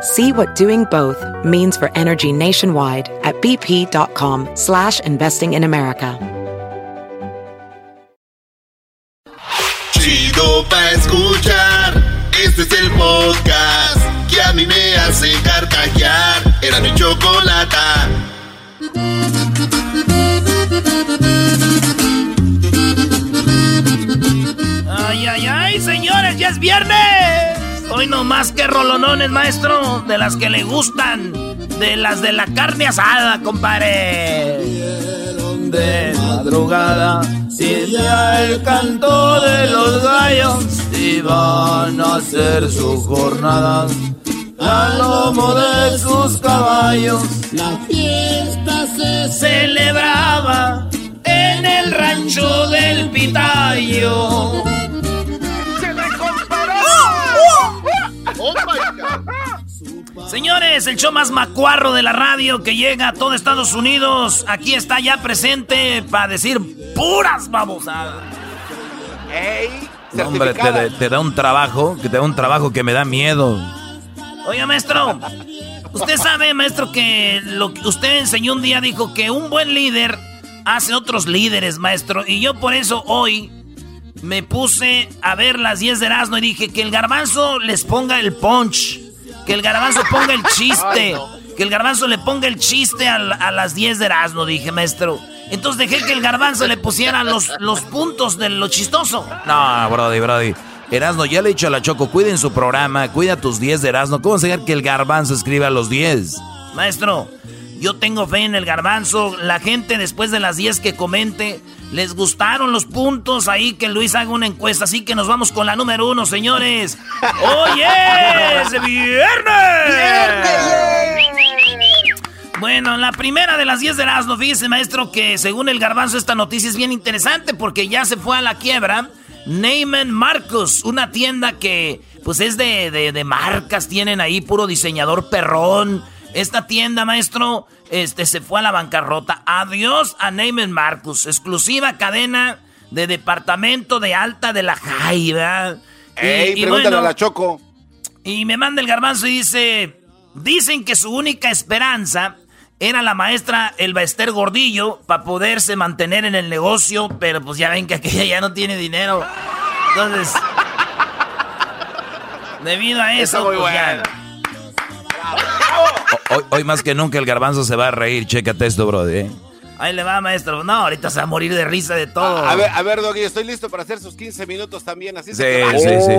See what doing both means for energy nationwide at bp.com slash investing in America. Chido pa escuchar, este es el podcast que a mí me hace carcajear. Era mi chocolata. Ay, ay, ay, señores, ya es viernes. Hoy no más que rolonones, maestro, de las que le gustan, de las de la carne asada, compadre. De madrugada, y ya el canto de los gallos, iban a hacer sus jornadas. Al lomo de sus caballos, la fiesta se celebraba en el rancho del Pitayo. Señores, el show más macuarro de la radio que llega a todo Estados Unidos. Aquí está ya presente para decir puras babosadas. ¡Ey! No, hombre, te, te da un trabajo, que te da un trabajo que me da miedo. Oiga, maestro, usted sabe, maestro, que lo que usted enseñó un día dijo que un buen líder hace otros líderes, maestro. Y yo por eso hoy me puse a ver las 10 de Erasmo y dije que el garbanzo les ponga el punch. Que el garbanzo ponga el chiste. Que el garbanzo le ponga el chiste a, a las 10 de Erasmo, dije, maestro. Entonces dejé que el garbanzo le pusiera los, los puntos de lo chistoso. No, Brody, Brody. Erasno, ya le he dicho a la Choco, cuiden su programa, cuida tus 10 de Erasno. ¿Cómo enseñar que el garbanzo escriba los 10? Maestro, yo tengo fe en el garbanzo. La gente después de las 10 que comente, les gustaron los puntos ahí que Luis haga una encuesta. Así que nos vamos con la número uno, señores. ¡Oye! ¡Es viernes! Bueno, la primera de las 10 de Erasmo, fíjese, maestro, que según el garbanzo esta noticia es bien interesante porque ya se fue a la quiebra. Neyman Marcus, una tienda que pues es de, de, de marcas, tienen ahí puro diseñador perrón. Esta tienda, maestro, este, se fue a la bancarrota. Adiós a Neyman Marcus, exclusiva cadena de departamento de alta de la Jai, ¿verdad? ¡Ey! pregúntale a la Choco. Y me manda el garbanzo y dice, dicen que su única esperanza era la maestra Elba Ester Gordillo para poderse mantener en el negocio, pero pues ya ven que aquella ya no tiene dinero. Entonces, debido a eso, muy pues, ya-. Hoy, hoy más que nunca el garbanzo se va a reír. Chécate esto, Brody. ¿eh? ahí le va, maestro. No, ahorita se va a morir de risa de todo. A ver, a ver, Doggy, estoy listo para hacer sus 15 minutos también. Así Sí, se sí, sí, sí, sí.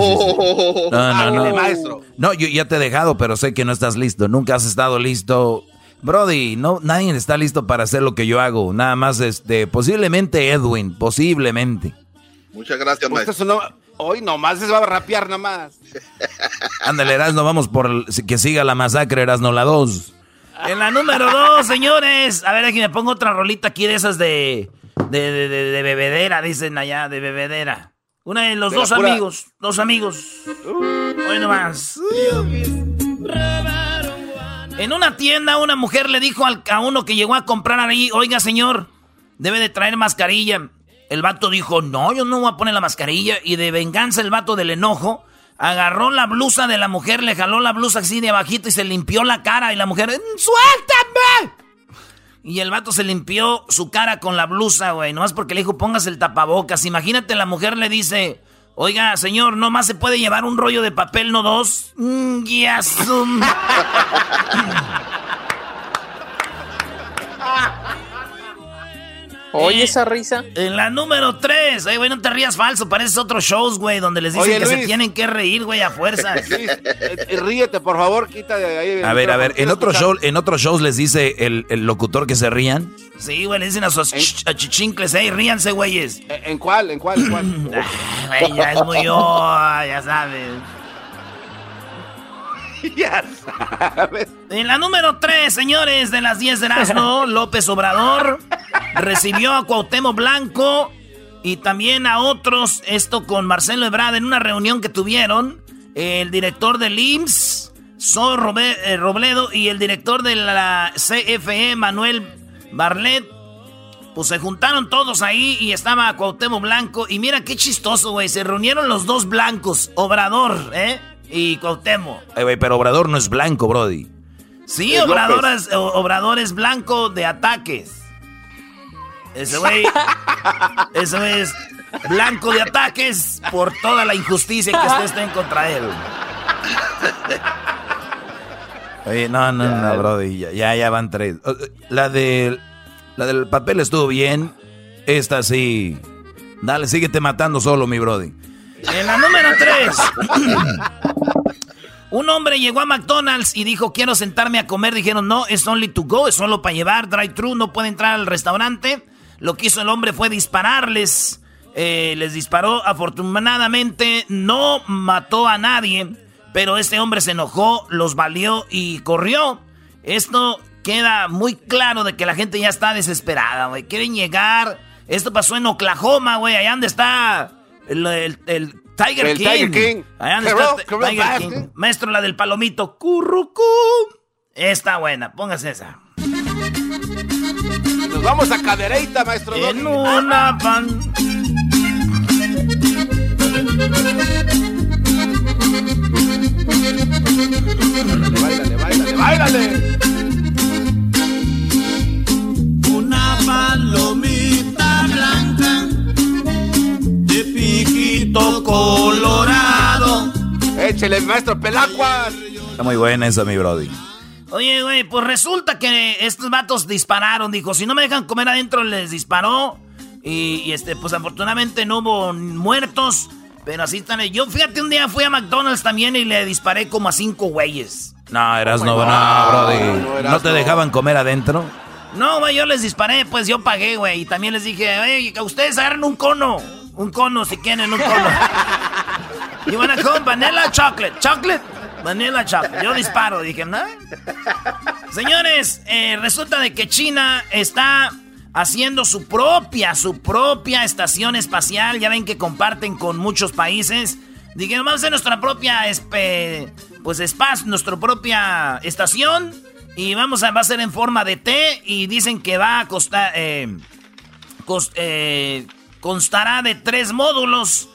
No, no, Ándale, no. maestro. No, yo ya te he dejado, pero sé que no estás listo. Nunca has estado listo. Brody, no, nadie está listo para hacer lo que yo hago. Nada más, este, posiblemente Edwin, posiblemente. Muchas gracias, Usted maestro. Hoy nomás se va a rapear nomás. Ándale, Erasno, vamos por el- que siga la masacre, Erasno, la 2. En la número dos, señores. A ver, aquí me pongo otra rolita aquí de esas de. De, de, de- de bebedera, dicen allá, de bebedera. Una de los dos pura- amigos, dos amigos. Hoy nomás. En una tienda, una mujer le dijo al, a uno que llegó a comprar ahí, oiga, señor, debe de traer mascarilla. El vato dijo, no, yo no voy a poner la mascarilla. Y de venganza el vato del enojo agarró la blusa de la mujer, le jaló la blusa así de abajito y se limpió la cara. Y la mujer, ¡suéltame! Y el vato se limpió su cara con la blusa, güey. Nomás porque le dijo, póngase el tapabocas. Imagínate, la mujer le dice, oiga, señor, nomás se puede llevar un rollo de papel, no dos. Mm, ya Oye, eh, esa risa. En la número 3. Ay, güey, no te rías falso. Pareces otros shows, güey, donde les dicen que se tienen que reír, güey, a fuerzas. Eh, ríete, por favor, quita de ahí. A ver, a ver, en otros show, en otros shows les dice el, el, locutor que se rían. Sí, güey, le dicen a sus chichincles, hey, ríanse, güeyes. ¿En cuál? ¿En cuál? ¿En cuál? Ay, ya es muy oh, ya sabes. Ya sabes. En la número 3, señores, de las 10 de Erasmo, López Obrador recibió a Cuauhtémoc Blanco y también a otros, esto con Marcelo Ebrard en una reunión que tuvieron, el director del IMSS, So eh, Robledo, y el director de la CFE, Manuel Barlet, pues se juntaron todos ahí y estaba Cuauhtémoc Blanco. Y mira qué chistoso, güey. Se reunieron los dos blancos, Obrador, ¿eh? Y Cuauhtémoc. pero Obrador no es blanco, Brody. Sí, Obrador es, Obrador es blanco de ataques. Ese güey. ese es blanco de ataques por toda la injusticia que usted está en contra de él. Oye, no, no, no, Brody. Ya, ya van tres. La del, la del papel estuvo bien. Esta sí. Dale, síguete matando solo, mi Brody. En la número 3. Un hombre llegó a McDonald's y dijo, quiero sentarme a comer. Dijeron, no, es only to go, es solo para llevar, drive-thru, no puede entrar al restaurante. Lo que hizo el hombre fue dispararles. Eh, les disparó, afortunadamente no mató a nadie, pero este hombre se enojó, los valió y corrió. Esto queda muy claro de que la gente ya está desesperada, güey. Quieren llegar. Esto pasó en Oklahoma, güey, allá donde está el, Tiger King. Tiger King. Tiger King. Maestro, la del palomito. Currucú. Está buena, póngase esa. Nos vamos a cadereita, maestro. En una pan. Báilale, báilale, báilale. Una palomita blanca colorado. Échele, maestro Pelacuas. Está muy buena esa, mi brody. Oye, güey, pues resulta que estos vatos dispararon. Dijo, si no me dejan comer adentro, les disparó. Y, este, pues afortunadamente no hubo muertos. Pero así están. Yo, fíjate, un día fui a McDonald's también y le disparé como a cinco güeyes. No, eras no, no, brody. No, te dejaban comer adentro? No, güey, yo les disparé, pues yo pagué, güey. Y también les dije, oye, ustedes agarren un cono. Un cono si quieren, un cono. y van a comer vanilla chocolate. Chocolate, vanilla chocolate. Yo disparo. Dije, ¿no? Señores, eh, resulta de que China está haciendo su propia, su propia estación espacial. Ya ven que comparten con muchos países. Dijeron, vamos a hacer nuestra propia, pues, espacio, nuestra propia estación. Y vamos a, va a ser en forma de T. Y dicen que va a costar, eh, eh Constará de tres módulos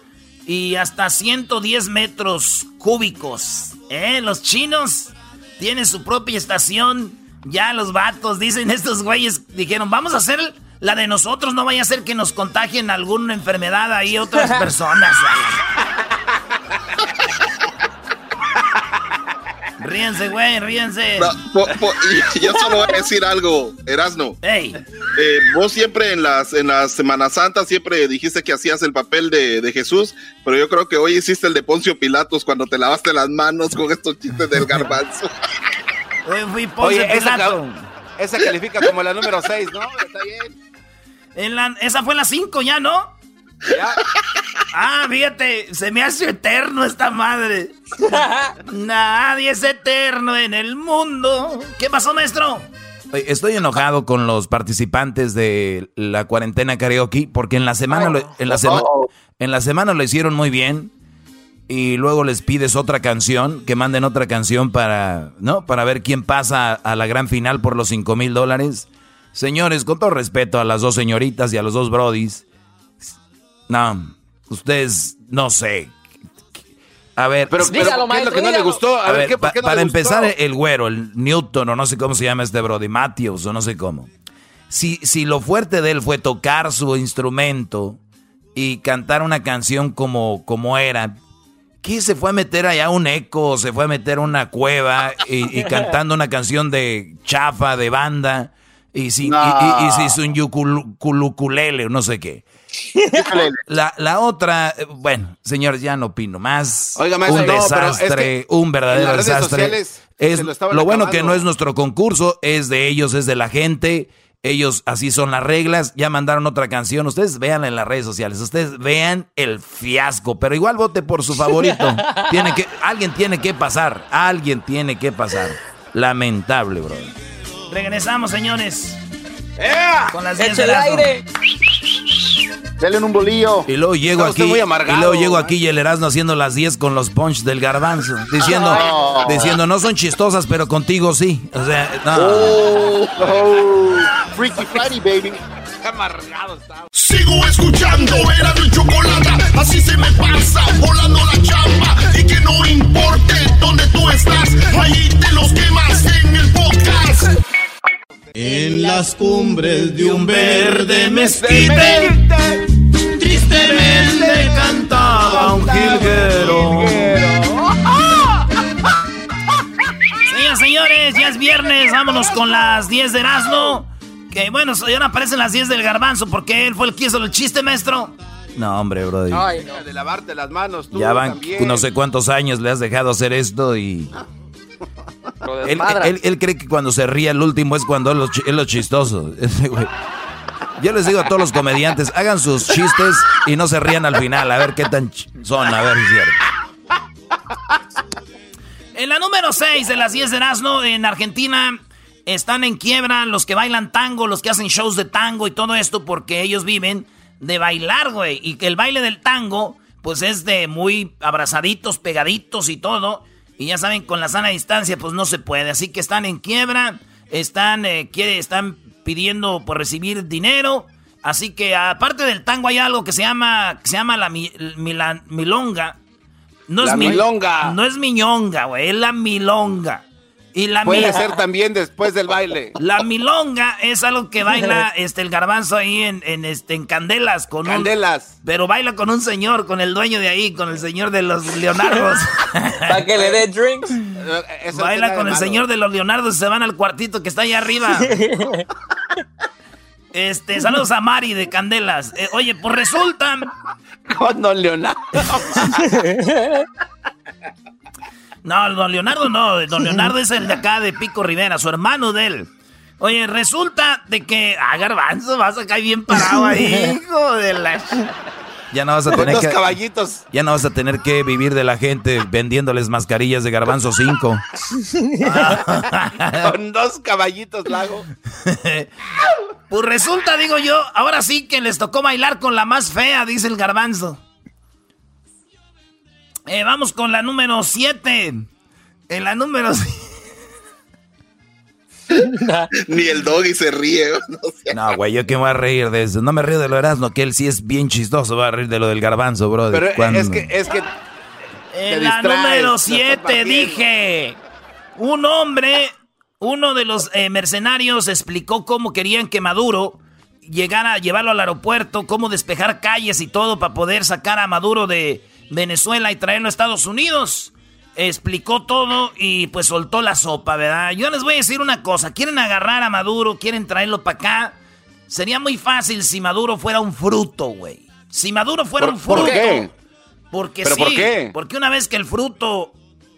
y hasta 110 metros cúbicos. ¿Eh? Los chinos tienen su propia estación. Ya los vatos, dicen estos güeyes, dijeron, vamos a hacer la de nosotros, no vaya a ser que nos contagien alguna enfermedad ahí otras personas. Ríense, güey, ríense. yo solo voy a decir algo, Erasno. Hey. Eh, vos siempre en las, en la Semana Santa siempre dijiste que hacías el papel de, de, Jesús, pero yo creo que hoy hiciste el de Poncio Pilatos cuando te lavaste las manos con estos chistes del garbanzo. Hoy fui Poncio Oye, Pilato. Esa, califica como la número 6, ¿no? Está bien. En la, esa fue la 5 ya, ¿no? Ah, fíjate, se me hace eterno esta madre. Nadie es eterno en el mundo. ¿Qué pasó, maestro? Estoy enojado con los participantes de la cuarentena karaoke porque en la semana lo, en la en la semana lo hicieron muy bien y luego les pides otra canción, que manden otra canción para, ¿no? Para ver quién pasa a la gran final por los 5 mil dólares. Señores, con todo respeto a las dos señoritas y a los dos brodis, no, ustedes, no sé. A ver, pero, ¿qué es lo que no le gustó? A, ver, para empezar, el güero, el Newton, o no sé cómo se llama este Brody, Matthews, o no sé cómo. Si, si lo fuerte de él fue tocar su instrumento y cantar una canción como, como era, ¿qué se fue a meter allá un eco? ¿Se fue a meter una cueva y, y cantando una canción de chafa, de banda? Y si, y, si es un yukulukulele, no sé qué. La, la otra, bueno, señores, ya no opino más. Oiga, un desastre, un verdadero desastre. Es, lo, bueno que no es nuestro concurso, es de ellos, es de la gente. Ellos, así son las reglas. Ya mandaron otra canción. Ustedes vean en las redes sociales. Ustedes vean el fiasco. Pero igual vote por su favorito. tiene que, alguien tiene que pasar. Alguien tiene que pasar. Lamentable, bro. Regresamos, señores. Con las 10 de aire. Dale un bolillo. Y luego llego aquí. y luego llego aquí y el Erasmo haciendo las 10 con los punch del garbanzo. Diciendo, no. diciendo, no son chistosas, pero contigo sí. O sea, no. Oh, oh. Freaky Friday, baby. Amargado está. Sigo escuchando, era mi chocolate. Así se me pasa, volando la chamba. Y que no importe dónde tú estás, ahí te los quemas en el podcast. En las cumbres de un verde mezquite, tristemente cantaba un jilguero. Señoras, señores, ya es viernes, vámonos con las 10 de Erasmo. Que bueno, ya no aparecen las 10 del garbanzo porque él fue el que hizo el chiste, maestro. No, hombre, bro. Ay, no. De lavarte las manos, tú Ya van no sé cuántos años le has dejado hacer esto y... Él, cree que cuando se ríe el último es cuando es lo, chistoso. Yo les digo a todos los comediantes, hagan sus chistes y no se rían al final, a ver qué tan son, a ver si es cierto. En la número 6 de las 10 de Erasmo, en Argentina, están en quiebra los que bailan tango, los que hacen shows de tango y todo esto, porque ellos viven de bailar, güey. Y que el baile del tango, pues es de muy abrazaditos, pegaditos y todo. Y ya saben, con la sana distancia, pues no se puede. Así que están en quiebra, están, eh, quiere, están pidiendo por recibir dinero. Así que aparte del tango hay algo que se llama, se llama la, milonga. No es milonga. No es miñonga, güey, es la milonga. Y la Puede ser también después del baile. La milonga es algo que baila este el garbanzo ahí en, en este en Candelas con Candelas. pero baila con un señor, con el dueño de ahí, con el señor de los Leonardos. Para que le dé drinks. baila con el señor de los Leonardos y se van al cuartito que está ahí arriba. Este, saludos a Mari de Candelas. Eh, oye, pues resulta. Con don Leonardo. No, don Leonardo no. Don Leonardo es el de acá de Pico Rivera, su hermano de él. Oye, resulta de que. Ah, garbanzo, vas a caer bien parado ahí, hijo de la. Ya no vas a tener que. caballitos. Ya no vas a tener que vivir de la gente vendiéndoles mascarillas de garbanzo 5. Con dos caballitos lago. pues resulta, digo yo, ahora sí que les tocó bailar con la más fea, dice el garbanzo. Eh, vamos con la número 7. En la número Ni el doggy se ríe. No, güey, yo que me voy a reír de eso. No me río de lo Erasmo, que él sí es bien chistoso. Va a reír de lo del garbanzo, bro. Pero es que, es que. En la número 7 dije: Un hombre, uno de los eh, mercenarios explicó cómo querían que Maduro llegara a llevarlo al aeropuerto, cómo despejar calles y todo para poder sacar a Maduro de Venezuela y traerlo a Estados Unidos. Explicó todo y pues soltó la sopa, ¿verdad? Yo les voy a decir una cosa, quieren agarrar a Maduro, quieren traerlo para acá. Sería muy fácil si Maduro fuera un fruto, güey. Si Maduro fuera un fruto. ¿Por qué? Porque sí, por qué? porque una vez que el fruto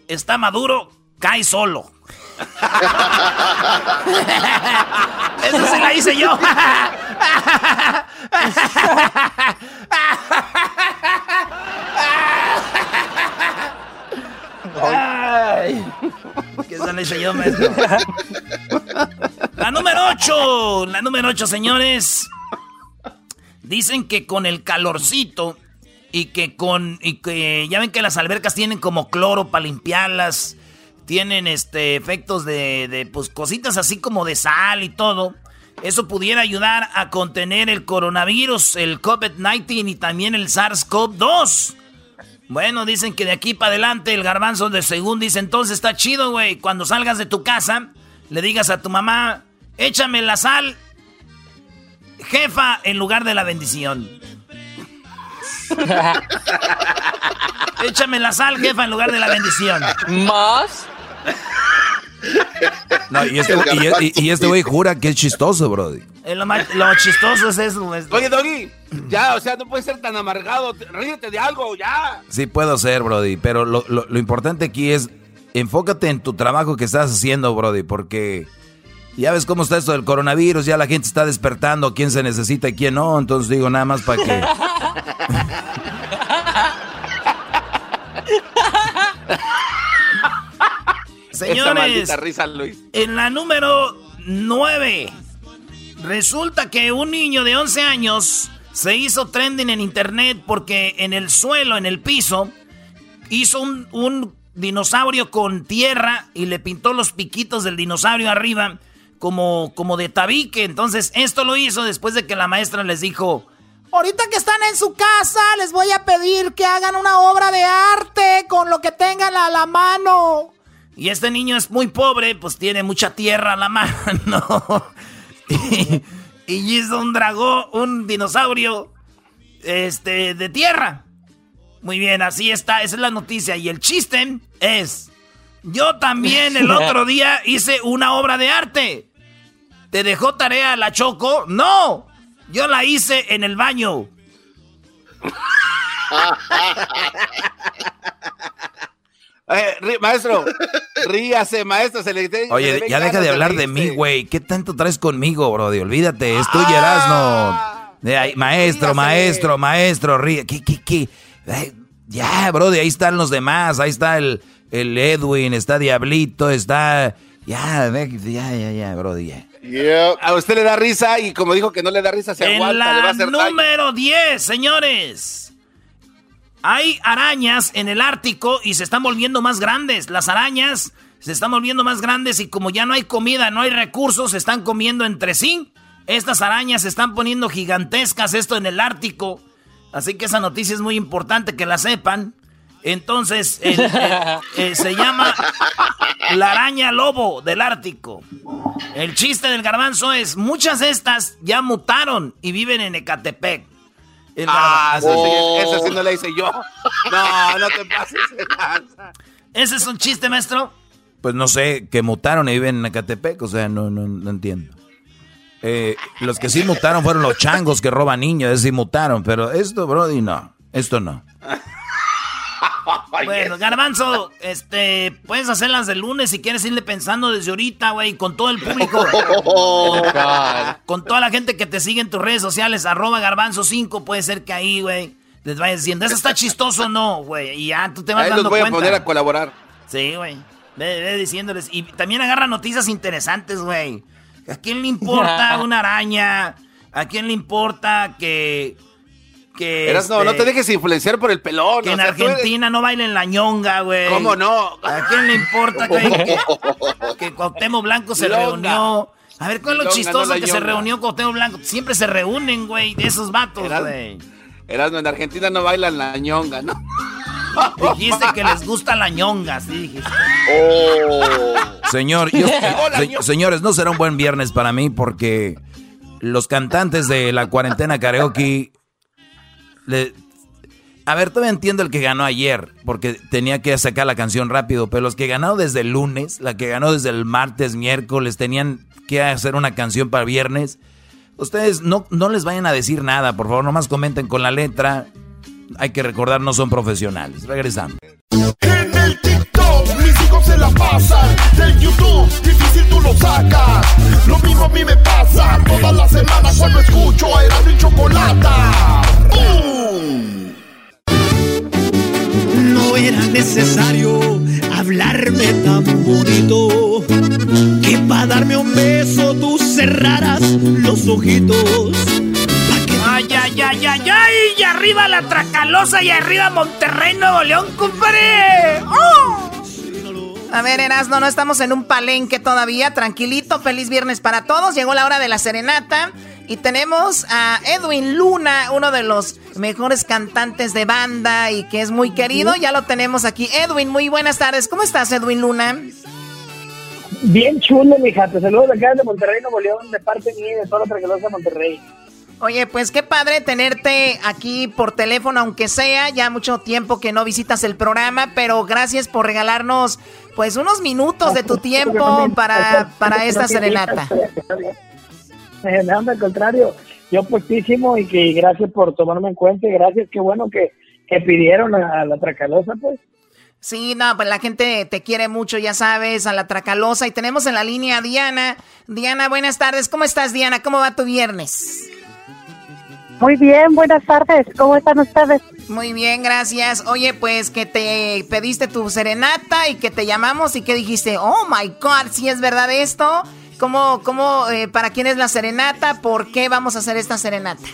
está maduro, cae solo. Eso se la hice yo. Ay, ¿Qué yo, maestro? La número 8. La número 8, señores. Dicen que con el calorcito y que con. Y que ya ven que las albercas tienen como cloro para limpiarlas tienen este efectos de, de pues, cositas así como de sal y todo. Eso pudiera ayudar a contener el coronavirus, el COVID-19 y también el SARS-CoV-2. Bueno, dicen que de aquí para adelante el garbanzo de según dice entonces está chido, güey. Cuando salgas de tu casa, le digas a tu mamá, échame la sal, jefa, en lugar de la bendición. échame la sal, jefa, en lugar de la bendición. ¿Más? No, y este, y, este güey jura que es chistoso, Brody. Eh, lo, lo, chistoso es eso. Oye, Doggy, ya, o sea, no puedes ser tan amargado. Ríete de algo, ya. Sí, puedo ser, Brody, pero lo, lo, lo importante aquí es enfócate en tu trabajo que estás haciendo, Brody, porque ya ves cómo está esto del coronavirus, ya la gente está despertando quién se necesita y quién no, entonces digo nada más para que... Señores, en la número 9, resulta que un niño de 11 años se hizo trending en internet porque en el suelo, en el piso, hizo un, un dinosaurio con tierra y le pintó los piquitos del dinosaurio arriba como, como de tabique. Entonces, esto lo hizo después de que la maestra les dijo: Ahorita que están en su casa, les voy a pedir que hagan una obra de arte con lo que tengan a la mano. Y este niño es muy pobre, pues tiene mucha tierra a la mano. y, y hizo un dragón, un dinosaurio este, de tierra. Muy bien, así está, esa es la noticia. Y el chiste es, yo también el otro día hice una obra de arte. ¿Te dejó tarea la Choco? No, yo la hice en el baño. Eh, maestro, ríase, maestro. Se le, Oye, ya deja de hablar de mí, güey. ¿Qué tanto traes conmigo, brody? Olvídate, estoy ah, De maestro, maestro, maestro, ríe. ¿Qué, qué, qué? ya, brody, ahí están los demás. Ahí está el, el Edwin, está Diablito, está. Ya, ya, ya, ya, brody, A usted le da risa y como dijo que no le da risa, se aguanta. le va a hacer número 10, señores. Hay arañas en el Ártico y se están volviendo más grandes. Las arañas se están volviendo más grandes y como ya no hay comida, no hay recursos, se están comiendo entre sí. Estas arañas se están poniendo gigantescas, esto en el Ártico. Así que esa noticia es muy importante que la sepan. Entonces, eh, se llama la araña lobo del Ártico. El chiste del garbanzo es, muchas de estas ya mutaron y viven en Ecatepec. Ah, ese, sí no le hice yo. No, no te pases. ¿Ese es un chiste, maestro? Pues no sé, que mutaron y viven en Ecatepec, o sea, no, no, no entiendo. Eh, los que sí mutaron fueron los changos que roban niños, esos sí mutaron, pero esto, Brody, no, esto no. Bueno, Garbanzo, este, puedes hacerlas de lunes si quieres irle pensando desde ahorita, güey, con todo el público. Oh, con toda la gente que te sigue en tus redes sociales, arroba Garbanzo5, puede ser que ahí, güey, les vayas diciendo, ¿eso está chistoso o no, güey? Y ya tú te vas ahí dando los voy a poner a colaborar. Sí, güey. Ve, ve diciéndoles. Y también agarra noticias interesantes, güey. ¿A quién le importa una araña? ¿A quién le importa que... que no, no te este, dejes influenciar por el pelón. Que en Argentina no bailen la ñonga, güey. ¿Cómo no? ¿A quién le importa que, que, Cuauhtémoc Blanco se reunió? A ver, ¿cuál es lo chistoso que se reunió Cuauhtémoc Blanco? Siempre se reúnen, güey, de esos vatos, güey. Erasmo, en Argentina no bailan la ñonga, ¿no? Dijiste que les gusta la ñonga, sí dijiste. Oh. Señor, señores, no será un buen viernes para mí porque los cantantes de la cuarentena karaoke... a ver, todavía entiendo el que ganó ayer, porque tenía que sacar la canción rápido, pero los que ganó desde el lunes, la que ganó desde el martes, miércoles, tenían que hacer una canción para viernes. Ustedes no, no les vayan a decir nada, por favor, nomás comenten con la letra hay que recordar, no son profesionales. Regresamos. En el TikTok, mis hijos se la pasan. Del YouTube, difícil tú lo sacas. Lo mismo a mí me pasa. Todas las semanas cuando escucho a Chocolata. No era necesario hablarme tan bonito. Que para darme un beso tú cerraras los ojitos Ay, ay, ay, ay, ay. Y arriba la Tracalosa y arriba Monterrey, Nuevo León, compadre. ¡Oh! A ver, Erasno, no estamos en un palenque todavía. Tranquilito, feliz viernes para todos. Llegó la hora de la serenata. Y tenemos a Edwin Luna, uno de los mejores cantantes de banda y que es muy querido. Ya lo tenemos aquí. Edwin, muy buenas tardes. ¿Cómo estás, Edwin Luna? Bien chulo, mija. Te saludo de acá de Monterrey, Nuevo León, de parte mía y de toda la Tracalosa de Monterrey. Oye, pues qué padre tenerte aquí por teléfono, aunque sea ya mucho tiempo que no visitas el programa, pero gracias por regalarnos pues unos minutos de tu tiempo para, para esta serenata. Nada, al contrario, yo puestísimo y que gracias por tomarme en cuenta y gracias, qué bueno que, que pidieron a, la Tracalosa, pues. Sí, no, pues la gente te quiere mucho, ya sabes, a la Tracalosa. Y tenemos en la línea a Diana. Diana, buenas tardes. ¿Cómo estás, Diana? ¿Cómo va tu viernes? Muy bien, buenas tardes. ¿Cómo están ustedes? Muy bien, gracias. Oye, pues que te pediste tu serenata y que te llamamos y que dijiste, oh my God, si es verdad esto. ¿Cómo, cómo, eh, para quién es la serenata? ¿Por qué vamos a hacer esta serenata?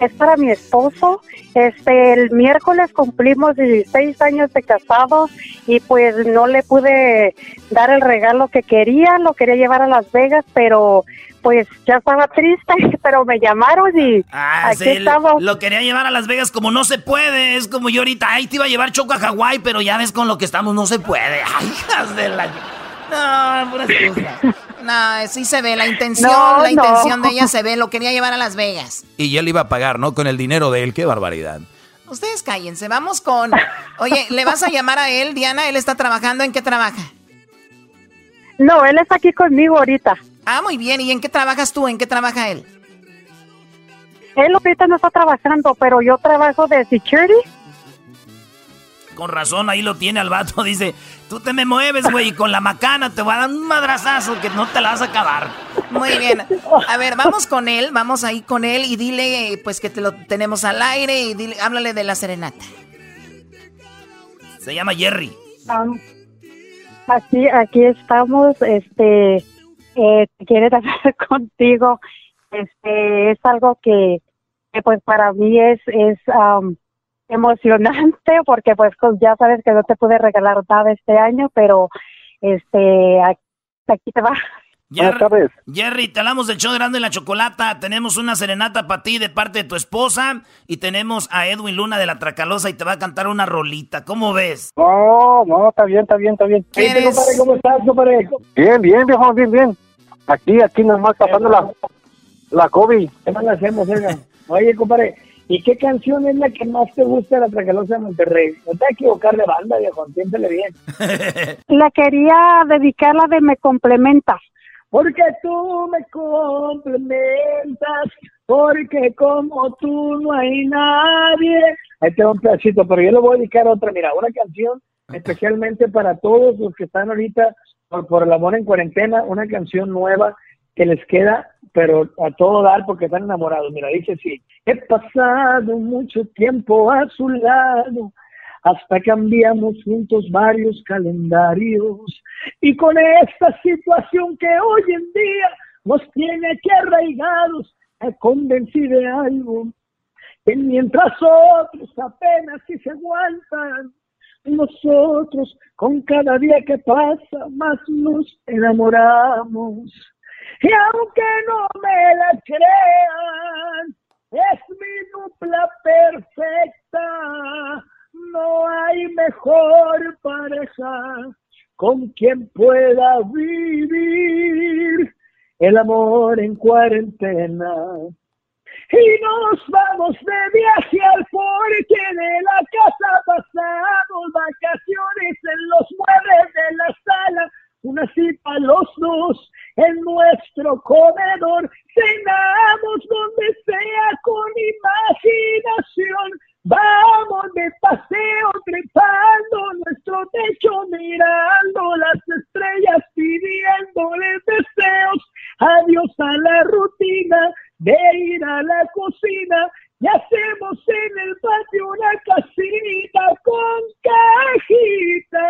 Es para mi esposo. Este, el miércoles cumplimos 16 años de casados y pues no le pude dar el regalo que quería, lo quería llevar a Las Vegas, pero pues ya estaba triste, pero me llamaron y ah, aquí estamos. Lo quería llevar a Las Vegas como no se puede, es como yo ahorita, ay, te iba a llevar Choco a Hawái, pero ya ves con lo que estamos, no se puede. Ay, hijas de la... No, pura No, sí se ve, la intención, la intención de ella se ve, lo quería llevar a Las Vegas. Y ya le iba a pagar, ¿no? Con el dinero de él, qué barbaridad. Ustedes cállense, vamos con... Oye, ¿le vas a llamar a él, Diana? ¿Él está trabajando? ¿En qué trabaja? No, él está aquí conmigo ahorita. Ah, muy bien. ¿Y en qué trabajas tú? ¿En qué trabaja él? Él ahorita no está trabajando, pero yo trabajo de security. Con razón, ahí lo tiene al vato. Dice, tú te me mueves, güey, y con la macana te voy a dar un madrazazo que no te la vas a acabar. Muy bien. A ver, vamos con él, vamos ahí con él y dile, pues, que te lo tenemos al aire y dile, háblale de la serenata. Se llama Jerry. aquí, aquí estamos, este eh, quiere hablar contigo. Este es algo que, pues para mí es es emocionante porque pues ya sabes que no te pude regalar nada este año, pero este aquí, te va. Jerry, Jerry, te hablamos del show de Grande la Chocolata. Tenemos una serenata para ti de parte de tu esposa. Y tenemos a Edwin Luna de la Tracalosa y te va a cantar una rolita. ¿Cómo ves? No, no, está bien, está bien, está bien. ¿Cómo estás, compadre? Bien, bien, viejo, bien, bien. Aquí, aquí nomás pasando la, la COVID. ¿Qué más hacemos, oiga? Oye, compadre, ¿y qué canción es la que más te gusta de la Tracalosa de Monterrey? No te vas a equivocar de banda, viejo, piénsale bien. la quería dedicar la de Me Complementas. Porque tú me complementas, porque como tú no hay nadie. Ahí tengo un pedacito, pero yo le voy a dedicar otra. Mira, una canción especialmente para todos los que están ahorita por, el amor en cuarentena, una canción nueva que les queda, pero a todo dar porque están enamorados. Mira, dice así, he pasado mucho tiempo a su lado, hasta cambiamos juntos varios calendarios, y con esta situación que hoy en día nos tiene aquí arraigados, me convencí de algo, que mientras otros apenas si se aguantan, nosotros con cada día que pasa más nos enamoramos. Y aunque no me la crean, es mi dupla perfecta. No hay mejor pareja con quien pueda vivir el amor en cuarentena. Y nos vamos de viaje al porche de la casa, pasamos vacaciones en los muebles de la sala, una cita los dos en nuestro comedor, cenamos donde sea con imaginación, vamos de paseo trepando nuestro techo, mirando las estrellas, pidiéndoles deseos, adiós a la rutina, de ir a la cocina y hacemos en el patio una casita con cajitas.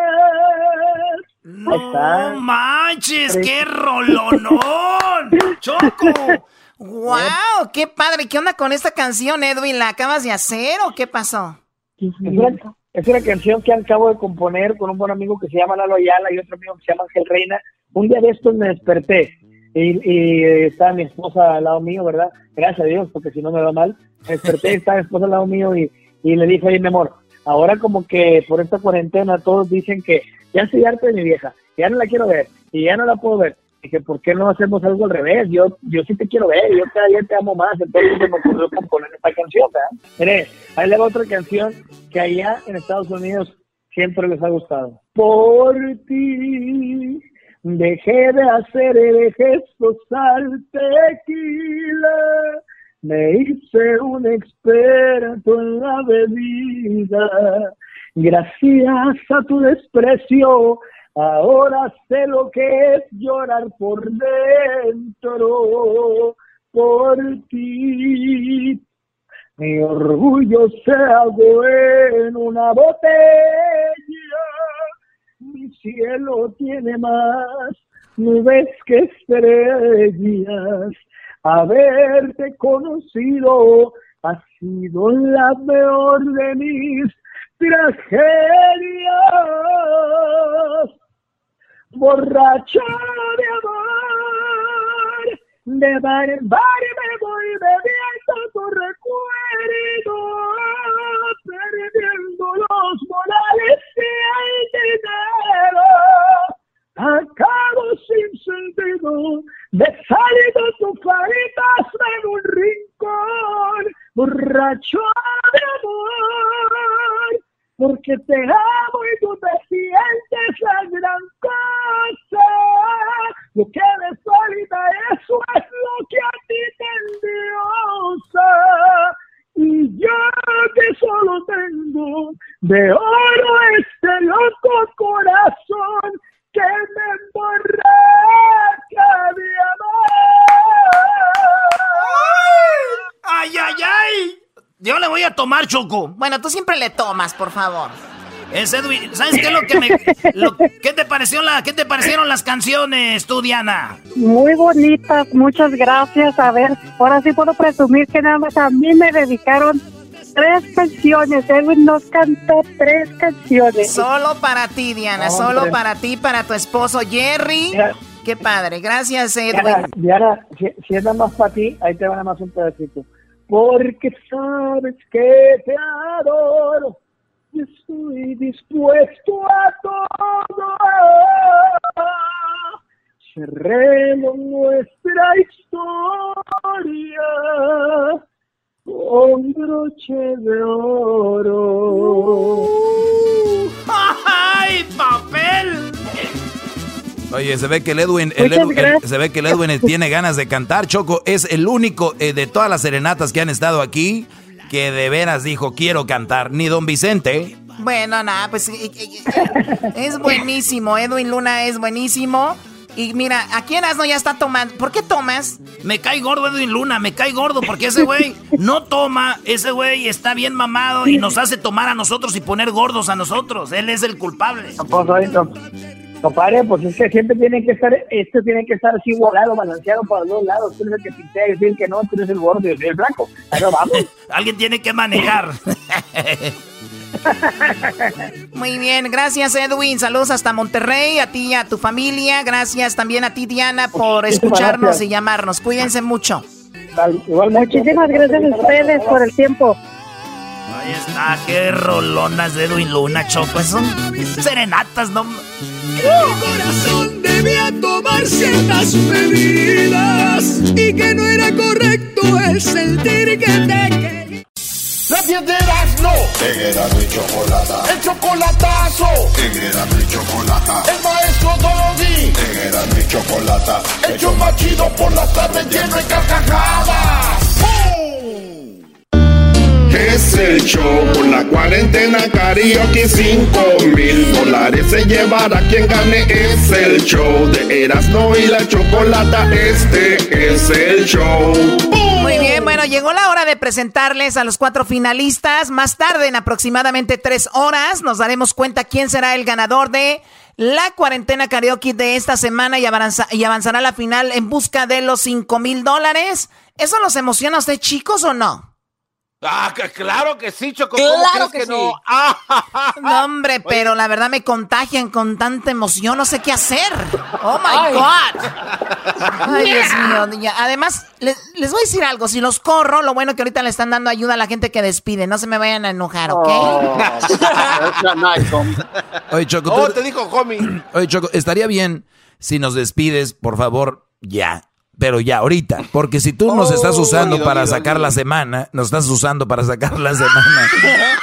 No manches, qué rolonón, Choco. ¡Wow! ¡Qué padre! ¿Qué onda con esta canción, Edwin? ¿La acabas de hacer o qué pasó? Es una, canción que acabo de componer con un buen amigo que se llama Lalo Ayala y otro amigo que se llama Ángel Reina. Un día de estos me desperté y, y está mi esposa al lado mío, ¿verdad? Gracias a Dios, porque si no me va mal. Me desperté, está mi esposa al lado mío y, y le dije, oye, mi amor, ahora como que por esta cuarentena todos dicen que ya estoy harto de mi vieja, ya no la quiero ver y ya no la puedo ver. Dije, ¿por qué no hacemos algo al revés? Yo, yo sí te quiero ver, yo cada día te amo más, entonces se me ocurrió componer esta canción, ¿verdad? Mire, ahí le va otra canción que allá en Estados Unidos siempre les ha gustado. por ti. Dejé de hacer el gesto al tequila. Me hice un experto en la bebida. Gracias a tu desprecio, ahora sé lo que es llorar por dentro por ti. Mi orgullo se ahogó en una botella. Mi cielo tiene más nubes que estrellas. Haberte conocido ha sido la peor de mis tragedias. Borracho de amor, de bar en bar me voy bebiendo tu recuerdo, perdiendo los morales y el dinero. Acabo sin sentido, de salido tu caritas en un rincón, borracho de amor, porque te amo y tú te sientes la gran cosa. Lo que lo que a ti te endiosa. Y yo que solo tengo de oro este loco corazón que me emborracha de amor. ¡Ay, ay, ay! Yo le voy a tomar, Choco. Bueno, tú siempre le tomas, por favor. Es Edwin. ¿Sabes qué es lo que me. lo- ¿qué, te pareció la, ¿Qué te parecieron las canciones, tú, Diana? Muy bonitas, muchas gracias. A ver, ahora sí puedo presumir que nada más a mí me dedicaron tres canciones. Edwin nos cantó tres canciones. Solo para ti, Diana, Hombre. solo para ti, para tu esposo Jerry. Qué padre, gracias, Edwin. Diana, si, si es nada más para ti, ahí te va nada más un pedacito. Porque sabes que te adoro y estoy dispuesto a todo. Cerremos nuestra historia con broche de oro. ¡Ay, papel! Oye, se ve que el Edwin, el el- se ve que el Edwin tiene ganas de cantar, Choco. Es el único eh, de todas las serenatas que han estado aquí que de veras dijo quiero cantar. Ni Don Vicente. Bueno, nada, pues es buenísimo. Edwin Luna es buenísimo. Y mira, aquí en Asno ya está tomando. ¿Por qué tomas? Me cae gordo Edwin Luna, me cae gordo porque ese güey no toma, ese güey está bien mamado y nos hace tomar a nosotros y poner gordos a nosotros. Él es el culpable. Pues, compadre, pues es que siempre tiene que estar, esto tiene que estar así igualado, balanceado para los dos lados. Tú eres el que pintea y decir que no, tú eres el gordo y el blanco. Pero vamos. Alguien tiene que manejar. Muy bien, gracias Edwin. Saludos hasta Monterrey, a ti y a tu familia. Gracias también a ti, Diana, por escucharnos gracias. y llamarnos. Cuídense mucho. Muchísimas gracias a ustedes por el tiempo. Ahí está, qué rolonas de Edwin Luna, Choco. Son serenatas, ¿no? Mi corazón debía tomar ciertas medidas y que no era correcto el sentir que te quería. La piedras no. En Erasmo y Chocolata. El chocolatazo. En Erasmo y Chocolata. El maestro Doggy. En Erasmo y Chocolata. El chido por las tardes lleno de carcajadas. Es el show por la cuarentena karaoke 5 mil dólares se llevará quien gane es el show de Erasmo y la Chocolata este es el show Muy bien, bueno, llegó la hora de presentarles a los cuatro finalistas. Más tarde, en aproximadamente tres horas, nos daremos cuenta quién será el ganador de la cuarentena karaoke de esta semana y, y avanzará a la final en busca de los cinco mil dólares. ¿Eso los emociona a usted, chicos, o no? Ah, que- claro que sí, Choco. Claro ¿Cómo que crees sí. no? Ah, No, hombre, pero la verdad me contagian con tanta emoción, no sé qué hacer. Oh my Ay. God. Ay, Dios mío. niña. Además, le- les voy a decir algo. Si los corro, lo bueno que ahorita le están dando ayuda a la gente que despide. No se me vayan a enojar, ¿ok? Oye, Choco, Oh, te dijo, homie. Oye, Choco, estaría bien si nos despides, por favor, ya. Pero ya, ahorita. Porque si tú nos estás usando dolido, para sacar la semana, nos estás usando para sacar la semana.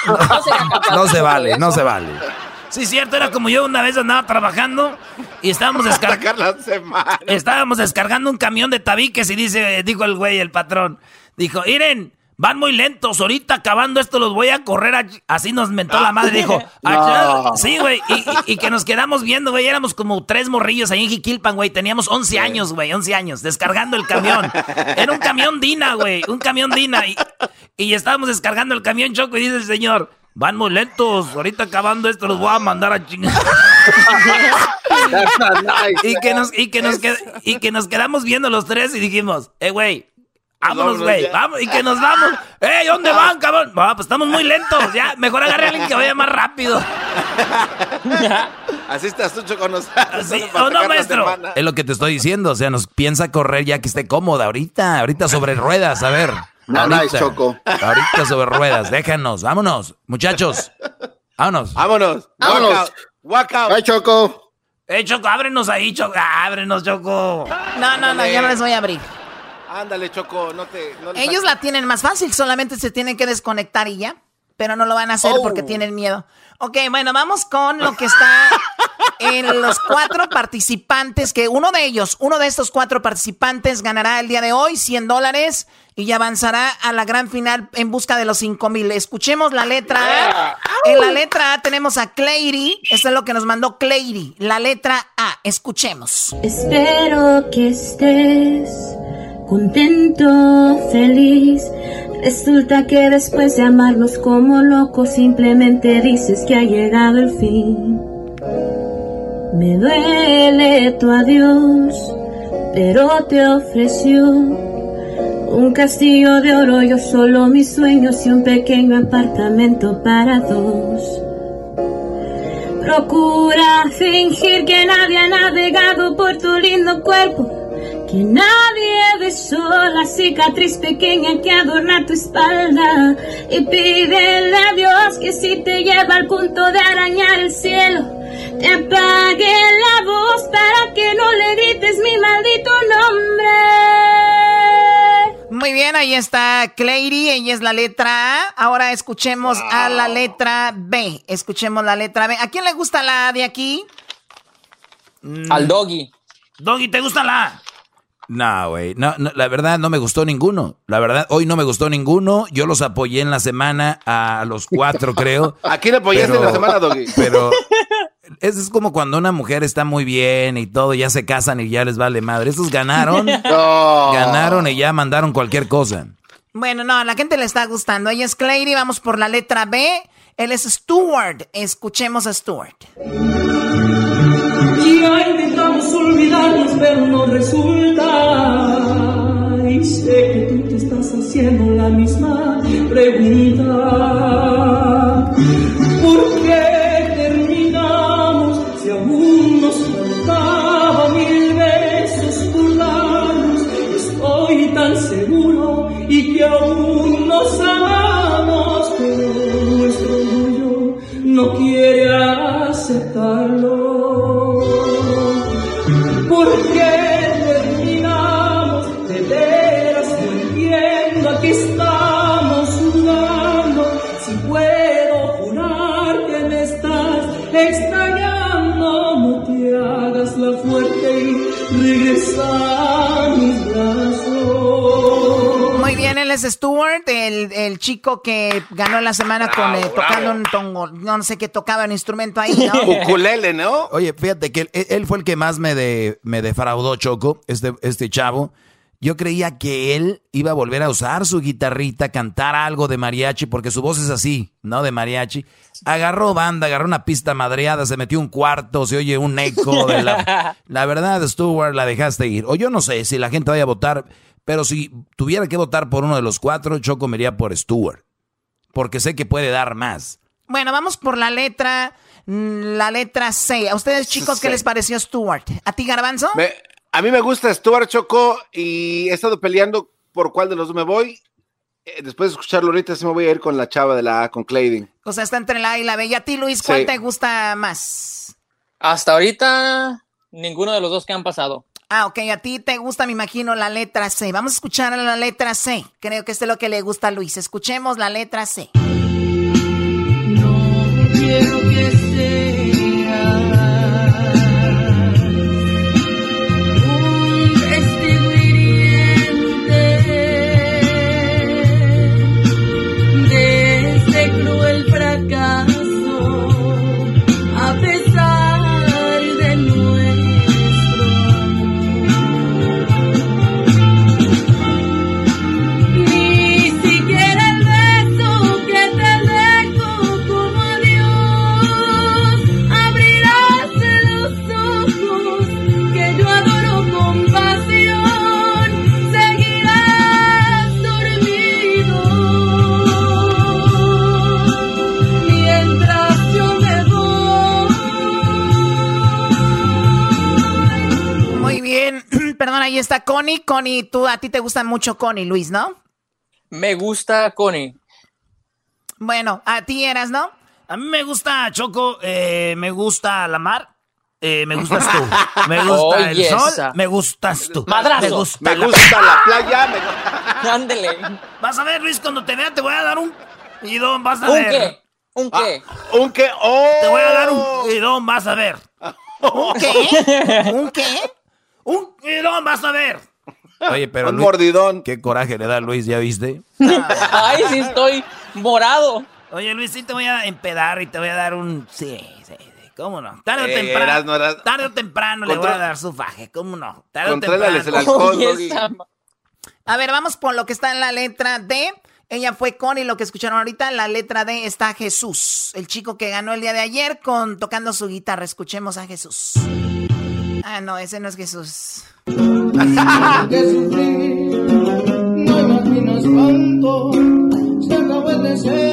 No se vale, no se vale. Sí, cierto, era como yo una vez andaba trabajando y estábamos descargando. estábamos descargando un camión de tabiques y dice, dijo el güey, el patrón. Dijo, Iren, van muy lentos, ahorita acabando esto los voy a correr. Así nos mentó la madre, dijo. Sí, güey, y, que nos quedamos viendo, güey, éramos como tres morrillos ahí en Jiquilpan, güey, teníamos 11 años, güey, 11 años, descargando el camión. Era un camión Dina, güey, un camión Dina. Y, y estábamos descargando el camión Choco y dice el señor, van muy lentos, ahorita acabando esto los voy a mandar a chingar. y, que nos, y, que nos y que nos quedamos viendo los tres y dijimos, eh, güey, Vámonos, güey. Vamos, y que nos vamos. ¡Ey, ¿dónde van, cabrón? pues estamos muy lentos. Ya, mejor agarre a alguien que vaya más rápido. Así estás tú con nosotros. ¿O no, maestro? Es lo que te estoy diciendo. O sea, nos piensa correr ya que esté cómoda. Ahorita, ahorita sobre ruedas, a ver. No, ahorita, Choco. Ahorita sobre ruedas. Déjanos. Vámonos, muchachos. Vámonos. Vámonos. Vámonos. Walk out. Ay, Choco. Eh, Choco, ábrenos ahí, Choco. Ábrenos, Choco. No, no, no, ya no les voy a abrir. Ándale, Choco, no te... Ellos la tienen más fácil, solamente se tienen que desconectar y ya. Pero no lo van a hacer porque oh. tienen miedo. Ok, bueno, vamos con lo que está en los cuatro participantes, que uno de ellos, uno de estos cuatro participantes ganará el día de hoy 100 dólares y avanzará a la gran final en busca de los 5 mil. Escuchemos la letra A. En la letra A tenemos a Clary. Esto es lo que nos mandó Clary. La letra A. Escuchemos. Espero que estés contento, feliz. Resulta que después de amarnos como locos, simplemente dices que ha llegado el fin. Me duele tu adiós, pero te ofreció un castillo de oro, yo solo mis sueños y un pequeño apartamento para dos. Procura fingir que nadie ha navegado por tu lindo cuerpo que nadie besó la cicatriz pequeña que adorna tu espalda. Y pídele a Dios que si te lleva al punto de arañar el cielo, te apague la voz para que no le grites mi maldito nombre. Muy bien, ahí está Clary, ella es la letra A. Ahora escuchemos a la letra B. Escuchemos la letra B. ¿A quién le gusta la de aquí? Al doggy. Doggy, ¿te gusta la A? No, güey. No, la verdad no me gustó ninguno. La verdad, hoy no me gustó ninguno. Yo los apoyé en la semana a los cuatro, creo. ¿A quién apoyaste en la semana, Doggy? Pero es, como cuando una mujer está muy bien y todo, ya se casan y ya les vale madre. Estos ganaron. Ganaron y ya mandaron cualquier cosa. Bueno, no, a la gente le está gustando. Ella es Clary, vamos por la letra B. Él es Stuart. Escuchemos a Stuart. Olvidarnos, pero no resulta. Y sé que tú te estás haciendo la misma pregunta. ¿Por qué terminamos si aún nos faltaba mil besos por darnos? Estoy tan seguro y que aún nos amamos, pero nuestro orgullo no quiere aceptarlo. Brazos. Muy bien, él es Stuart, el, el chico que ganó la semana con eh, tocando un tongo, no sé qué tocaba un instrumento ahí, ¿no? Ukulele, ¿no? Oye, fíjate que él, fue el que más me, de, me defraudó, Choco, este, este chavo. Yo creía que él iba a volver a usar su guitarrita, cantar algo de mariachi, porque su voz es así, ¿no? De mariachi. Agarró banda, agarró una pista madreada, se metió un cuarto, se oye un eco de la... La verdad, Stuart, la dejaste ir. O yo no sé si la gente vaya a votar, pero si tuviera que votar por uno de los cuatro, yo comería por Stuart. Porque sé que puede dar más. Bueno, vamos por la letra, mm, la letra C. ¿A ustedes, chicos, qué les pareció Stuart? ¿A ti, Garbanzo? A mí me gusta Stuart Choco y he estado peleando por cuál de los dos me voy. Eh, después de escucharlo ahorita sí me voy a ir con la chava de la A, con Clayding. O sea, está entre la A y la B. ¿Y a ti, Luis, cuál te gusta más? Hasta ahorita, ninguno de los dos que han pasado. Ah, ok, a ti te gusta, me imagino, la letra C. Vamos a escuchar la letra C. Creo que esto es lo que le gusta a Luis. Escuchemos la letra C. No quiero que ahí está Connie. Connie, tú, a ti te gusta mucho Connie, Luis, ¿no? Me gusta Connie. Bueno, a ti eras, ¿no? A mí me gusta Choco, eh, me gusta la mar. Eh, me gustas tú. Me gusta el sol. Me gustas tú. Madrazo. Me gusta, Me la- gusta la playa. me- Ándele. Vas a ver, Luis, cuando te vea te voy a dar un idón, vas a ¿Un ver. qué? ¿Un qué? Un que. ¡Oh! Te voy a dar un idón, vas a ver. ¿Un qué? ¿Un qué? Un idón, vas a ver. Oye, pero Un Luis, mordidón. qué coraje le da Luis, ¿ya viste? Ay, sí estoy morado. Oye, Luis, sí te voy a empedar y te voy a dar un... Sí, sí, sí, ¿cómo no? Tarde o Eh, temprano, eras, no eras- tarde o temprano le voy a dar su faje, ¿cómo no? Tarde o el temprano. alcohol, Oye, Doggy. esa- A ver, vamos por lo que está en la letra D. Ella fue Connie, lo que escucharon ahorita. La letra D está Jesús, el chico que ganó el día de ayer con tocando su guitarra. Escuchemos a Jesús. Ah, no, ese no es Jesús. que sufrí, no imaginas cuánto se acabó el deseo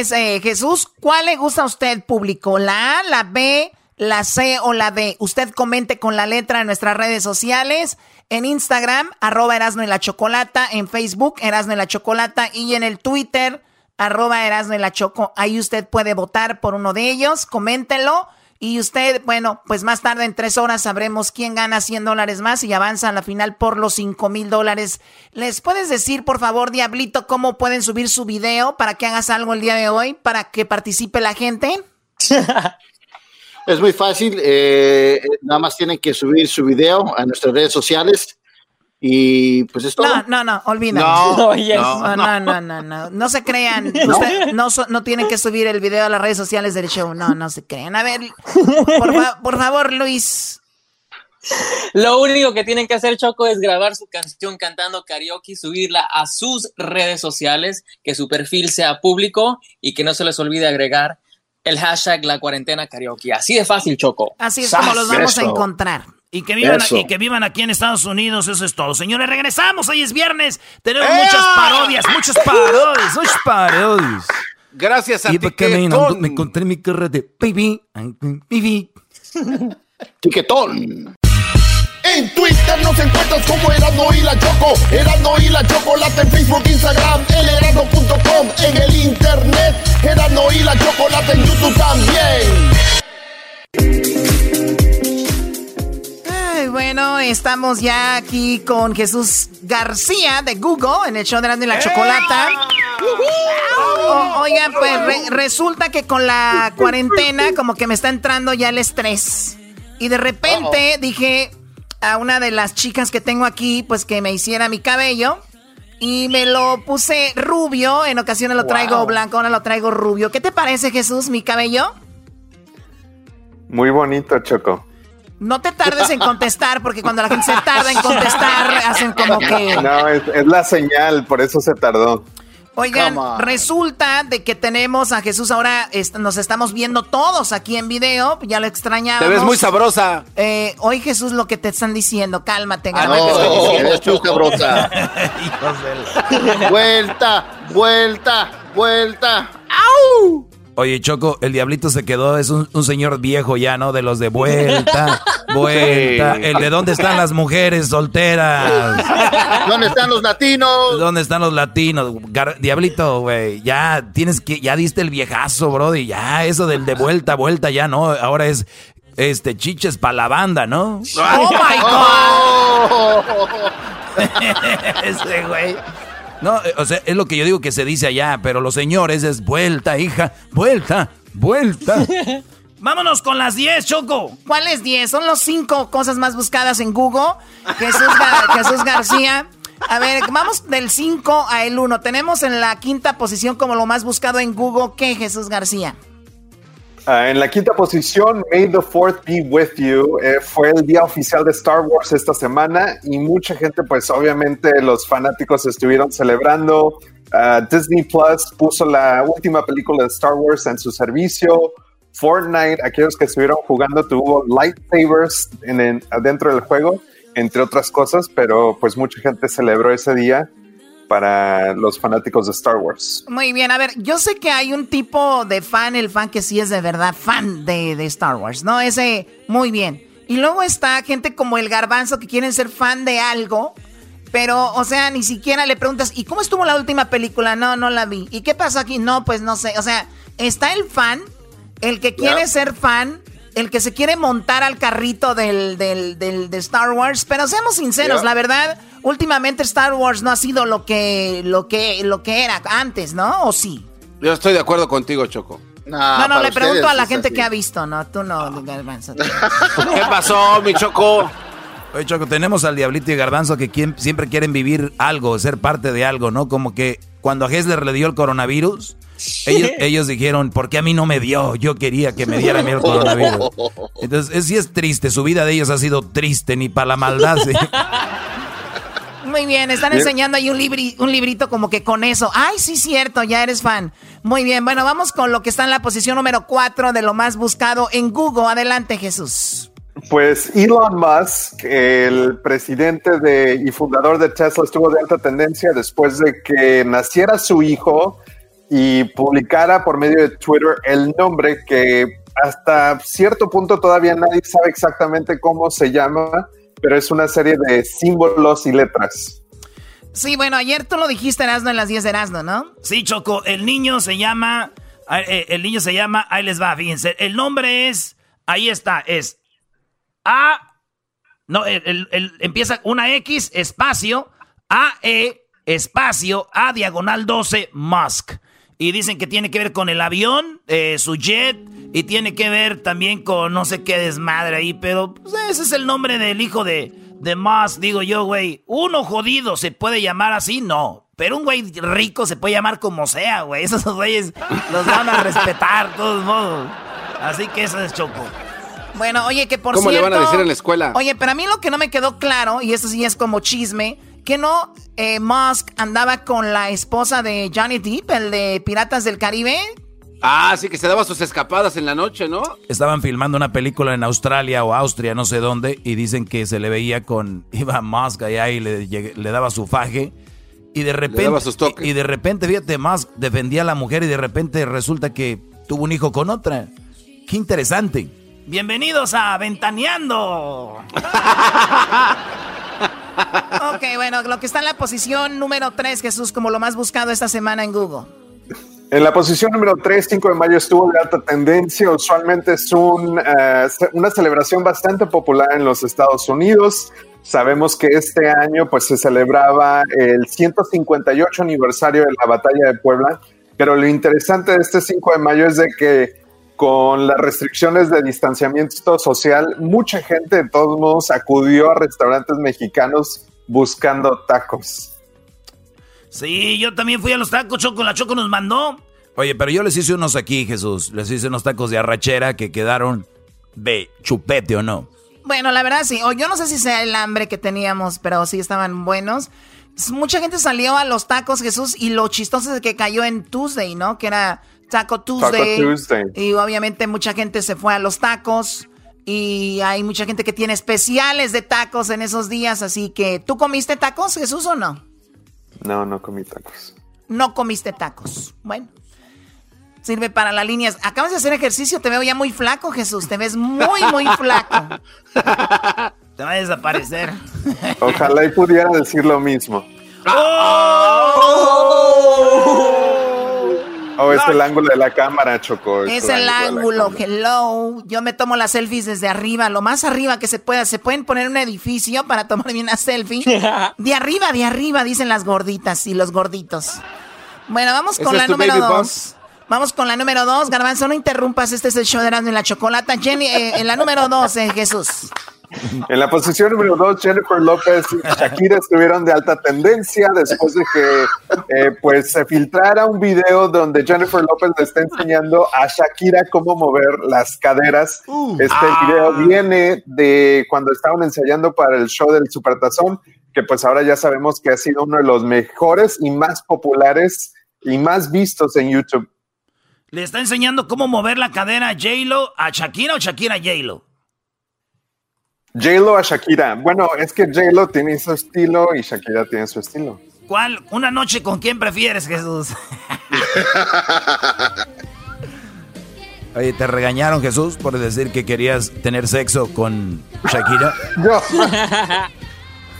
es eh, Jesús. ¿Cuál le gusta a usted, público? ¿La A, la B, la C o la D? Usted comente con la letra en nuestras redes sociales. En Instagram, arroba Erasno y la Chocolata. En Facebook, Erasno y la Chocolata. Y en el Twitter, arroba Erasno y la Choco. Ahí usted puede votar por uno de ellos. Coméntelo. Y usted, bueno, pues más tarde en tres horas sabremos quién gana 100 dólares más y avanza a la final por los 5 mil dólares. ¿Les puedes decir, por favor, Diablito, cómo pueden subir su video para que hagas algo el día de hoy, para que participe la gente? Es muy fácil, eh, nada más tienen que subir su video a nuestras redes sociales y pues es todo. No, no, no, olvídalo. No, no, no, no, no, no, no se crean. Usted- no, so- no tienen que subir el video a las redes sociales del show. No, no se crean. A ver, por, fa- por favor, Luis. Lo único que tienen que hacer, Choco, es grabar su canción cantando karaoke y subirla a sus redes sociales, que su perfil sea público y que no se les olvide agregar el hashtag la cuarentena karaoke. Así de fácil, Choco. Así es como los vamos a encontrar. Y que, vivan, Eso. y que vivan aquí en Estados Unidos, eso es todo. Señores, regresamos, hoy es viernes. Tenemos muchas parodias, muchas parodias, muchas parodias. Gracias a Iba ti. caminando, me encontré mi carrera de baby, baby. Tiquetón. En Twitter nos encuentras como Erasmo y la Choco. Erasmo y la Chocolate en Facebook, Instagram, elerasmo.com. En el internet, Erasmo y la Chocolate en YouTube estamos ya aquí con Jesús García de Google en el show de Erasmo y la Chocolata. O- oigan, pues re- resulta que con la cuarentena como que me está entrando ya el estrés. Y de repente dije a una de las chicas que tengo aquí, pues que me hiciera mi cabello. Y me lo puse rubio, en ocasiones lo traigo blanco, ahora lo traigo rubio. ¿Qué te parece, Jesús, mi cabello? Muy bonito, Choco. No te tardes en contestar, porque cuando la gente se tarda en contestar, hacen como que... No, es, es la señal, por eso se tardó. Oigan, resulta de que tenemos a Jesús ahora, est- nos estamos viendo todos aquí en video, ya lo extrañábamos. Te ves muy sabrosa. Eh, hoy Jesús, lo que te están diciendo, cálmate. Ah, no, eres muy sabrosa. Hijos Vuelta, vuelta, vuelta. Oye, Choco, el diablito se quedó, es un, un señor viejo ya, ¿no? De los de vuelta, vuelta. Sí. El de dónde están las mujeres solteras. ¿Dónde están los latinos? ¿Dónde están los latinos? Gar- Diablito, güey, ya tienes que, ya diste el viejazo, brody. Ya, eso del de vuelta, vuelta, ya no. Ahora es, este, chiches para la banda, ¿no? ¡Oh, my God! Oh. Ese güey. No, eh, o sea, es lo que yo digo que se dice allá, pero los señores es vuelta, hija, vuelta, vuelta. Vámonos con las 10, Choco. ¿Cuáles 10? Son los 5 cosas más buscadas en Google. Jesús, Jesús García. A ver, vamos del 5 a el 1. Tenemos en la quinta posición como lo más buscado en Google. ¿Qué, Jesús García? Uh, en la quinta posición, May the Fourth Be With You, eh, fue el día oficial de Star Wars esta semana y mucha gente, pues obviamente los fanáticos estuvieron celebrando. Uh, Disney Plus puso la última película de Star Wars en su servicio. Fortnite, aquellos que estuvieron jugando, tuvo lightsabers en, dentro del juego, entre otras cosas, pero pues mucha gente celebró ese día para los fanáticos de Star Wars. Muy bien, a ver, yo sé que hay un tipo de fan, el fan que sí es de verdad fan de, de Star Wars, ¿no? Ese, muy bien. Y luego está gente como el garbanzo que quieren ser fan de algo, pero, o sea, ni siquiera le preguntas, ¿y cómo estuvo la última película? No, no la vi. ¿Y qué pasó aquí? No, pues no sé. O sea, está el fan el que quiere ser fan, el que se quiere montar al carrito del, del, del de Star Wars, pero seamos sinceros, la verdad, últimamente Star Wars no ha sido lo que, lo que, lo que era antes, ¿no? ¿O sí? Yo estoy de acuerdo contigo, Choco. No, no, le pregunto a la gente que ha visto, no, tú no, Garbanzo. ¿Qué pasó, mi Choco? Oye, Choco, tenemos al Diablito y Garbanzo que siempre quieren vivir algo, ser parte de algo, ¿no? Como que cuando a Hessler le dio el coronavirus, ellos, dijeron, ¿por qué a mí no me dio? Yo quería que me diera a mí el coronavirus. Entonces, sí es triste, su vida de ellos ha sido triste, ni para la maldad. Muy bien, están enseñando ahí un, un librito como que con eso. Ay, sí, cierto, ya eres fan. Muy bien, bueno, vamos con lo que está en la posición número 4 de lo más buscado en Google. Adelante, Jesús. Pues Elon Musk, el presidente de, y fundador de Tesla, estuvo de alta tendencia después de que naciera su hijo y publicara por medio de Twitter el nombre que hasta cierto punto todavía nadie sabe exactamente cómo se llama, pero es una serie de símbolos y letras. Sí, bueno, ayer tú lo dijiste Erasno en las 10 de Erasno, ¿no? Sí, Choco, el niño se llama, eh, el niño se llama, ahí les va, fíjense, el nombre es, ahí está, es A, no, el, empieza una X, espacio, A, E, espacio, A, diagonal 12, Musk. Y dicen que tiene que ver con el avión, eh, su jet, y tiene que ver también con no sé qué desmadre ahí, pero pues, ese es el nombre del hijo de, de Musk, digo yo, güey. Uno jodido se puede llamar así, no. Pero un güey rico se puede llamar como sea, güey. Esos güeyes los van a respetar, de todos modos. Así que eso es Choco. Bueno, oye, que por ¿Cómo cierto... le van a decir en la escuela? Oye, pero a mí lo que no me quedó claro, y eso sí es como chisme, que no eh, Musk andaba con la esposa de Johnny Depp, el de Piratas del Caribe. Ah, sí, que se daba sus escapadas en la noche, ¿no? Estaban filmando una película en Australia o Austria, no sé dónde, y dicen que se le veía con. Iba Musk allá y le, le daba su faje. Y de repente. Y, y, de repente, fíjate, Musk defendía a la mujer y de repente resulta que tuvo un hijo con otra. Qué interesante. Bienvenidos a Ventaneando. ok, bueno, lo que está en la posición número 3, Jesús, como lo más buscado esta semana en Google. En la posición número 3, 5 de mayo estuvo de alta tendencia. Usualmente es eh, una celebración bastante popular en los Estados Unidos. Sabemos que este año pues, se celebraba el 158 aniversario de la Batalla de Puebla, pero lo interesante de este 5 de mayo es de que con las restricciones de distanciamiento social, mucha gente de todos modos acudió a restaurantes mexicanos buscando tacos. Sí, yo también fui a los tacos, Choco, la Choco nos mandó. Oye, pero yo les hice unos aquí, Jesús. Les hice unos tacos de arrachera que quedaron de chupete o no. Bueno, la verdad sí. O yo no sé si sea el hambre que teníamos, pero sí estaban buenos. Mucha gente salió a los tacos, Jesús, y lo chistoso es que cayó en Tuesday, ¿no? Que era Taco Tuesday. Y obviamente mucha gente se fue a los tacos. Y hay mucha gente que tiene especiales de tacos en esos días. Así que, ¿tú comiste tacos, Jesús, o no? No, no comí tacos. No comiste tacos. Bueno. Sirve para las líneas. Acabas de hacer ejercicio, te veo ya muy flaco, Jesús. Te ves muy, muy flaco. Te va a desaparecer. Ojalá y pudiera decir lo mismo. ¡Oh! Oh, es el ángulo de la cámara, Choco. Es, el, ángulo, hello. Yo me tomo las selfies desde arriba, lo más arriba que se pueda. Se pueden poner un edificio para tomarme una selfie. De arriba, de arriba, dicen las gorditas y los gorditos. Bueno, vamos con la número dos. Vamos con la número dos. Garbanzo, no interrumpas. Este es el show de Erasmo y la Chocolata. Jenny, eh, en la número dos, eh, Jesús. En la posición número dos, Jennifer López y Shakira estuvieron de alta tendencia después de que eh, pues se filtrara un video donde Jennifer López le está enseñando a Shakira cómo mover las caderas. este video viene de cuando estaban ensayando para el show del Supertazón, que pues ahora ya sabemos que ha sido uno de los mejores y más populares y más vistos en YouTube. ¿Le está enseñando cómo mover la cadera a J-Lo, a Shakira o Shakira a J-Lo? J-Lo a Shakira. Bueno, es que J-Lo tiene su estilo y Shakira tiene su estilo. ¿Cuál? ¿Una noche con quién prefieres, Jesús? Oye, ¿te regañaron, Jesús, por decir que querías tener sexo con Shakira? Yo.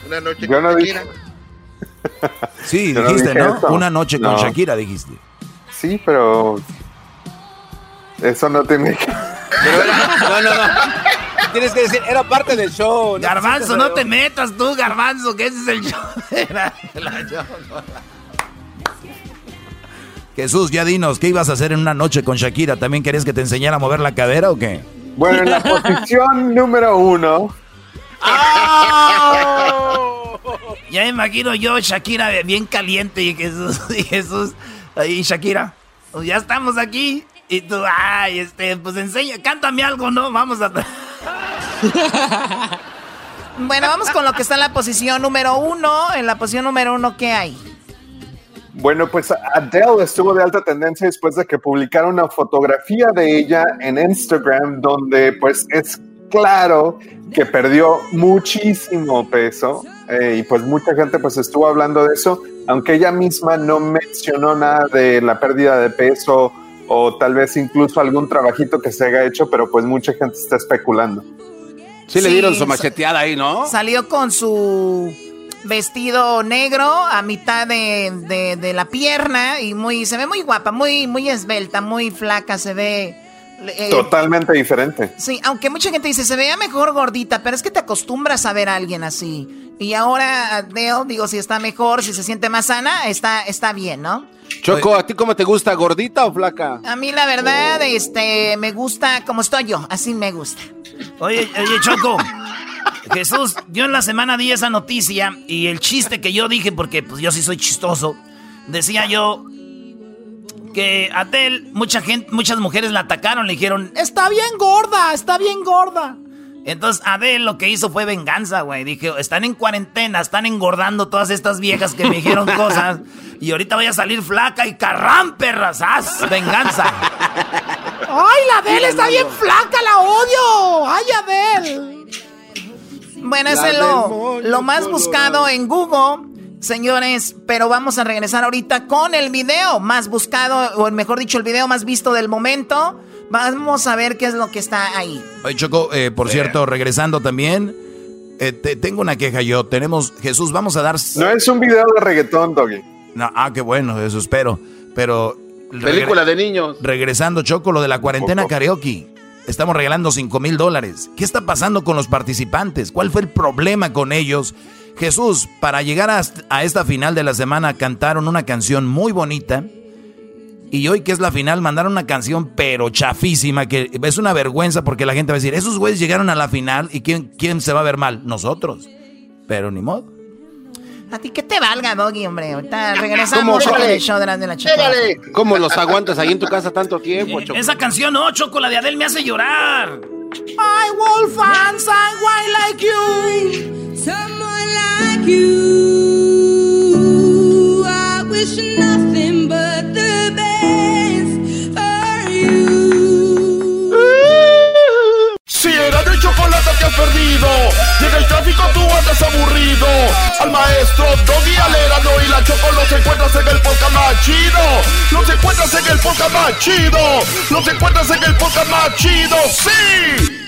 Una noche Yo con no Shakira. Sí, Yo dijiste, ¿no? Una noche con. Shakira, dijiste. Sí, pero eso no tiene que... No, no, no. Tienes que decir, era parte del show. Garbanzo, no te metas tú, Garbanzo, que ese es el show de la-. Jesús, ya dinos, ¿qué ibas a hacer en una noche con Shakira? ¿También querías que te enseñara a mover la cadera o qué? Bueno, en la posición número uno, Ya me imagino yo, Shakira, bien caliente y Jesús, y Jesús, ahí Shakira, pues ya estamos aquí. Y tú, ay, este, pues enseña, cántame algo, ¿no? Vamos a... Bueno, vamos con lo que está en la posición número uno. En la posición número uno, ¿qué hay? bueno, pues Adele estuvo de alta tendencia después de que publicara una fotografía de ella en Instagram donde pues es claro que perdió muchísimo peso eh, y pues mucha gente pues estuvo hablando de eso, aunque ella misma no mencionó nada de la pérdida de peso o tal vez incluso algún trabajito que se haya hecho, pero pues mucha gente está especulando. Sí, le dieron su macheteada ahí, ¿no? Salió con su vestido negro a mitad de, de- de la pierna y muy se ve muy guapa, muy muy esbelta, muy flaca, se ve. eh, Totalmente diferente. Sí, aunque mucha gente dice se veía mejor gordita, pero es que te acostumbras a ver a alguien así. Y ahora Adele, digo, si está mejor, si se siente más sana, está, está bien, ¿no? Choco, ¿a ti cómo te gusta? ¿Gordita o flaca? A mí la verdad, este, me gusta como estoy yo, así me gusta. Oye, oye, Choco. Jesús, yo en la semana di esa noticia y el chiste que yo dije, porque pues yo sí soy chistoso, decía yo que Adele, mucha gente, muchas mujeres la atacaron, le dijeron, está bien gorda, está bien gorda. Entonces Adele lo que hizo fue venganza, güey. Dije, están en cuarentena, están engordando todas estas viejas que me dijeron cosas. Y ahorita voy a salir flaca y carrán, perras. Venganza. ¡Ay, la Adele está bien flaca, la odio! ¡Ay, Adele! Bueno, ese es lo, lo más buscado en Google, señores. Pero vamos a regresar ahorita con el video más buscado, o mejor dicho, el video más visto del momento. Vamos a ver qué es lo que está ahí. Oye, Choco, eh, por cierto, regresando también, eh, te- tengo una queja yo. Tenemos, Jesús, vamos a dar... No es un video de reggaetón, Doggy. No, ah, qué bueno, eso espero. Pero... Película de niños. Regresando, Choco, lo de la cuarentena karaoke. Estamos regalando 5 mil dólares. ¿Qué está pasando con los participantes? ¿Cuál fue el problema con ellos? Jesús, para llegar a, a esta final de la semana cantaron una canción muy bonita. Y hoy que es la final mandaron una canción pero chafísima, que es una vergüenza porque la gente va a decir, esos güeyes llegaron a la final y ¿quién, quién se va a ver mal? Nosotros. Pero ni modo. A ti que te valga, Doggy, hombre. Ahorita regresamos ¿Cómo? el show de la, de la. ¿Cómo los aguantas ahí en tu casa tanto tiempo, Choco? Esa canción no, Choco, la de Adele me hace llorar. I will find someone like you. Someone like you. I wish nothing but the best Si era de chocolate que has perdido Y en el tráfico tú andas aburrido. Al maestro Doggy Alerano y la Choco los encuentras en el podcast más chido. Los encuentras en el podcast más chido. Los encuentras en el podcast más chido ¡Sí!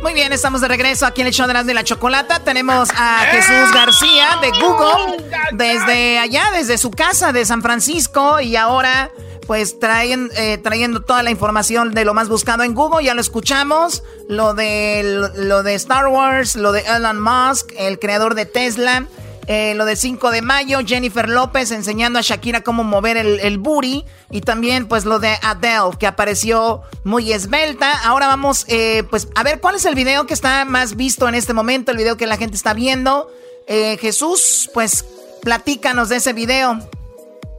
Muy bien, estamos de regreso aquí en el show de las de la chocolata. Tenemos a Jesús García de Google desde allá, desde su casa de San Francisco y ahora pues traen, eh, trayendo toda la información de lo más buscado en Google. Ya lo escuchamos, lo de, lo de Star Wars, lo de Elon Musk, el creador de Tesla. eh, lo de 5 de mayo, Jennifer López enseñando a Shakira cómo mover el, el booty. Y también pues lo de Adele, que apareció muy esbelta. Ahora vamos eh, pues a ver cuál es el video que está más visto en este momento, el video que la gente está viendo. Jesús, pues platícanos de ese video.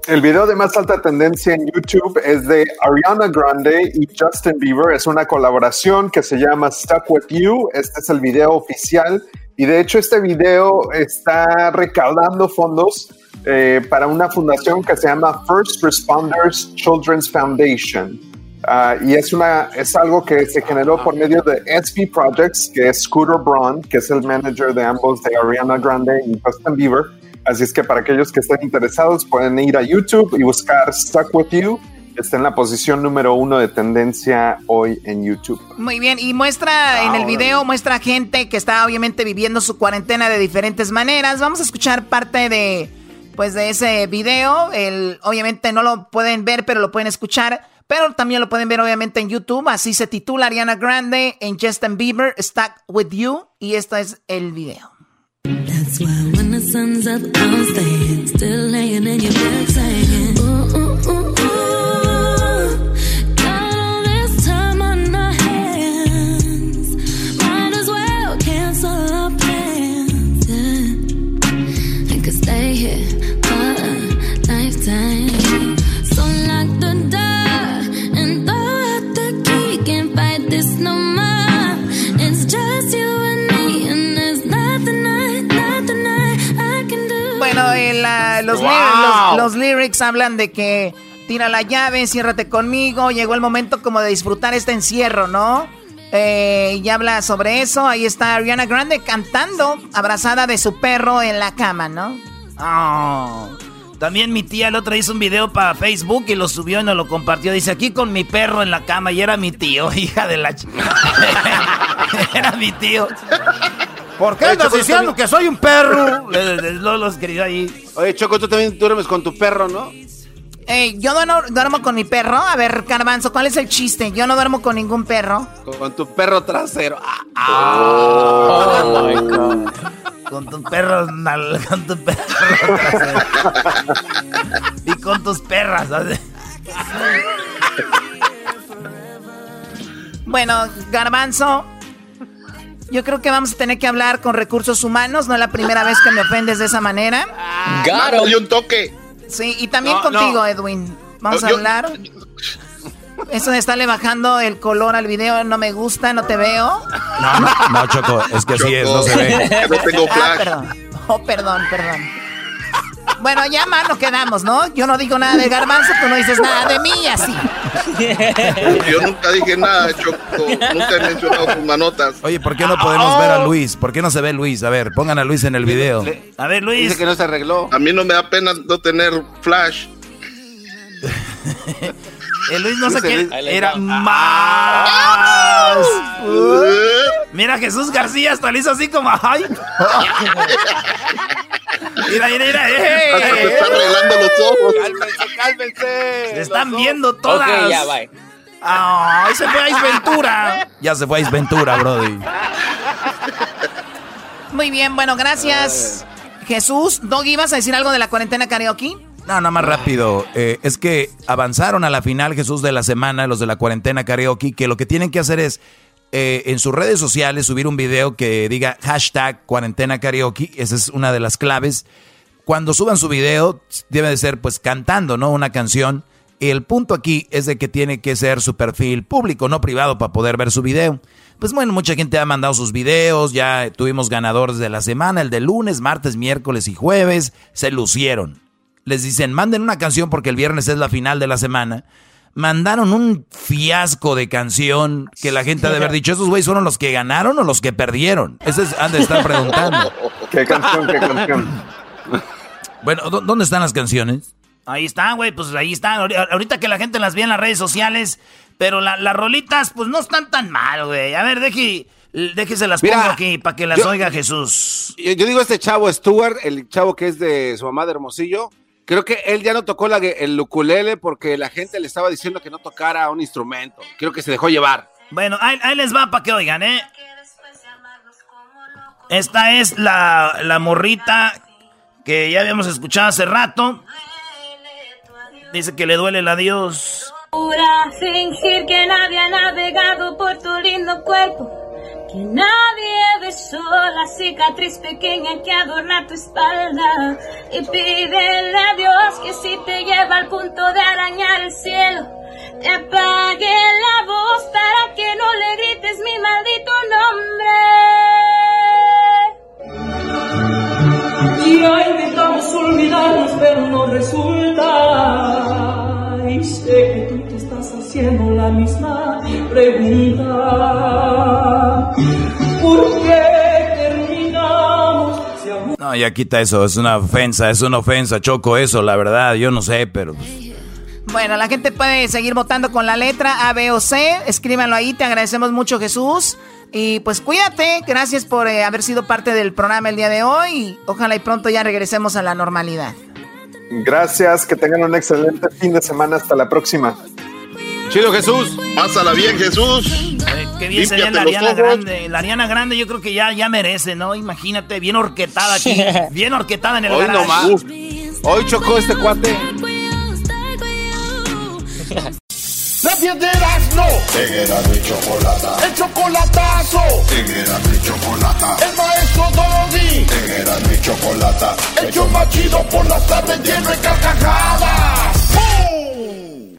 El video de más alta tendencia en YouTube es de Ariana Grande y Justin Bieber. Es una colaboración que se llama Stuck With You. Este es el video oficial y de hecho este video está recaudando fondos eh, para una fundación que se llama First Responders Children's Foundation. Ah, y es, una, es algo que se generó por medio de SP Projects, que es Scooter Braun, que es el manager de ambos, de Ariana Grande y Justin Bieber. Así es que para aquellos que estén interesados pueden ir a YouTube y buscar Stuck With You está en la posición número uno de tendencia hoy en YouTube. Muy bien, y muestra en el video, muestra gente que está obviamente viviendo su cuarentena de diferentes maneras. Vamos a escuchar parte de, pues, de ese video. El, obviamente no lo pueden ver, pero lo pueden escuchar. Pero también lo pueden ver obviamente en YouTube. Así se titula Ariana Grande en Justin Bieber, Stuck With You. Y este es el video. sun's up, I'm staying. Still laying in your bed, saying. Los, lyrics hablan de que tira la llave, enciérrate conmigo. Llegó el momento como de disfrutar este encierro, ¿no? Eh, y habla sobre eso. Ahí está Ariana Grande cantando, abrazada de su perro en la cama, ¿no? Oh. También mi tía el otro hizo un video para Facebook y lo subió y nos lo compartió. Dice, aquí con mi perro en la cama y era mi tío, hija de la... era mi tío. ¿Por qué andas diciendo que soy un perro? No los querido ahí. Oye, Choco, tú también duermes con tu perro, ¿no? Ey, yo no duermo con mi perro. A ver, Carbanzo, ¿cuál es el chiste? Yo no duermo con ningún perro. Con tu perro trasero. Ah, oh, my God. Con tu perro, con tu perro trasero. y con tus perras. bueno, Garbanzo, yo creo que vamos a tener que hablar con recursos humanos. No es la primera vez que me ofendes de esa manera. Claro, y un toque. Sí, y también contigo, Edwin. Vamos a hablar. Eso de estarle bajando el color al video no me gusta, no te veo. No, no, no Choco, es que así es, no se ve. No tengo ah, flash. perdón. Oh, perdón, perdón. Bueno, ya más nos quedamos, ¿no? Yo no digo nada de garbanzo, tú no dices nada de mí, así. Yo nunca dije nada, Choco. Nunca he mencionado tus manotas. Oye, ¿por qué no podemos ver a Luis? ¿Por qué no se ve Luis? A ver, pongan a Luis en el video. A ver, Luis. Dice que no se arregló. A mí no me da pena no tener flash. El Luis no sé qué era más. Mira, Jesús García hasta le hizo así como. ¡Ay! Mira, mira, mira. ¡eh! Se está arreglando los ojos. Cálmense, cálmense. Se están viendo todas. Ok, ya, bye. ¡Ay, se fue a Isventura! Ya se fue a Isventura, Brody. Muy bien, bueno, gracias. Jesús, Doggy, ¿ibas a decir algo de la cuarentena karaoke? No, nada más rápido. Eh, es que avanzaron a la final, Jesús, de la semana, los de la cuarentena karaoke, que lo que tienen que hacer es eh, en sus redes sociales subir un video que diga hashtag cuarentena karaoke. Esa es una de las claves. Cuando suban su video, debe de ser pues cantando, ¿no? Una canción. Y el punto aquí es de que tiene que ser su perfil público, no privado, para poder ver su video. Pues bueno, mucha gente ha mandado sus videos, ya tuvimos ganadores de la semana, el de lunes, martes, miércoles y jueves, se lucieron les dicen, manden una canción porque el viernes es la final de la semana. Mandaron un fiasco de canción que la gente ha de haber dicho, ¿esos güeyes fueron los que ganaron o los que perdieron? Ese es, han de estar preguntando. ¿Qué canción, qué canción? Bueno, ¿dónde están las canciones? Ahí están, güey, pues ahí están. Ahorita que la gente las ve en las redes sociales, pero las rolitas, pues no están tan mal, güey. A ver, deje, déjese las pongo aquí para que las oiga Jesús. Yo, yo digo este chavo Stuart, el chavo que es de su mamá de Hermosillo, Creo que él ya no tocó la, el ukulele porque la gente le estaba diciendo que no tocara un instrumento. Creo que se dejó llevar. Bueno, ahí, les va para que oigan, ¿eh? Esta es la, la morrita que ya habíamos escuchado hace rato. Dice que le duele el adiós. Pura fingir que nadie ha navegado por tu lindo cuerpo. Que nadie besó la cicatriz pequeña que adorna tu espalda. Y pídele a Dios que si te lleva al punto de arañar el cielo, te apague la voz para que no le grites mi maldito nombre. Y hoy intentamos olvidarnos, pero no resulta. Y que tú estás haciendo la misma pregunta. ¿Por qué terminamos? Si aún No, ya quita eso, es una ofensa, es una ofensa, Choco, eso, la verdad, yo no sé, pero... Bueno, la gente puede seguir votando con la letra A, B o C. Escríbanlo ahí, te agradecemos mucho Jesús. Y pues cuídate, gracias por eh, haber sido parte del programa el día de hoy. Y ojalá y pronto ya regresemos a la normalidad. Gracias, que tengan un excelente fin de semana. Hasta la próxima. Chido Jesús. Pásala bien, Jesús. Eh, qué bien sería la Límpiate los Ariana. Grande. La Ariana Grande yo creo que ya, ya merece, ¿no? Imagínate, bien orquetada aquí. bien orquetada en el Hoy garage. nomás. Hoy chocó este cuate. La piedras no. En Erasmo y Chocolata. El chocolatazo. En Erasmo y Chocolata. El maestro Doggy. En Erasmo y Chocolata. El show más chido por las tardes lleno de carcajadas.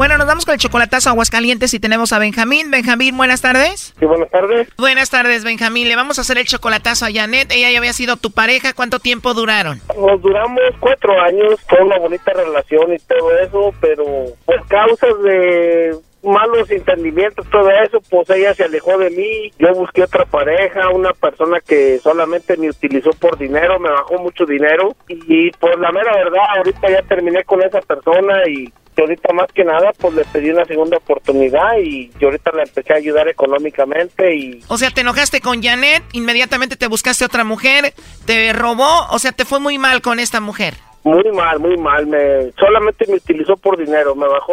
Bueno, nos vamos con el chocolatazo a Aguascalientes y tenemos a Benjamín. Benjamín, buenas tardes. Sí, buenas tardes. Buenas tardes, Benjamín. Le vamos a hacer el chocolatazo a Janet. Ella ya había sido tu pareja. ¿Cuánto tiempo duraron? Nos duramos cuatro años, fue una bonita relación y todo eso, pero por causas de malos entendimientos, todo eso, pues ella se alejó de mí, yo busqué otra pareja, una persona que solamente me utilizó por dinero, me bajó mucho dinero y pues la mera verdad, ahorita ya terminé con esa persona y ahorita más que nada pues le pedí una segunda oportunidad y yo ahorita la empecé a ayudar económicamente y O sea, te enojaste con Janet, inmediatamente te buscaste otra mujer, te robó, o sea, te fue muy mal con esta mujer. Muy mal, muy mal. Me solamente me utilizó por dinero. Me bajó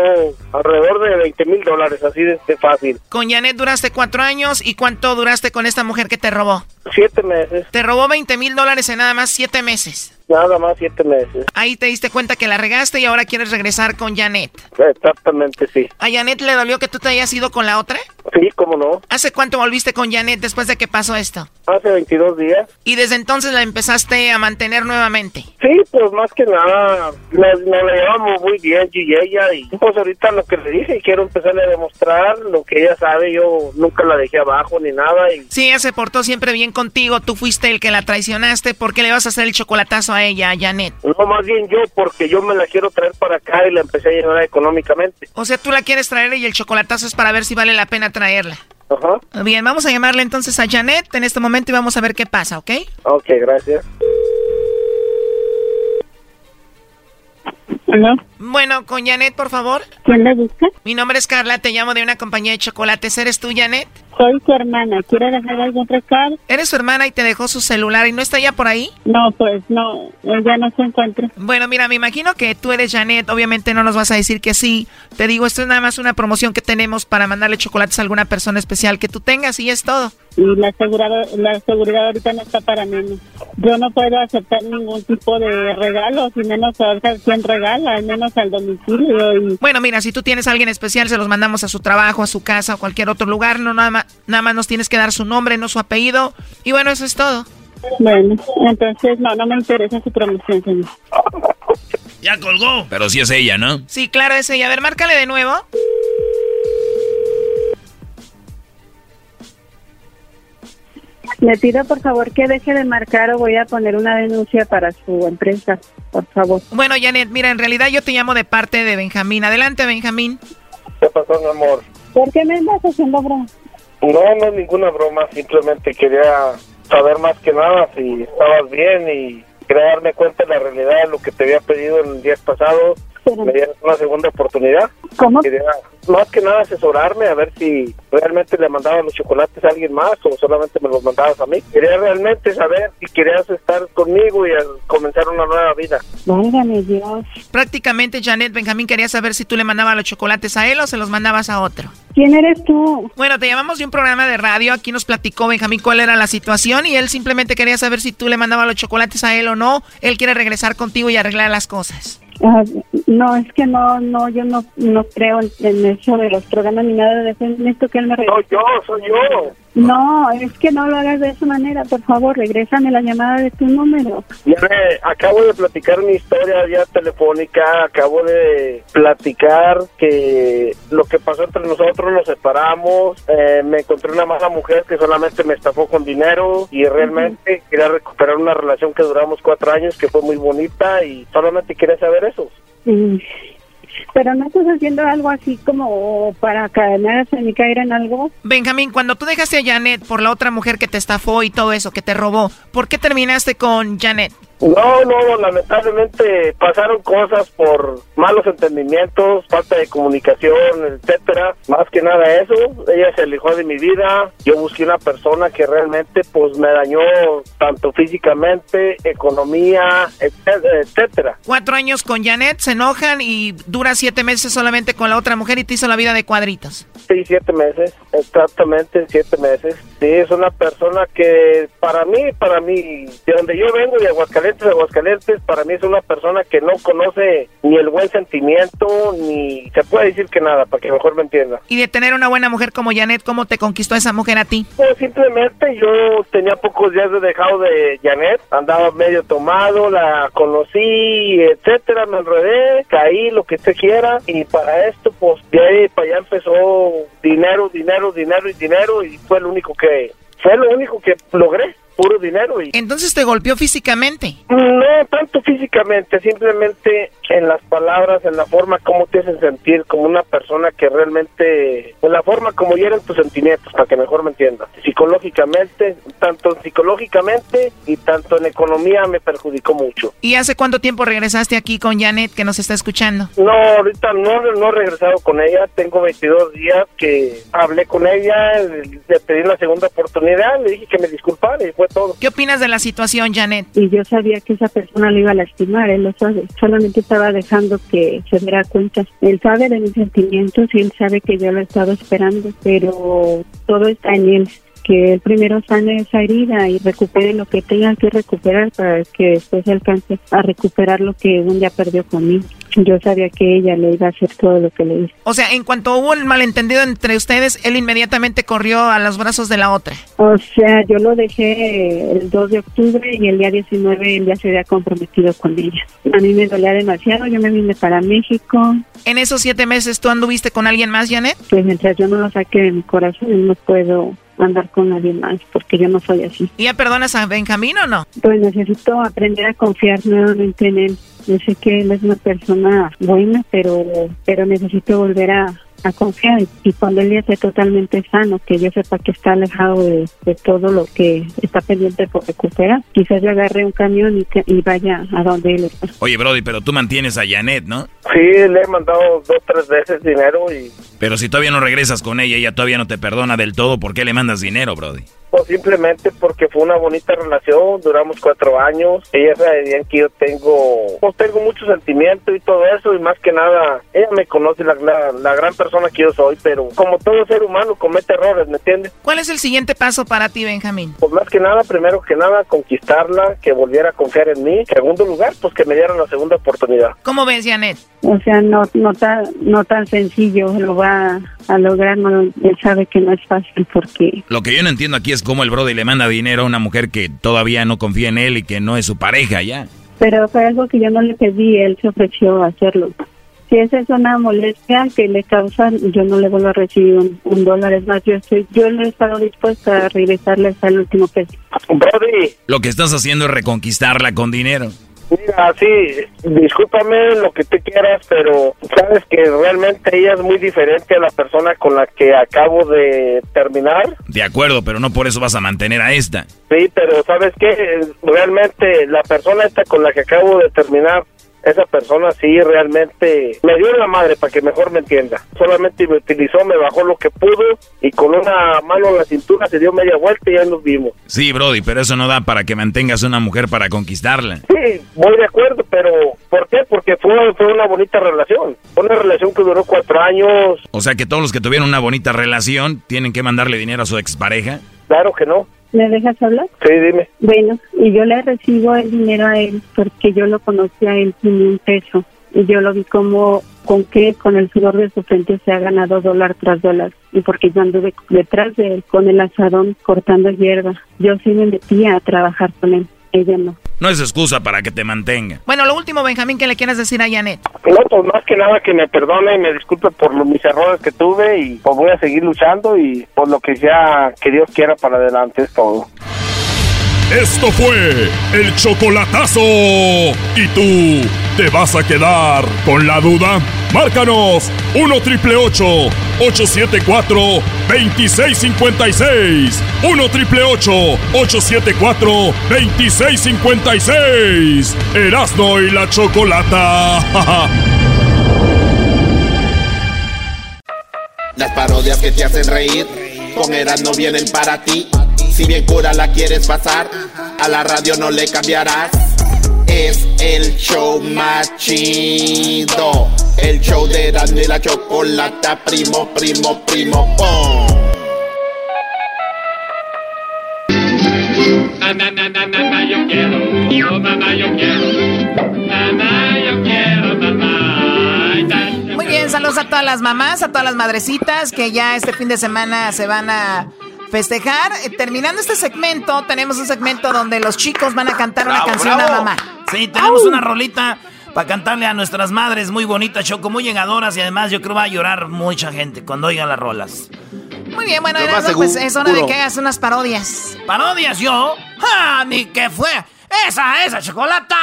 alrededor de 20 mil dólares, así de, de fácil. Con Janet duraste cuatro años y ¿cuánto duraste con esta mujer que te robó? Siete meses. Te robó 20 mil dólares en nada más siete meses. Nada más siete meses. Ahí te diste cuenta que la regaste y ahora quieres regresar con Janet. Exactamente, sí. ¿A Janet le dolió que tú te hayas ido con la otra? Sí, cómo no. ¿Hace cuánto volviste con Janet después de que pasó esto? Hace 22 días. Y desde entonces la empezaste a mantener nuevamente. Sí, pues más que nada, nos, nos llevamos muy bien yo y ella. Y pues ahorita lo que le dije, quiero empezarle a demostrar lo que ella sabe. Yo nunca la dejé abajo ni nada. Y Sí, ella se portó siempre bien contigo. Tú fuiste el que la traicionaste. ¿Por qué le vas a hacer el chocolatazo a ella, a Janet? no, más bien yo, porque yo me la quiero traer para acá y la empecé a llevar económicamente. O sea, tú la quieres traer y el chocolatazo es para ver si vale la pena traerla. Ajá. Bien, vamos a llamarle entonces a Janet en este momento y vamos a ver qué pasa, ¿ok? Ok, gracias. ¿Aló? Bueno, con Janet, por favor. ¿Quién la busca? Mi nombre es Carla, te llamo de una compañía de chocolates. ¿Eres tú, Janet? Soy su hermana. ¿Quiere dejar algún recado? ¿Eres su hermana y te dejó su celular y no está ya por ahí? No, pues no, ella no se encuentra. Bueno, mira, me imagino que tú eres Janet, obviamente no nos vas a decir que sí. Te digo, esto es nada más una promoción que tenemos para mandarle chocolates a alguna persona especial que tú tengas y es todo. Y la seguridad, la seguridad ahorita no está para mí. Yo no puedo aceptar ningún tipo de regalo, y menos a quien regala, al menos al domicilio. Y... Bueno, mira, si tú tienes a alguien especial, se los mandamos a su trabajo, a su casa o cualquier otro lugar. No, nada más, nada más nos tienes que dar su nombre, no su apellido. Y bueno, eso es todo. Bueno, entonces no, no me interesa su promoción, señor. Ya colgó. Pero sí es ella, ¿no? Sí, claro, es ella. A ver, márcale de nuevo. Le pido por favor que deje de marcar o voy a poner una denuncia para su empresa, por favor. Bueno, Janet, mira, en realidad yo te llamo de parte de Benjamín. Adelante, Benjamín. ¿Qué pasó, mi amor? ¿Por qué me estás haciendo broma? No, no es ninguna broma, simplemente quería saber más que nada si estabas bien y quería darme cuenta de la realidad de lo que te había pedido en días pasados. Me dieron una segunda oportunidad. ¿Cómo? Quería más que nada asesorarme a ver si realmente le mandaba los chocolates a alguien más o solamente me los mandabas a mí. Quería realmente saber si querías estar conmigo y comenzar una nueva vida. Válgame Dios. Prácticamente, Janet Benjamín quería saber si tú le mandabas los chocolates a él o se los mandabas a otro. ¿Quién eres tú? Bueno, te llamamos de un programa de radio. Aquí nos platicó Benjamín cuál era la situación y él simplemente quería saber si tú le mandabas los chocolates a él o no. Él quiere regresar contigo y arreglar las cosas. No, es que no, no, yo no, no creo en, en eso de los programas ni nada de eso. Necesito que él me No, yo, soy yo. No, es que no lo hagas de esa manera, por favor, regrésame la llamada de tu número. Ya me- acabo de platicar mi historia ya telefónica, acabo de platicar que lo que pasó entre nosotros, nos separamos, eh, me encontré una mala mujer que solamente me estafó con dinero y realmente quería recuperar una relación que duramos cuatro años, que fue muy bonita y solamente quería saber eso. Mm. Pero no estás haciendo algo así como para cadenar ni caer en algo. Benjamín, cuando tú dejaste a Janet por la otra mujer que te estafó y todo eso, que te robó, ¿por qué terminaste con Janet? No, no, lamentablemente pasaron cosas por malos entendimientos, falta de comunicación, etcétera. Más que nada eso, ella se alejó de mi vida. Yo busqué una persona que realmente pues me dañó tanto físicamente, economía, etcétera. Cuatro años con Janet, se enojan y dura siete meses solamente con la otra mujer y te hizo la vida de cuadritos. Sí, siete meses, exactamente siete meses. Sí, es una persona que para mí, para mí, de donde yo vengo, de Aguascalientes, de Aguascalientes, para mí es una persona que no conoce ni el buen sentimiento, ni se puede decir que nada, para que mejor me entienda. Y de tener una buena mujer como Janet, ¿cómo te conquistó esa mujer a ti? Pues simplemente yo tenía pocos días de dejado de Janet, andaba medio tomado, la conocí, etcétera, me enredé, caí, lo que usted quiera, y para esto, pues de ahí para allá empezó dinero, dinero, dinero y dinero, y fue lo único que, fue lo único que logré, puro dinero y... Entonces te golpeó físicamente. No tanto físicamente, simplemente en las palabras, en la forma como te hacen sentir como una persona que realmente, en la forma como hieren tus sentimientos, para que mejor me entiendas. Psicológicamente, tanto psicológicamente y tanto en economía me perjudicó mucho. ¿Y hace cuánto tiempo regresaste aquí con Janet que nos está escuchando? No, ahorita no, no he regresado con ella, tengo 22 días que hablé con ella, le pedí la segunda oportunidad, le dije que me disculpara y fue todo. ¿Qué opinas de la situación, Janet? Y yo sabía que esa persona le iba a lastimar, él lo sabe. Solamente estaba dejando que se diera cuenta. Él sabe de mis sentimientos y él sabe que yo lo he estado esperando, pero todo está en él. Que él primero sane esa herida y recupere lo que tenga que recuperar para que después alcance a recuperar lo que un día perdió conmigo. Yo sabía que ella le iba a hacer todo lo que le hizo. O sea, en cuanto hubo un malentendido entre ustedes, él inmediatamente corrió a los brazos de la otra. O sea, yo lo dejé el 2 de octubre y el día 19 él ya se había comprometido con ella. A mí me dolía demasiado, yo me vine para México. En esos siete meses, ¿tú anduviste con alguien más, Janet? Pues mientras yo no lo saque de mi corazón, no puedo andar con nadie más porque yo no soy así. ¿Y ya perdonas a Benjamín o no? Pues necesito aprender a confiar nuevamente en él. Yo sé que él es una persona buena, pero pero necesito volver a, a confiar y cuando él ya esté totalmente sano, que yo sepa que está alejado de, de todo lo que está pendiente por recuperar, quizás yo agarre un camión y, que- y vaya a donde él está. Oye, Brody, pero tú mantienes a Janet, ¿no? Sí, le he mandado dos, tres veces dinero y Pero si todavía no regresas con ella, ella todavía no te perdona del todo, ¿por qué le mandas dinero, Brody? Pues simplemente porque fue una bonita relación, duramos cuatro años, ella sabe bien que yo tengo, pues tengo mucho sentimiento y todo eso y más que nada, ella me conoce la, la, la gran persona que yo soy, pero como todo ser humano comete errores, ¿me entiendes? ¿Cuál es el siguiente paso para ti, Benjamín? Pues más que nada, primero que nada, conquistarla, que volviera a confiar en mí. Segundo lugar, pues que me dieran la segunda oportunidad. ¿Cómo ves, Janet? O sea, no no tan no tan sencillo lo va a lograr, no, él sabe que no es fácil porque Lo que yo no entiendo aquí es cómo el Brody le manda dinero a una mujer que todavía no confía en él y que no es su pareja ya. pero fue algo que yo no le pedí, él se ofreció a hacerlo. Si esa es una molestia que le causa, yo no le vuelvo a recibir un, un dólar. Es más, yo estoy, yo no he estado dispuesta a regresarle hasta el último peso. Brody, Lo que estás haciendo es reconquistarla con dinero. Mira, sí, discúlpame lo que tú quieras, pero sabes que realmente ella es muy diferente a la persona con la que acabo de terminar. De acuerdo, pero no por eso vas a mantener a esta. Sí, pero sabes que realmente la persona esta con la que acabo de terminar esa persona sí realmente me dio la madre para que mejor me entienda. Solamente me utilizó, me bajó lo que pudo y con una mano en la cintura se dio media vuelta y ya nos vimos. Sí, Brody, pero eso no da para que mantengas una mujer para conquistarla. Sí, voy de acuerdo, pero ¿por qué? Porque fue, fue una bonita relación. Fue una relación que duró cuatro años. O sea que todos los que tuvieron una bonita relación tienen que mandarle dinero a su expareja. Claro que no. ¿Me dejas hablar? Sí, dime. Bueno, y yo le recibo el dinero a él porque yo lo conocí a él sin un peso. Y yo lo vi como con que con el sudor de su frente se ha ganado dólar tras dólar. Y porque yo anduve detrás de él con el asadón cortando hierba. Yo sí me metía a trabajar con él. Ella no. No es excusa para que te mantenga. Bueno, lo último, Benjamín, ¿qué le quieres decir a Janet? No, pues más que nada que me perdone y me disculpe por los, mis errores que tuve y pues voy a seguir luchando y por lo que sea que Dios quiera para adelante es todo. Esto fue el chocolatazo. ¿Y tú te vas a quedar con la duda? Márcanos 1 triple 874 2656. 1 triple 874 2656. Erasno y la chocolata. Las parodias que te hacen reír con Erasmo vienen para ti. Si bien cura la quieres pasar, a la radio no le cambiarás. Es el show más chido. El show de Erasmo y la chocolata, primo, primo, primo, pom. Mamá, mamá, yo quiero. Oh, mamá, yo quiero. Mamá, yo quiero, mamá. Muy bien, saludos a todas las mamás, a todas las madrecitas que ya este fin de semana se van a festejar. Eh, Terminando este segmento, tenemos un segmento donde los chicos van a cantar una canción bravo. a mamá. Sí, tenemos una rolita para cantarle a nuestras madres muy bonitas, Choco, muy llegadoras y además yo creo va a llorar mucha gente cuando oigan las rolas. Muy bien, bueno, Erasmo, pues es hora de que hagas unas parodias. ¿Parodias yo? ¡Ah, ni que fue! ¡Esa, esa, chocolata!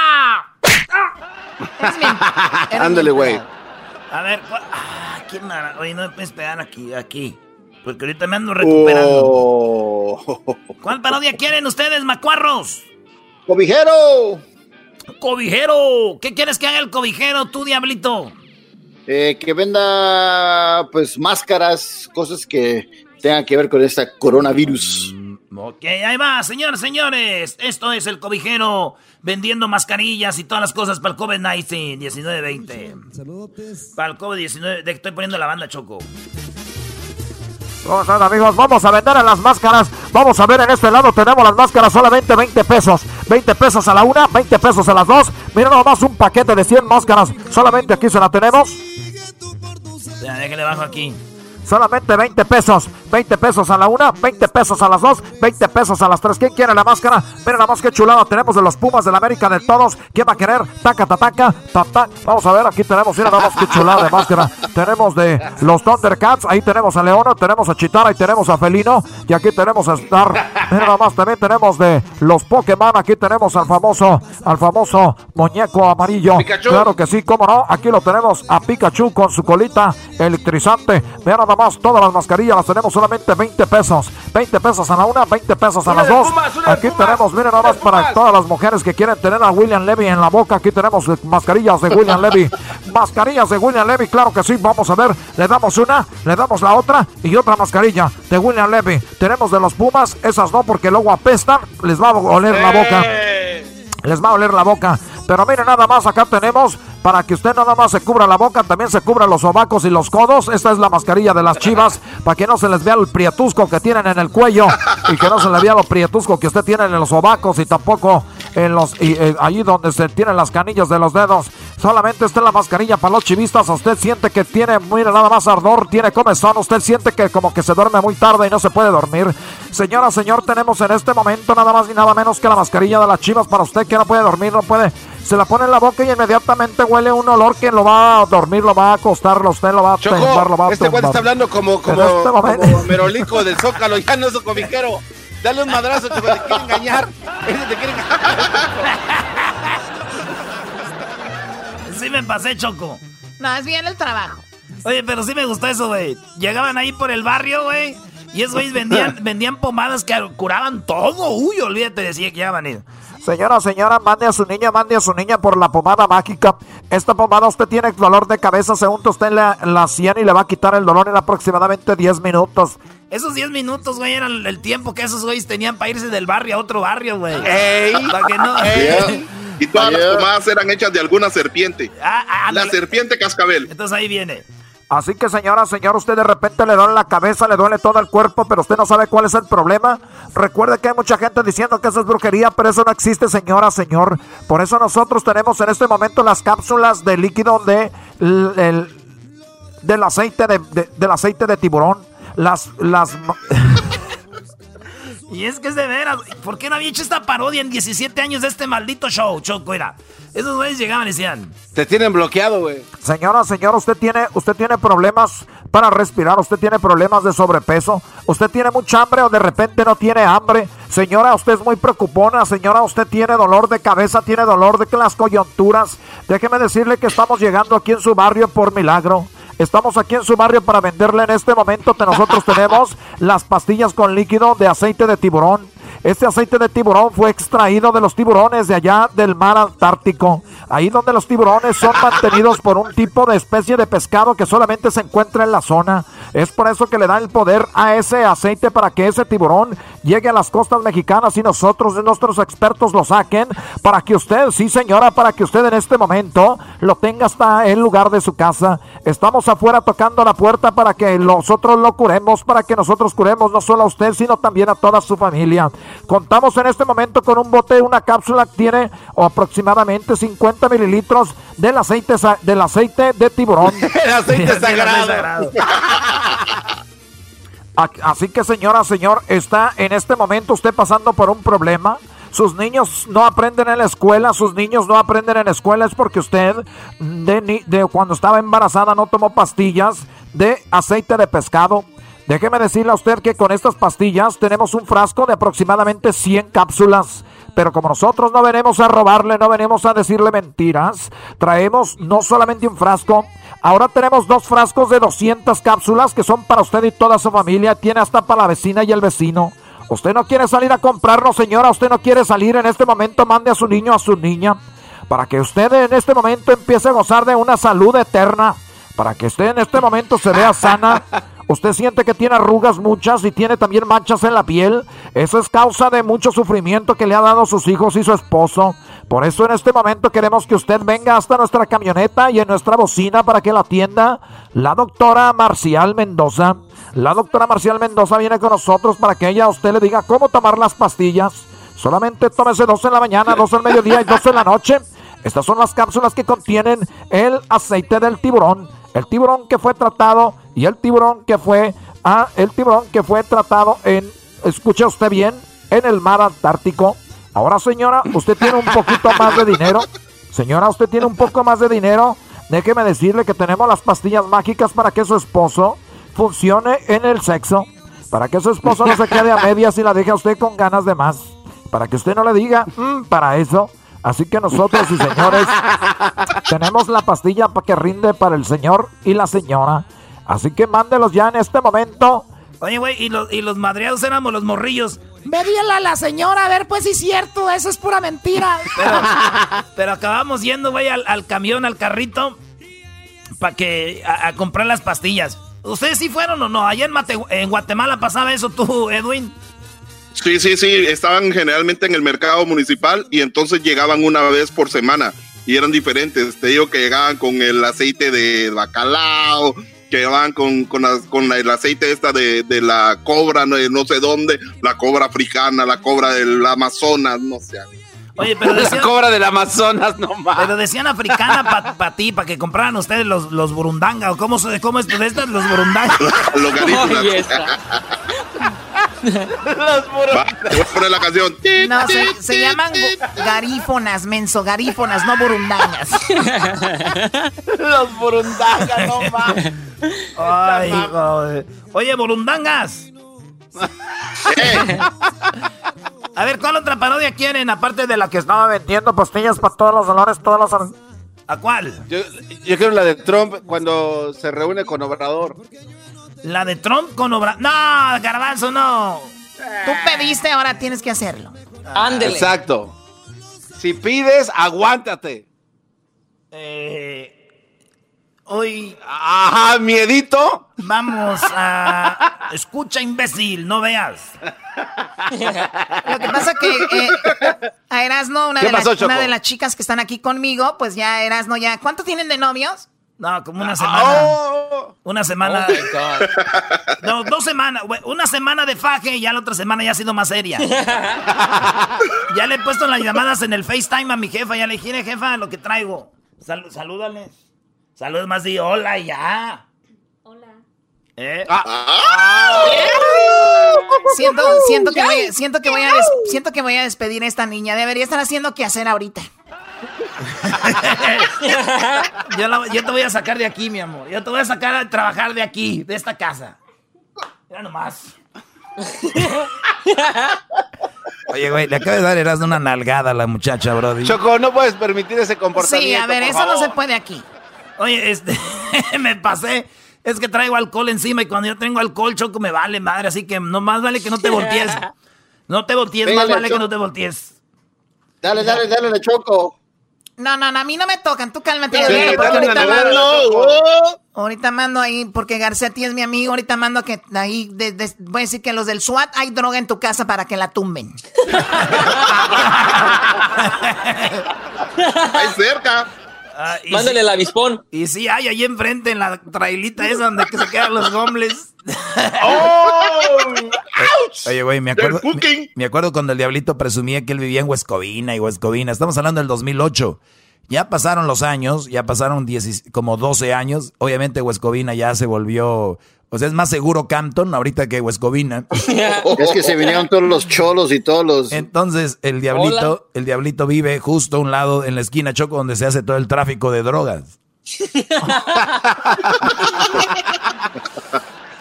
Ándale, güey. A ver. Ah, ¿quién era? Oye, no me puedes pegar aquí, aquí. Porque ahorita me ando recuperando. Oh. ¿Cuál parodia quieren ustedes, macuarros? ¡Cobijero! ¡Cobijero! ¿Qué quieres que haga el cobijero, tú, diablito? Eh, que venda, pues, máscaras, cosas que tengan que ver con esta coronavirus. Ok, ahí va, señores, señores. Esto es el cobijero vendiendo mascarillas y todas las cosas para el COVID-19, 19-20. Para el COVID-19, de- estoy poniendo la banda, Choco. ¿Cómo están amigos? Vamos a vender a las máscaras. Vamos a ver en este lado tenemos las máscaras solamente 20 pesos. 20 pesos a la una, 20 pesos a las dos. Mira nada más un paquete de 100 máscaras. Solamente aquí se la tenemos. Ya, déjale bajo aquí. Solamente 20 pesos. 20 pesos a la una, 20 pesos a las dos, 20 pesos a las tres. ¿Quién quiere la máscara? Mira nada más que chulada. Tenemos de los Pumas de la América de todos. ¿Quién va a querer? Taca, tataca, tata. Vamos a ver, aquí tenemos, mira nada más que chulada de máscara. Tenemos de los Thundercats. Ahí tenemos a Leono, tenemos a Chitara y tenemos a Felino. Y aquí tenemos a Star. Mira nada más, también tenemos de los Pokémon. Aquí tenemos al famoso, al famoso muñeco amarillo. Pikachu. Claro que sí, cómo no. Aquí lo tenemos a Pikachu con su colita electrizante. Vean nada más, todas las mascarillas las tenemos solamente 20 pesos. 20 pesos a la una, 20 pesos a las dos. Aquí tenemos, miren nada más para todas las mujeres que quieren tener a William Levy en la boca. Aquí tenemos mascarillas de William Levy. mascarillas de William Levy, claro que sí. Vamos a ver, le damos una, le damos la otra y otra mascarilla de William Levy. Tenemos de los Pumas, esas no, porque luego apestan, les va a oler la boca. Les va a oler la boca. Pero miren, nada más acá tenemos para que usted nada más se cubra la boca, también se cubra los sobacos y los codos. Esta es la mascarilla de las chivas para que no se les vea el prietusco que tienen en el cuello y que no se les vea lo prietusco que usted tiene en los sobacos y tampoco en los y, eh, allí donde se tienen las canillas de los dedos. Solamente esta es la mascarilla para los chivistas. Usted siente que tiene, mire, nada más ardor, tiene comezón. Usted siente que como que se duerme muy tarde y no se puede dormir. Señora, señor, tenemos en este momento nada más ni nada menos que la mascarilla de las chivas para usted que no puede dormir, no puede. Se la pone en la boca y inmediatamente huele un olor que lo va a dormir, lo va a acostar, usted lo va a tumbar, lo Choco, va a este güey está hablando como, como, este como merolico del Zócalo, ya no es un cobijero. Dale un madrazo, Choco, te quiere engañar. Ese te quiere engañar. sí me pasé, Choco. No, es bien el trabajo. Oye, pero sí me gustó eso, güey. Llegaban ahí por el barrio, güey. Y esos güeyes vendían, vendían pomadas que curaban todo. Uy, olvídate, decía que ya van a ir. Señora, señora, mande a su niña, mande a su niña por la pomada mágica. Esta pomada usted tiene dolor de cabeza, se unta usted en la, la sien y le va a quitar el dolor en aproximadamente 10 minutos. Esos 10 minutos, güey, eran el tiempo que esos güeyes tenían para irse del barrio a otro barrio, güey. ¡Ey! Para que no... Y todas las pomadas eran hechas de alguna serpiente. Ah, la serpiente cascabel. Entonces ahí viene. Así que señora, señor, usted de repente le duele la cabeza, le duele todo el cuerpo, pero usted no sabe cuál es el problema. Recuerde que hay mucha gente diciendo que eso es brujería, pero eso no existe, señora, señor. Por eso nosotros tenemos en este momento las cápsulas de líquido de, el- del aceite de, de- del aceite de tiburón. Las, las, Y es que es de veras, ¿por qué no había hecho esta parodia en 17 años de este maldito show? Choco, era. Esos güeyes llegaban y decían, Te tienen bloqueado, güey. Señora, señor, usted tiene, usted tiene problemas para respirar, usted tiene problemas de sobrepeso, usted tiene mucha hambre o de repente no tiene hambre. Señora, usted es muy preocupona, señora, usted tiene dolor de cabeza, tiene dolor de las coyunturas. Déjeme decirle que estamos llegando aquí en su barrio por milagro. Estamos aquí en su barrio para venderle en este momento que nosotros tenemos las pastillas con líquido de aceite de tiburón. Este aceite de tiburón fue extraído de los tiburones de allá del mar Antártico. Ahí donde los tiburones son mantenidos por un tipo de especie de pescado que solamente se encuentra en la zona. Es por eso que le da el poder a ese aceite para que ese tiburón llegue a las costas mexicanas y nosotros, nuestros expertos, lo saquen para que usted, sí señora, para que usted en este momento lo tenga hasta el lugar de su casa. Estamos afuera tocando la puerta para que nosotros lo curemos, para que nosotros curemos no solo a usted, sino también a toda su familia. Contamos en este momento con un bote, una cápsula que tiene aproximadamente 50 mililitros del aceite, del aceite de tiburón. El aceite sagrado. Así que señora, señor, está en este momento usted pasando por un problema. Sus niños no aprenden en la escuela, sus niños no aprenden en la escuela, es porque usted de cuando estaba embarazada no tomó pastillas de aceite de pescado. Déjeme decirle a usted que con estas pastillas tenemos un frasco de aproximadamente 100 cápsulas. Pero como nosotros no venimos a robarle, no venimos a decirle mentiras, traemos no solamente un frasco, ahora tenemos dos frascos de 200 cápsulas que son para usted y toda su familia, tiene hasta para la vecina y el vecino. Usted no quiere salir a comprarlo, señora, usted no quiere salir en este momento, mande a su niño, a su niña, para que usted en este momento empiece a gozar de una salud eterna, para que usted en este momento se vea sana. Usted siente que tiene arrugas muchas y tiene también manchas en la piel. Eso es causa de mucho sufrimiento que le ha dado sus hijos y su esposo. Por eso en este momento queremos que usted venga hasta nuestra camioneta y en nuestra bocina para que la atienda la doctora Marcial Mendoza. La doctora Marcial Mendoza viene con nosotros para que ella a usted le diga cómo tomar las pastillas. Solamente tómese dos en la mañana, dos al mediodía y dos en la noche. Estas son las cápsulas que contienen el aceite del tiburón, el tiburón que fue tratado y el tiburón que fue ah, el tiburón que fue tratado en escuche usted bien, en el mar Antártico. Ahora, señora, usted tiene un poquito más de dinero. Señora, usted tiene un poco más de dinero. Déjeme decirle que tenemos las pastillas mágicas para que su esposo funcione en el sexo. Para que su esposo no se quede a medias y la deje a usted con ganas de más. Para que usted no le diga, "Mm, para eso. Así que nosotros y señores tenemos la pastilla para que rinde para el señor y la señora. Así que mándelos ya en este momento. Oye, güey, y los, y los madreados éramos los morrillos. Vedíale a la señora, a ver, pues sí es cierto, eso es pura mentira. Pero, pero acabamos yendo, güey, al, al camión, al carrito, para que a, a comprar las pastillas. ¿Ustedes sí fueron o no? Allá en, Mate- en Guatemala pasaba eso tú, Edwin. Sí, sí, sí, estaban generalmente en el mercado municipal y entonces llegaban una vez por semana y eran diferentes. Te digo que llegaban con el aceite de bacalao, que llegaban con, con, las- con la- el aceite esta de, de la cobra, no, no sé dónde, la cobra africana, la cobra del Amazonas, no sé. Oye, pero La decían, cobra del Amazonas, no más. pero decían africana para ti, para que compraran ustedes los, los burundanga. ¿O cómo, se- cómo es de estas? Los burundanga. Los Va, te voy a poner la canción. No, se, se llaman garífonas, menso, garífonas, no burundangas. Los burundangas, no más. Ay, joder. Oye, burundangas. A ver, ¿cuál otra parodia quieren? Aparte de la que Estaba vendiendo pastillas para todos los dolores, todos los... ¿A cuál? Yo, yo quiero la de Trump cuando se reúne con Obrador. La de Trump con Obrador. No, Garbanzo, no. Tú pediste, ahora tienes que hacerlo. Ándele. Exacto. Si pides, aguántate. Eh, hoy Ajá, miedito. vamos a... Escucha, imbécil, no veas. Lo que pasa que eh, a Erasno, una, ¿Qué de pasó, una de las chicas que están aquí conmigo, pues ya Erasno ya... ¿Cuánto tienen de novios? No, como una semana. Oh. Una semana. Oh my God. No, dos semanas. Una semana de faje y ya la otra semana ya ha sido más seria. ya le he puesto las llamadas en el FaceTime a mi jefa. Ya le dije, "Mire, jefa, lo que traigo. Sal- salúdales. Saludos más di hola y ya. Hola. ¿Eh? Siento, siento que voy, siento que voy a des- siento que voy a despedir a esta niña. Debería estar haciendo qué hacer ahorita. yo, la- yo te voy a sacar de aquí, mi amor. Yo te voy a sacar a trabajar de aquí, de esta casa. Mira nomás. Oye, güey, le acaba de dar Erasmo una nalgada a la muchacha, Brody. Choco, no puedes permitir ese comportamiento. Sí, a ver, eso no se puede aquí. Oye, este, me pasé. Es que traigo alcohol encima y cuando yo tengo alcohol, Choco, me vale madre. Así que no más vale que no te voltees. No te voltees, más vale que no te voltees. Dale, dale, dale, le choco. No, no, no, a mí no me tocan. Tú cálmate. Sí, ahorita, porque ahorita mando, ahorita mando ahí, porque Garcetti es mi amigo. Ahorita mando que ahí, de- de- voy a decir que los del SWAT hay droga en tu casa para que la tumben. Ahí cerca. Ah, Mándale sí- el avispón. Y sí, hay ahí enfrente en la trailita esa donde que se quedan los gombles. Oye, güey, me acuerdo, me, me acuerdo cuando el Diablito presumía que él vivía en Huescovina y Huescovina. Estamos hablando del 2008. Ya pasaron los años, ya pasaron 10 como 12 años. Obviamente Huescovina ya se volvió... O sea, es más seguro Campton ahorita que Huescovina. Es que se vinieron todos los cholos y todos los. Entonces, el Diablito, el Diablito vive justo a un lado en la esquina Choco donde se hace todo el tráfico de drogas.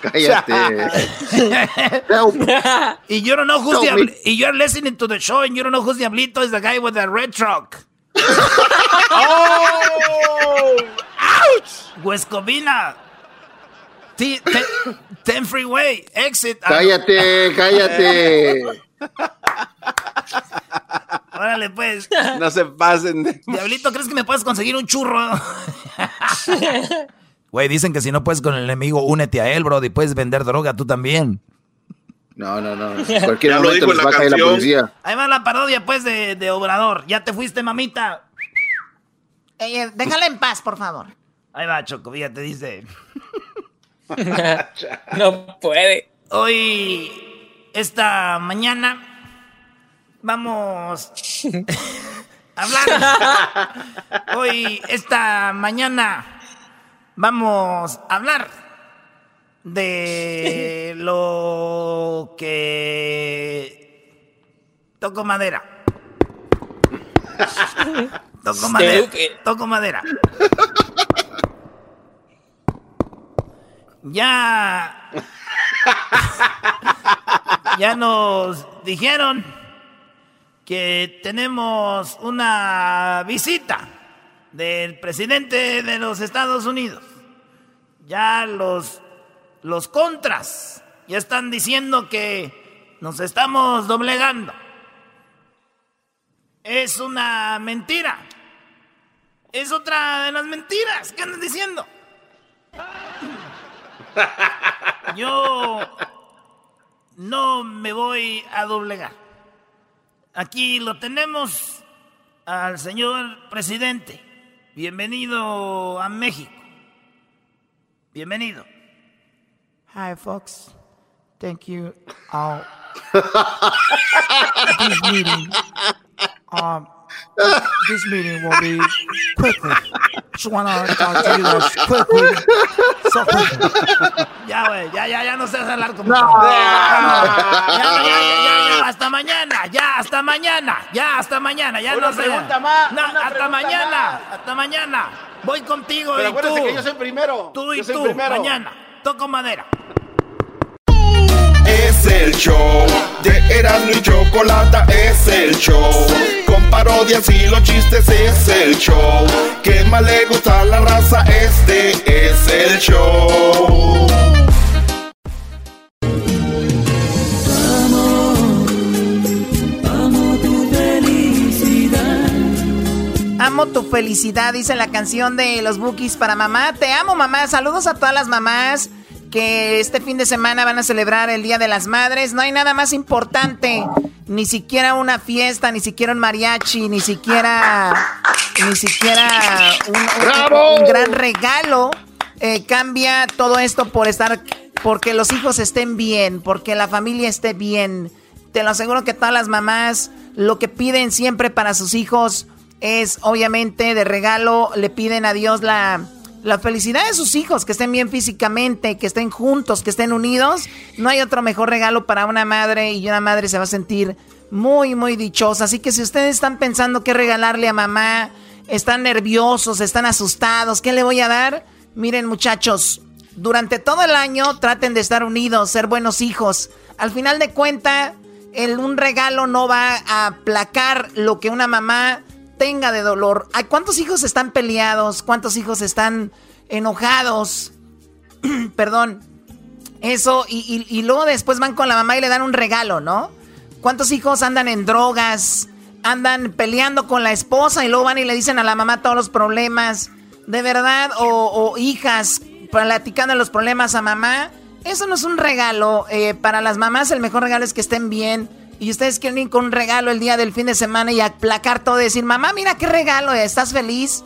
Cállate. y you don't know who's. Diabli- y you're listening to the show and you don't know who's Diablito is the guy with the red truck. oh! Ouch! Huescovina. T- te- ten freeway, exit. Ah, Cállate, cállate. Órale, pues. No se pasen. de- Diablito, ¿crees que me puedes conseguir un churro? Güey, dicen que si no puedes con el enemigo, únete a él, Brody. Puedes vender droga tú también. No, no, no. Cualquier momento dijo en les la va a caer la policía. Ahí va la parodia, pues, de, de Obrador. Ya te fuiste, mamita. Ey, eh, déjala en paz, por favor. Ahí va, Choco, fíjate, dice. no puede. Hoy, esta mañana, vamos a hablar. Hoy, esta mañana, vamos a hablar de lo que toco madera. Toco madera. Toco madera. Ya. Ya nos dijeron que tenemos una visita del presidente de los Estados Unidos. Ya los, los contras ya están diciendo que nos estamos doblegando. Es una mentira. Es otra de las mentiras que andan diciendo. Yo no me voy a doblegar. Aquí lo tenemos al señor presidente. Bienvenido a México. Bienvenido. Hi, folks. Thank you. This meeting, um, this meeting will be quickly. Just wanna talk to you guys quickly. So quickly. Ya, güey, ya, ya, ya no sé hablar como. No. Ya, ya, ya, ya, ya, hasta mañana, ya, hasta mañana, ya, hasta mañana, ya no sé. pregunta más, No, una hasta mañana, más. hasta mañana. Voy contigo Pero y tú. que yo soy primero. Tú y Yo soy tú, primero. mañana. Toco madera. Es el show de Erasmo y Chocolata, es el show. con parodias y los chistes es el show. Que más le gusta a la raza, este es el show. Amo tu felicidad. Dice la canción de los Bookies para mamá. Te amo, mamá. Saludos a todas las mamás que este fin de semana van a celebrar el Día de las Madres. No hay nada más importante. Ni siquiera una fiesta, ni siquiera un mariachi, ni siquiera. Ni siquiera un, un- ¡Bravo! un gran regalo. eh, cambia todo esto por estar. Porque los hijos estén bien, porque la familia esté bien. Te lo aseguro que todas las mamás lo que piden siempre para sus hijos es, obviamente, de regalo, le piden a Dios la, la felicidad de sus hijos, que estén bien físicamente, que estén juntos, que estén unidos. No hay otro mejor regalo para una madre y una madre se va a sentir muy, muy dichosa. Así que si ustedes están pensando qué regalarle a mamá, están nerviosos, están asustados, ¿qué le voy a dar? Miren muchachos, durante todo el año traten de estar unidos, ser buenos hijos. Al final de cuenta, el, un regalo no va a aplacar lo que una mamá tenga de dolor. ¿Cuántos hijos están peleados? ¿Cuántos hijos están enojados? Perdón. Eso, y luego después van con la mamá y le dan un regalo, ¿no? ¿Cuántos hijos andan en drogas? Andan peleando con la esposa y luego van y le dicen a la mamá todos los problemas. ¿De verdad? O, o hijas platicando los problemas a mamá. Eso no es un regalo. eh, para las mamás el mejor regalo es que estén bien. Y ustedes quieren ir con un regalo el día del fin de semana y aplacar todo y decir, mamá, mira qué regalo, ¿estás feliz?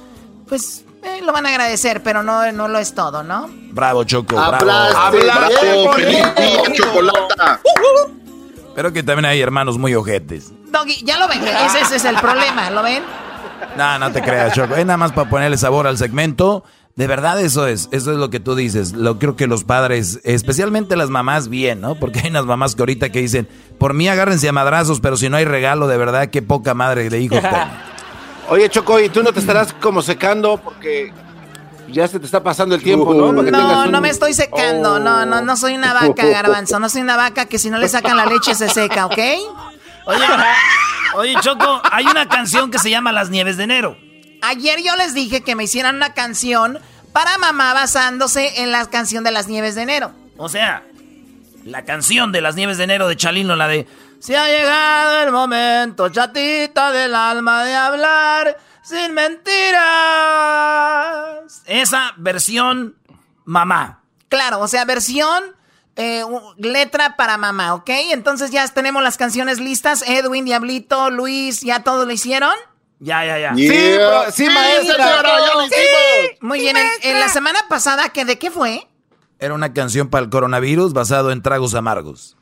Pues eh, lo van a agradecer, pero no, no lo es todo, ¿no? Bravo, Choco. Bravo. Feliz día, Chocolata. Pero que también hay hermanos muy ojetes. Doggy, ya lo ven, ese, ese es el problema, ¿lo ven? No, no te creas, Choco. Es nada más para ponerle sabor al segmento. De verdad eso es, eso es lo que tú dices. Lo creo que los padres, especialmente las mamás, bien, ¿no? Porque hay unas mamás que ahorita que dicen, por mí agárrense a madrazos, pero si no hay regalo, de verdad, qué poca madre de hijos tengo. Oye, Choco, y tú no te estarás como secando porque ya se te está pasando el tiempo, ¿no? Para que tengas No, un- no me estoy secando, no, no, no soy una vaca, garbanzo, no soy una vaca que si no le sacan la leche se seca, ¿ok? Oye, oye, Choco, hay una canción que se llama Las Nieves de Enero. Ayer yo les dije que me hicieran una canción para mamá basándose en la canción de las nieves de enero. O sea, la canción de Las Nieves de Enero de Chalino, la de Se ha llegado el momento, chatita del alma, de hablar sin mentiras. Esa versión mamá. Claro, o sea, versión, eh, letra para mamá, ¿ok? Entonces ya tenemos las canciones listas. Edwin, Diablito, Luis, ¿ya todos lo hicieron? Ya, ya, ya. Sí, pro- sí, maestra. señora, ya lo Sí. hicimos. Muy bien, en, en la semana pasada, ¿que ¿de qué fue? Era una canción para el coronavirus basado en tragos amargos.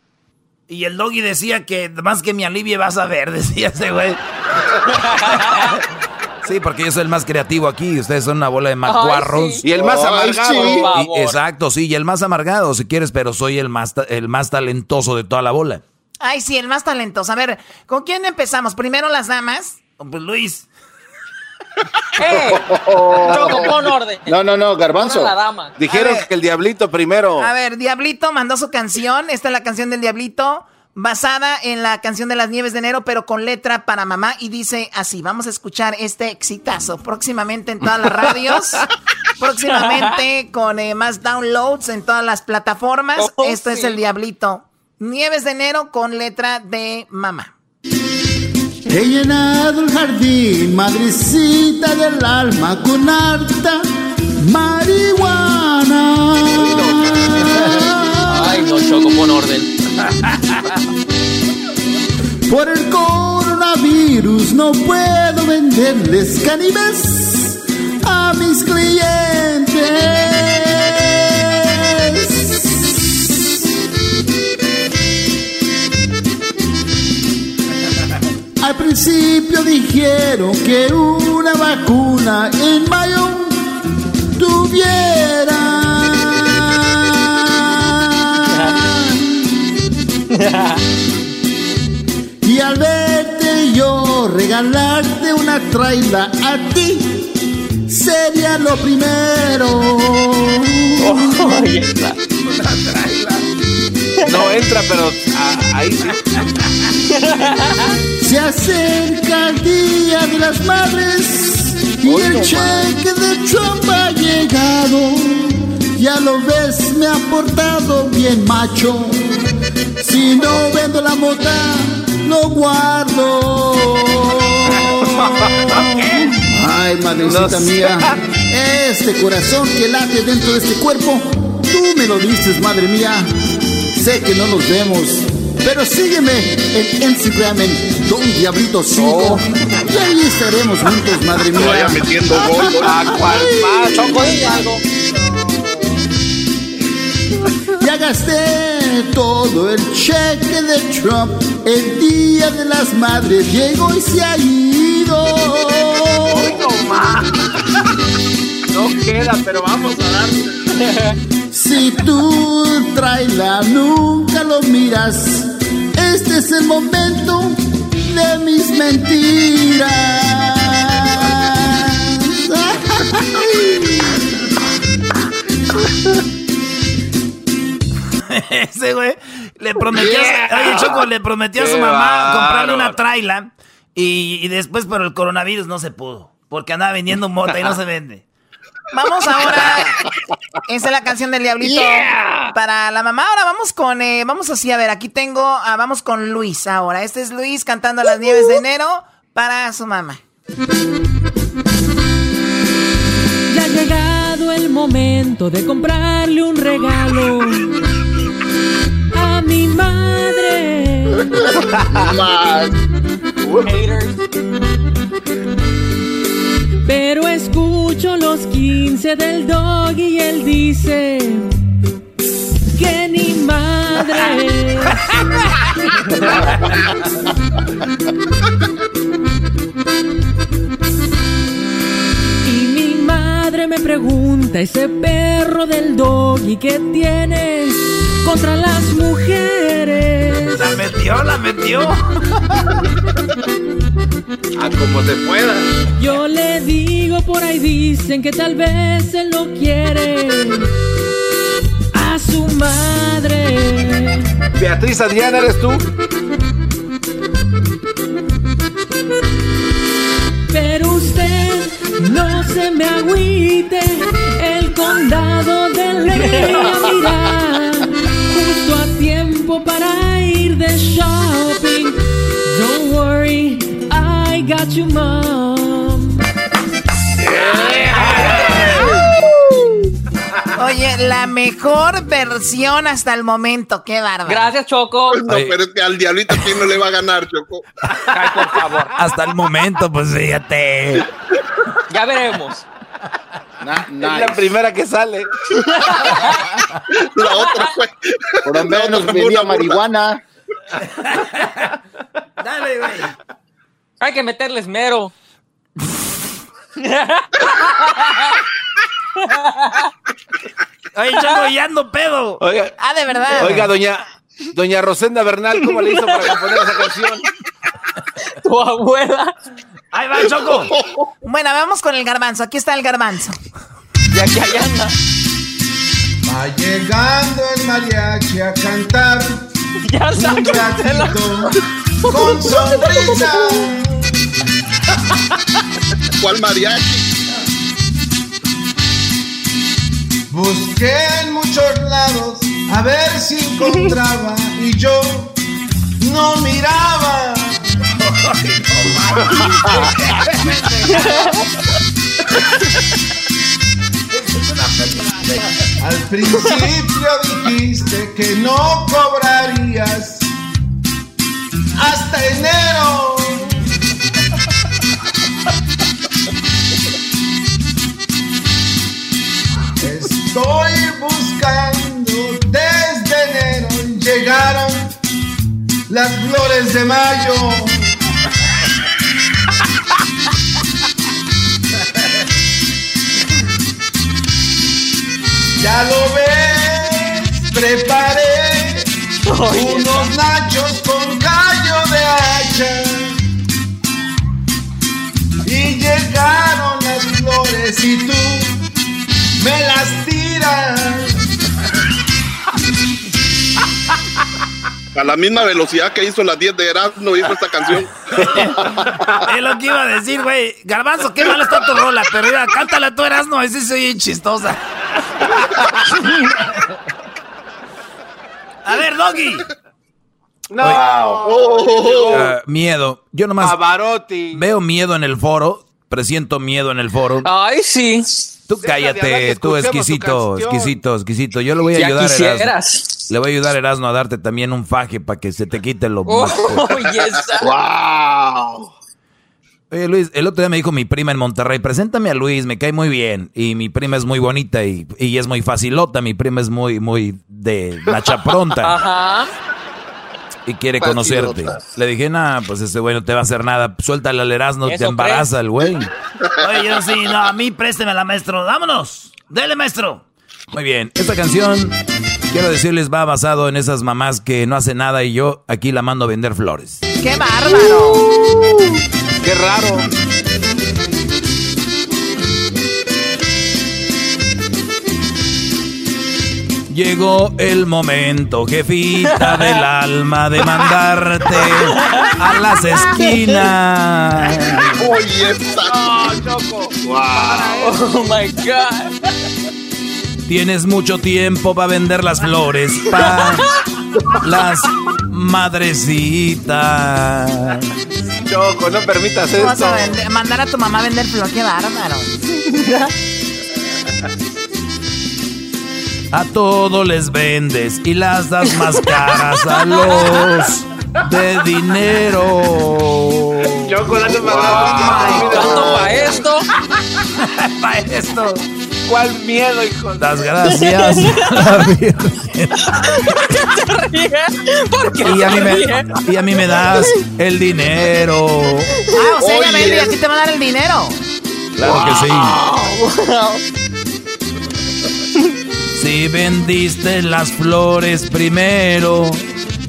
Y el doggy decía que más que me alivie vas a ver, decía ese güey. Sí, porque yo soy el más creativo aquí. Ustedes son una bola de macuarros. Y el más Ay, amargado. sí. Y- exacto, sí, y el más amargado, si quieres, pero soy el más, el más talentoso de toda la bola. Ay, sí, el más talentoso. A ver, ¿con quién empezamos? Primero las damas. Pues Luis. ¡Eh! Choco, pon orden. No, no, no, Garbanzo. La dama. Dijeron que el diablito primero. A ver, Diablito mandó su canción. Esta es la canción del Diablito, basada en la canción de las nieves de enero, pero con letra para mamá. Y dice así: Vamos a escuchar este exitazo próximamente en todas las radios. próximamente con eh, más downloads en todas las plataformas. Oh, Esto es el Diablito. Nieves de enero con letra de mamá. He llenado el jardín, madrecita del alma, con harta marihuana. Ay, no, Choco, pon orden. Por el coronavirus no puedo venderles caníbales a mis clientes. Al principio dijeron que una vacuna en mayo tuviera. Y al verte yo regalarte una traila a ti sería lo primero. Ahí está. No entra, pero ah, ahí sí. Se acerca el día de las madres y el cheque de Trump ha llegado. Ya lo ves, me ha portado bien macho. Si no vendo la mota, lo guardo. Ay, madrecita mía, este corazón que late dentro de este cuerpo, tú me lo dices, madre mía. Sé que no nos vemos, pero sígueme en Instagram en Don Diablito 5 y ahí estaremos juntos, madre mía. Vaya metiendo gol. ¿A cuál más? Choco, di algo. Ya gasté todo el cheque de Trump. El día de las madres llegó y se ha ido. No queda, pero vamos a dar. Si tú traila nunca lo miras, este es el momento de mis mentiras. Ese güey le prometió, a- oye Choco, le prometió a su mamá comprarle una traila y, y después por el coronavirus no se pudo, porque andaba vendiendo mota y no se vende. Vamos ahora. Esa es la canción del diablito Yeah. para la mamá. Ahora vamos con, eh, vamos así, a ver, aquí tengo, ah, vamos con Luis ahora. Este es Luis cantando Las Nieves de Enero para su mamá. Ya ha llegado el momento de comprarle un regalo a mi madre. Pero escucho los 15 del dog y él dice que ni madre. Y mi madre me pregunta, ese perro del doggy que tienes contra las mujeres. La metió, la metió. A como se pueda. Yo le digo, por ahí dicen que tal vez él no quiere a su madre. Beatriz Adriana, ¿eres tú? Pero usted no se me agüite, el condado de Leia mira, justo a tiempo para ir de shopping. Mom. Oye, la mejor versión hasta el momento, qué bárbaro. Gracias, Choco. No, pero es que al diablito, ¿quién no le va a ganar, Choco? por favor. Hasta el momento, pues fíjate. Ya veremos. Es la primera que sale. La otra fue. Por lo menos venía marihuana. Dale, güey. Hay que meterle esmero. Oye, Choco, ya ando pedo. Oiga, Ah, de verdad. oiga, doña, doña Rosenda Bernal, ¿cómo le hizo para componer esa canción? Tu abuela. Ahí va, Choco. Bueno, vamos con el garbanzo. Aquí está el garbanzo. De aquí allá anda. Va llegando el mariachi a cantar Ya ratito con sonrisa. ¿Cuál mariachi? Busqué en muchos lados a ver si encontraba y yo no miraba. Al principio dijiste que no cobrarías hasta enero. Estoy buscando desde enero. Llegaron las flores de mayo. Ya lo ves, preparé unos nachos con Y llegaron las flores y tú me las tiras. A la misma velocidad que hizo las 10 de Erasmo hizo esta canción. es lo que iba a decir, güey. Garbanzo, qué mal está tu rola, pero mira, cántala tú, Erasmo, ese soy bien chistosa. a ver, Doggy. No. Ah, miedo. Yo nomás Pavarotti. veo miedo en el foro, presiento miedo en el foro. Ay, sí. Tú cállate, tú exquisito, exquisito, exquisito. Yo le voy a Ya ayudar a. Erasmo. Le voy a ayudar a Erasmo a darte también un faje para que se te quite lo Oh, más- yes. ¡Wow! Oye, Luis, el otro día me dijo mi prima en Monterrey, preséntame a Luis, me cae muy bien. Y mi prima es muy bonita y, y es muy facilota. Mi prima es muy, muy de la chapronta Ajá. Y quiere conocerte. Le dije, nah, pues este güey no te va a hacer nada. Suéltale al Erasmo, te ¿Eso embaraza el güey. Oye, yo sí, no, a mí présteme la maestro. Vámonos. Dele, maestro. Muy bien, esta canción, quiero decirles, va basado en esas mamás que no hacen nada y yo aquí la mando a vender flores. ¡Qué bárbaro! Qué raro. Llegó el momento, jefita del alma, de mandarte a las esquinas. Oye, esta. Choco. Oh my God. Tienes mucho tiempo para vender las flores para las madrecitas. Choco, no permitas Vas esto. a vender- mandar a tu mamá a vender flor, qué bárbaro. A todos les vendes y las das más caras a los de dinero. Chocolate ¿Cuánto pa' esto? para esto. ¿Cuál miedo, hijo? Das gracias. a la Virgen. ¿Por qué Y a, mí me, y a mí me das el dinero. Ah, o sea, ella Oye. vende y a ti te va a dar el dinero. Claro que sí. Wow. Si vendiste las flores primero,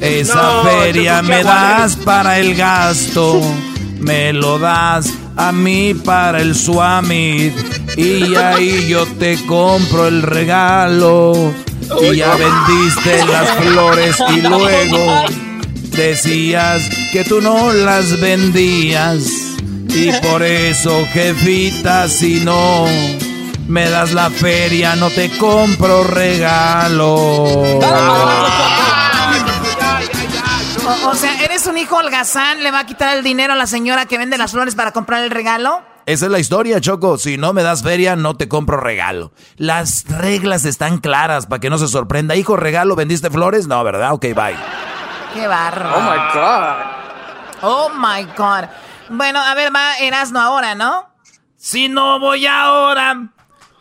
esa No, feria me das para el gasto, me lo das a mí para el Swamit y ahí yo te compro el regalo. Y ya vendiste las flores y luego decías que tú no las vendías. Y por eso jefita si no me das la feria, no te compro regalo. O, o sea, eres un hijo holgazán, le va a quitar el dinero a la señora que vende las flores para comprar el regalo. Esa es la historia, Choco. Si no me das feria, no te compro regalo. Las reglas están claras para que no se sorprenda. Hijo, regalo, ¿vendiste flores? No, ¿verdad? Ok, bye. Qué barro. Oh my God. Oh my God. Bueno, a ver, va Erasno ahora, ¿no? Si no voy ahora,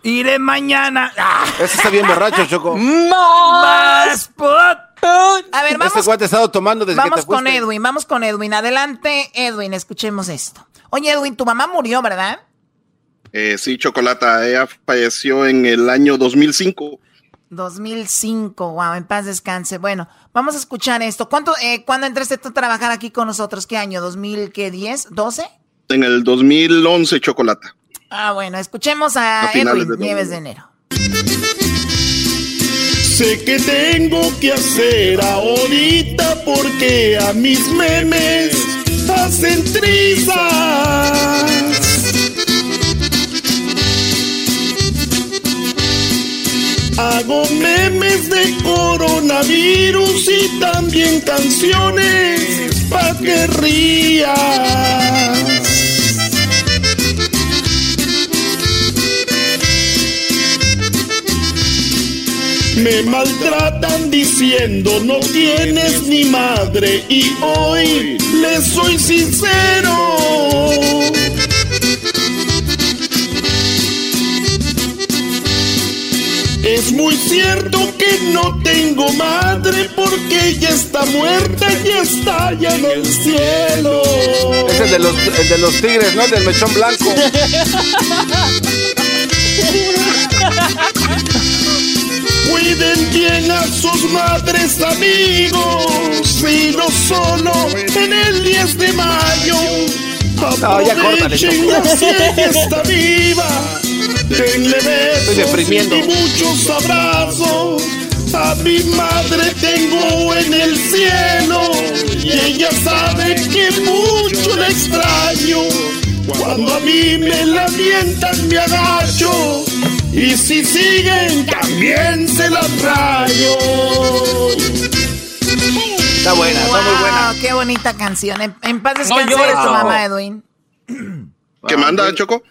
iré mañana. ¡Ah! Ese está bien borracho, Choco. Más. A ver, Este vamos, cuate ha estado tomando desde que vamos te con fuiste. Edwin, vamos con Edwin. Adelante, Edwin, escuchemos esto. Oye, Edwin, tu mamá murió, ¿verdad? Eh, sí, Chocolata, ella falleció en el año 2005. 2005, wow, en paz descanse. Bueno, vamos a escuchar esto. ¿Cuánto, eh, ¿Cuándo entraste tú a trabajar aquí con nosotros? ¿Qué año? ¿2010? ¿12? En el 2011, Chocolata. Ah, bueno, escuchemos a, A finales Edwin de Nieves de 2000. enero. Sé que tengo que hacer ahorita porque a mis memes hacen trizas. Hago memes de coronavirus y también canciones pa' que rías. Me maltratan diciendo no tienes ni madre y hoy les soy sincero. Es muy cierto que no tengo madre porque ella está muerta y está ya en el cielo. Es el de los, el de los tigres, ¿no? El del mechón blanco. Cuiden bien a sus madres amigos y no solo en el 10 de mayo. No, Aprovechenla Choco. si ella está viva. Denle besos y muchos abrazos A mi madre tengo en el cielo y ella sabe que mucho la extraño. Cuando a mí me lamentan me agacho y si siguen también se las rayo. Está buena, está muy buena. Qué bonita canción. En, en paz No descanse llores, tu mamá, Edwin. ¿Qué manda, Choco?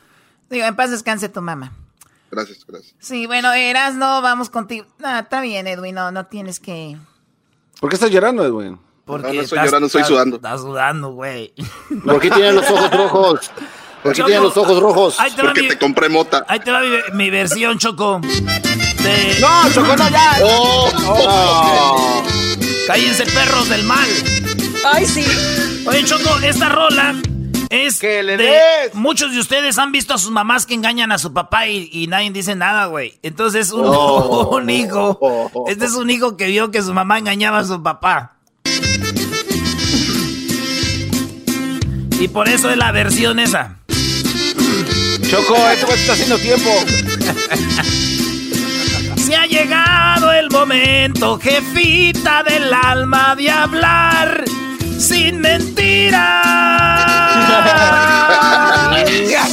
Digo, en paz descanse tu mamá. Gracias, gracias. Sí, bueno, eras no, vamos contigo. No, está bien, Edwin, no, no tienes que. ¿Por qué estás llorando, Edwin? Porque no estoy llorando, estoy sudando. Estás sudando, güey. ¿Por qué tienen los ojos rojos? ¿Por qué Choco, los ojos rojos? ahí te va Porque mi- te compré mota. Ahí te va mi, mi versión, Choco. De... No, Choco, no, ya. Oh, Cállense, perros del mal. Ay, sí. Oye, Choco, esta rola es Que le de... des. Muchos de ustedes han visto a sus mamás que engañan a su papá y, y nadie dice nada, güey. Entonces, un, Oh. un hijo... Este es un hijo que vio que su mamá engañaba a su papá. Y por eso es la versión esa. Choco, este güey está haciendo tiempo. Se ha llegado el momento, jefita del alma, de hablar sin mentiras.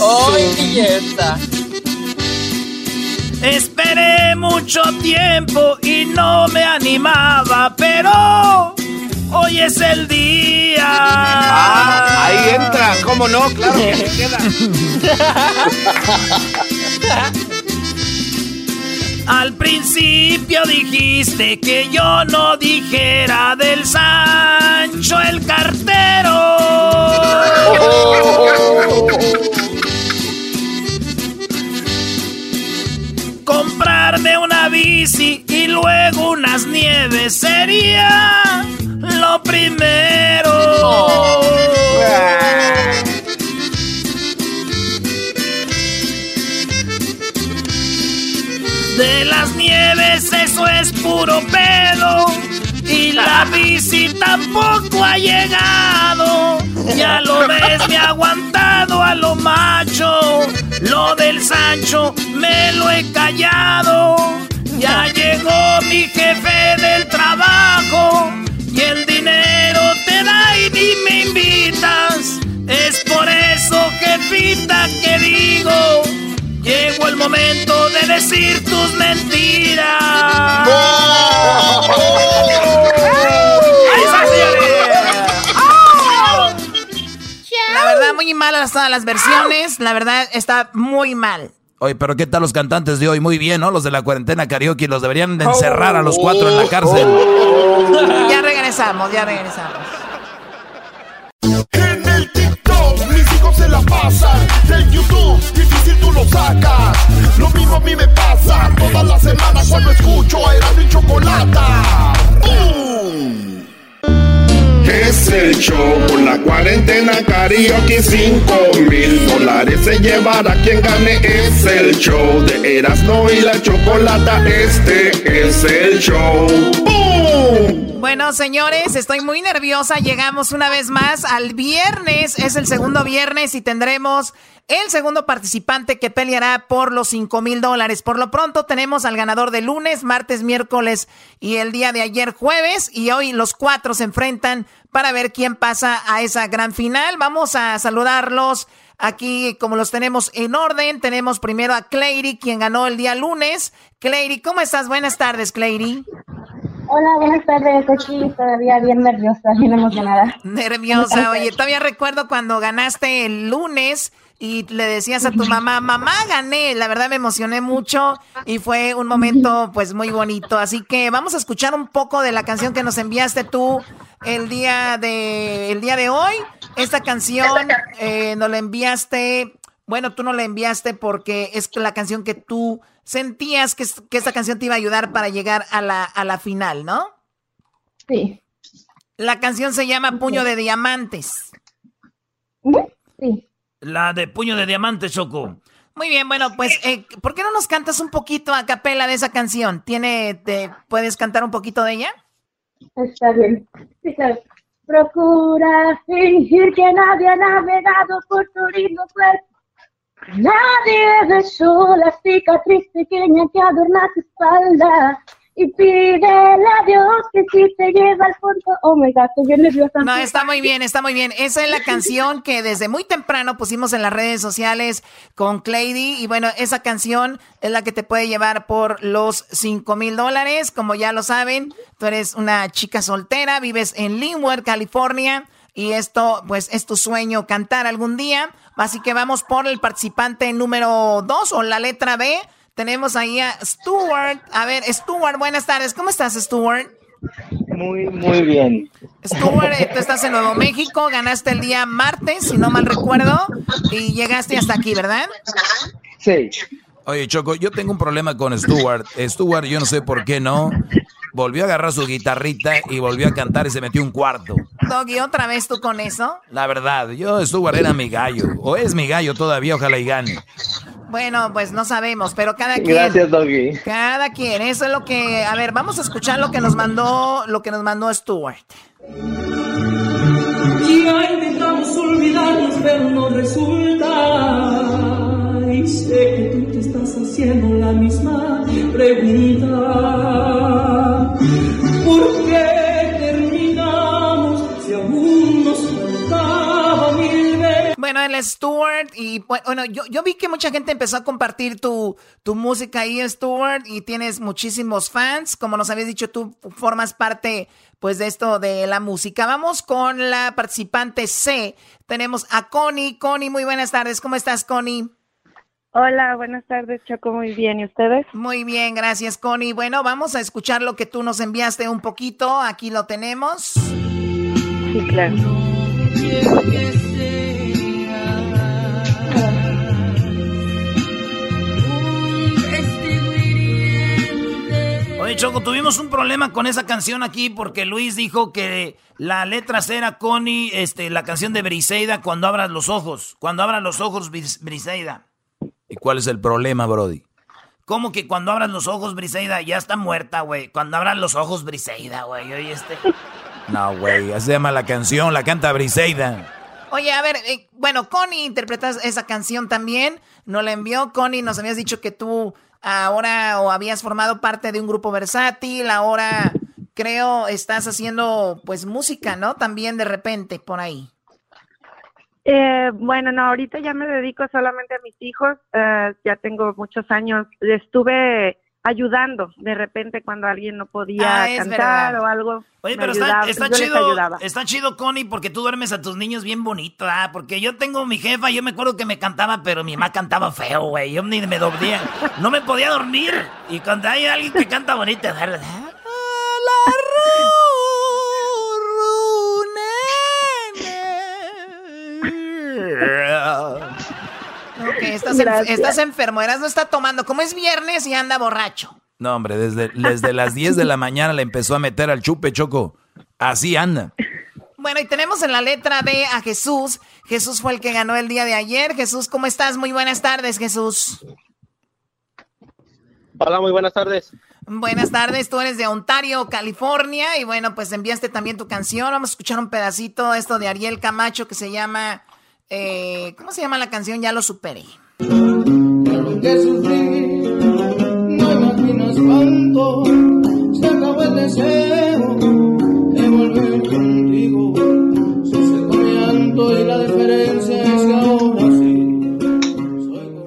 ¡Ay, billeta! Esperé mucho tiempo y no me animaba, pero hoy es el día. Ah, ahí entra, ¿cómo no? Claro que se queda. Al principio dijiste que yo no dijera del Sancho el cartero. Comprarme una bici y luego unas nieves sería lo primero. De las nieves eso es puro pedo y la bici tampoco ha llegado. Ya lo ves, me ha aguantado a lo macho. Lo del Sancho me lo he callado. Ya llegó mi jefe del trabajo y el dinero te da y ni me invitas. Es por eso, jefita, que digo, llegó el momento de decir tus mentiras. Ahí está, La verdad, muy malas todas las versiones. La verdad, está muy mal. Oye, pero ¿qué tal los cantantes de hoy? Muy bien, ¿no? Los de la cuarentena karaoke los deberían de encerrar a los cuatro en la cárcel. Ya regresamos, ya regresamos. Pasan Del YouTube difícil tú lo sacas. Lo mismo a mí me pasa. Todas las semanas cuando escucho a Erasmo y Chocolata. Es el show con la cuarentena karaoke 5 mil dólares se llevará quien gane Es el show de Erasmo y la Chocolata Este es el show ¡Bum! Bueno, señores, estoy muy nerviosa. Llegamos una vez más al viernes. Es el segundo viernes y tendremos el segundo participante que peleará por los 5 mil dólares. Por lo pronto tenemos al ganador de lunes, martes, miércoles y el día de ayer jueves. Y hoy los cuatro se enfrentan para ver quién pasa a esa gran final. Vamos a saludarlos. Aquí, como los tenemos en orden, tenemos primero a Clary, quien ganó el día lunes. Clary, ¿cómo estás? Buenas tardes, Clary. Hola, buenas tardes. Aquí todavía bien nerviosa, bien emocionada. Nerviosa, oye, todavía recuerdo cuando ganaste el lunes y le decías a tu mamá, mamá, gané. La verdad me emocioné mucho y fue un momento pues muy bonito. Así que vamos a escuchar un poco de la canción que nos enviaste tú el día de, el día de hoy. Esta canción eh, nos la enviaste, bueno, tú no la enviaste porque es la canción que tú sentías que, que esta canción te iba a ayudar para llegar a la, a la final, ¿no? Sí. La canción se llama Puño de Diamantes. Sí. La de puño de diamante, Choco. Muy bien, bueno, pues, eh, ¿por qué no nos cantas un poquito a capela de esa canción? ¿Tiene, te, ¿Puedes cantar un poquito de ella? Está bien. Procura fingir que nadie ha navegado por tu lindo cuerpo. Nadie besó la cicatriz pequeña que adorna tu espalda. Y pídele a Dios que si te lleva al fondo. Oh my God, estoy bien nerviosa. No, está muy bien, está muy bien. Esa es la canción que desde muy temprano pusimos en las redes sociales con Clady. Y bueno, esa canción es la que te puede llevar por los 5 mil dólares. Como ya lo saben, tú eres una chica soltera, vives en Linwood, California. Y esto, pues, es tu sueño cantar algún día. Así que vamos por el participante número 2 o la letra B. Tenemos ahí a Stuart. A ver, Stuart, buenas tardes. ¿Cómo estás, Stuart? Muy, muy bien. Stuart, tú estás en Nuevo México, ganaste el día martes, si no mal recuerdo, y llegaste hasta aquí, ¿verdad? Sí. Oye, Choco, yo tengo un problema con Stuart. Stuart, yo no sé por qué no. Volvió a agarrar su guitarrita y volvió a cantar y se metió un cuarto. Doggy, ¿otra vez tú con eso? La verdad, yo Stuart era mi gallo. O es mi gallo todavía, ojalá y gane. Bueno, pues no sabemos, pero cada quien. Gracias, Doggy. Cada quien, eso es lo que. A ver, vamos a escuchar lo que nos mandó, lo que nos mandó Stuart. Ya intentamos olvidarnos, pero no resulta. Y sé que tú te estás haciendo la misma pregunta. ¿Por qué Bueno, él es Stuart y bueno, yo, yo vi que mucha gente empezó a compartir tu, tu música ahí, Stuart, y tienes muchísimos fans. Como nos habías dicho, tú formas parte pues de esto de la música. Vamos con la participante C. Tenemos a Connie. Connie, muy buenas tardes. ¿Cómo estás, Connie? Hola, buenas tardes, Choco. Muy bien. ¿Y ustedes? Muy bien, gracias, Connie. Bueno, vamos a escuchar lo que tú nos enviaste un poquito. Aquí lo tenemos. Sí, claro. Oye, Choco, tuvimos un problema con esa canción aquí porque Luis dijo que la letra era Connie, este, la canción de Briseida, cuando abras los ojos. Cuando abras los ojos, Bris- Briseida. ¿Y cuál es el problema, Brody? ¿Cómo que cuando abras los ojos, Briseida? Ya está muerta, güey. Cuando abras los ojos, Briseida, güey. Oye, este. No, güey, así se llama la canción, la canta Briseida. Oye, a ver, eh, bueno, Connie interpretas esa canción también. Nos la envió Connie. Nos habías dicho que tú ahora o habías formado parte de un grupo versátil. Ahora creo estás haciendo pues música, ¿no? También de repente por ahí. Eh, bueno, no, ahorita ya me dedico solamente a mis hijos. eh, ya tengo muchos años. Estuve ayudando de repente cuando alguien no podía Ah, es cantar verdad. o algo. Oye, pero está, chido, está chido, Connie, porque tú duermes a tus niños bien bonito, ¿ah? Porque yo tengo mi jefa, yo me acuerdo que me cantaba, pero mi mamá cantaba feo, güey. Yo ni me dormía, no me podía dormir. Y cuando hay alguien que canta bonito, ¿verdad? Ok, estás, en- Gracias. estás enfermo, Eras no está tomando. Como es viernes y anda borracho. No, hombre, desde, desde las 10 de la mañana le empezó a meter al chupe, Choco. Así anda. Bueno, y tenemos en la letra B a Jesús. Jesús fue el que ganó el día de ayer. Jesús, ¿cómo estás? Muy buenas tardes, Jesús. Hola, muy buenas tardes. Buenas tardes, tú eres de Ontario, California. Y bueno, pues enviaste también tu canción. Vamos a escuchar un pedacito, esto de Ariel Camacho, que se llama... eh, ¿Cómo se llama la canción? Ya lo superé. que sufrí, no imaginas cuánto se acabó el deseo de volver contigo. Se secó mi llanto y la diferencia es que ahora sí.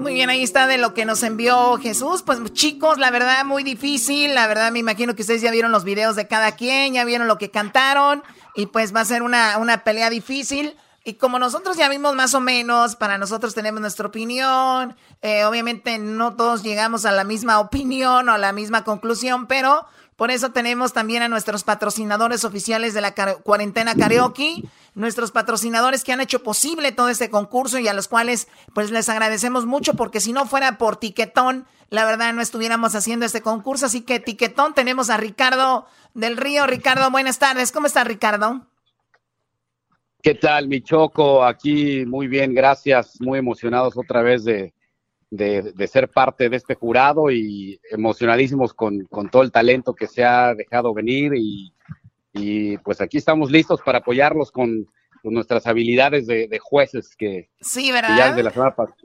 Muy bien, ahí está de lo que nos envió Jesús. Pues chicos, la verdad muy difícil. La verdad me imagino que ustedes ya vieron los videos de cada quien, ya vieron lo que cantaron. Y pues va a ser una, una pelea difícil. Y como nosotros ya vimos más o menos, para nosotros tenemos nuestra opinión. eh, obviamente no todos llegamos a la misma opinión o a la misma conclusión, pero por eso tenemos también a nuestros patrocinadores oficiales de la cuarentena karaoke, nuestros patrocinadores que han hecho posible todo este concurso y a los cuales pues les agradecemos mucho porque si no fuera por Tiquetón, la verdad no estuviéramos haciendo este concurso. Así que Tiquetón tenemos a Ricardo del Río. Ricardo, buenas tardes. ¿Cómo está Ricardo? ¿Qué tal, mi Choco? Aquí muy bien, gracias. Muy emocionados otra vez de, de- de ser parte de este jurado y emocionadísimos con, con todo el talento que se ha dejado venir y, y, pues aquí estamos listos para apoyarlos con, nuestras habilidades de, de jueces que, Sí, que ¿verdad? ya desde la semana pasada.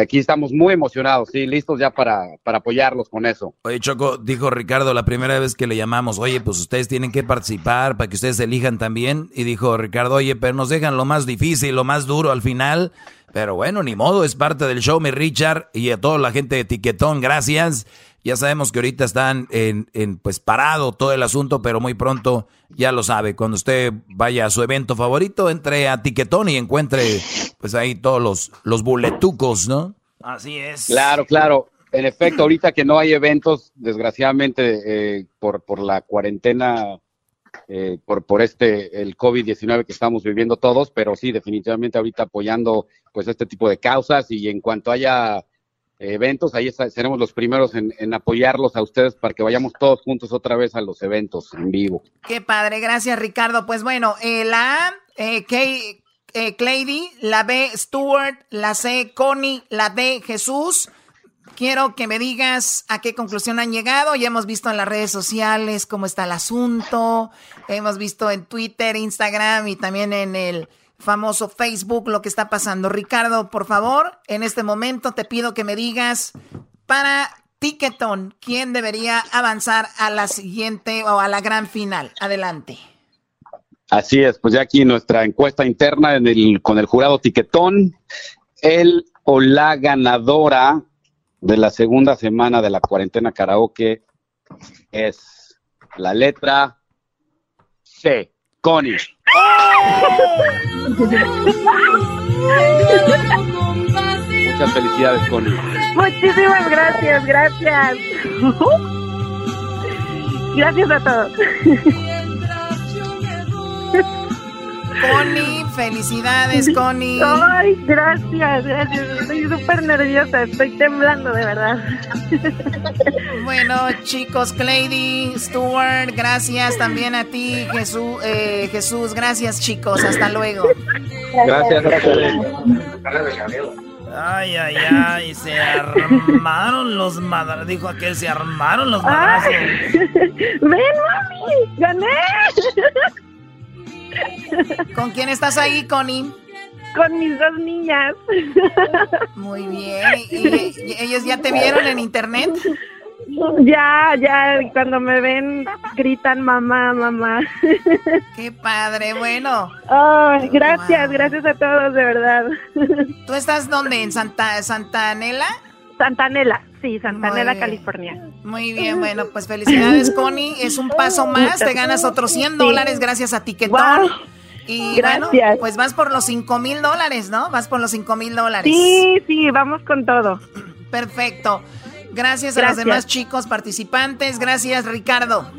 Aquí estamos muy emocionados, sí, listos ya para, para apoyarlos con eso. Oye, Choco, dijo Ricardo la primera vez que le llamamos, oye, pues ustedes tienen que participar para que ustedes elijan también. Y dijo Ricardo, oye, pero nos dejan lo más difícil, lo más duro al final. Pero bueno, ni modo, es parte del show, mi Richard. Y a toda la gente de Tiquetón, gracias. Ya sabemos que ahorita están en, en, pues parado todo el asunto, pero muy pronto ya lo sabe. Cuando usted vaya a su evento favorito, entre a Tiquetón y encuentre pues ahí todos los, los boletucos, ¿no? Así es. Claro, claro. En efecto, ahorita que no hay eventos, desgraciadamente, eh, por, por la cuarentena, eh, por, por este, el COVID-19 que estamos viviendo todos, pero sí, definitivamente ahorita apoyando pues este tipo de causas y en cuanto haya eventos, ahí seremos los primeros en, en apoyarlos a ustedes para que vayamos todos juntos otra vez a los eventos en vivo. Qué padre, gracias Ricardo. Pues bueno, eh, la A, eh, Kay- eh, Clady, la B, Stuart, la C, Connie, la D, Jesús. Quiero que me digas a qué conclusión han llegado. Ya hemos visto en las redes sociales cómo está el asunto. Hemos visto en Twitter, Instagram y también en el famoso Facebook lo que está pasando. Ricardo, por favor, en este momento te pido que me digas para Ticketon, ¿quién debería avanzar a la siguiente o a la gran final? Adelante. Así es, pues ya aquí nuestra encuesta interna en el, con el jurado Tiquetón, el o la ganadora de la segunda semana de la cuarentena karaoke es la letra C, Connie. Muchas felicidades, Connie. Muchísimas gracias, gracias. Gracias a todos. Connie, felicidades, Connie. Ay, gracias, gracias. Estoy súper nerviosa, estoy temblando de verdad. Bueno, chicos, Clady, Stuart, gracias también a ti, Jesús, eh, Jesús, gracias chicos, hasta luego. Gracias, gracias. Ay, ay, ay, se armaron los madrazos. Dijo aquel, se armaron los madrazos. ¡Ven, mami! ¡Gané! ¿Con quién estás ahí, Connie? Con mis dos niñas. Muy bien. ¿Y, ellos ya te vieron en internet? Ya, ya, cuando me ven gritan mamá, mamá. Qué padre, bueno. Ay, gracias, gracias a todos, de verdad. ¿Tú estás dónde? ¿En Santa, Santa Anela? Sí, Santa Muy Anela, bien. California. Muy bien, bueno, pues felicidades, Connie. Es un paso más, te ganas otros 100 dólares gracias a Tiquetón. Wow. Y bueno, Gracias. pues vas por los 5 mil dólares, ¿no? Vas por los 5 mil dólares. Sí, sí, vamos con todo. Perfecto. Gracias a los Gracias. demás chicos participantes. Gracias, Ricardo.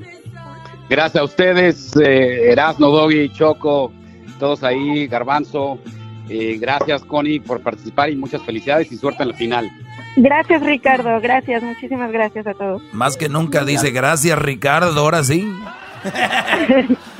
Gracias a ustedes, eh, Erasno, Doggy, Choco, todos ahí, Garbanzo. Eh, gracias, Connie, por participar y muchas felicidades y suerte en la final. Gracias, Ricardo, gracias, muchísimas gracias a todos. Más que nunca dice gracias Ricardo, ahora sí.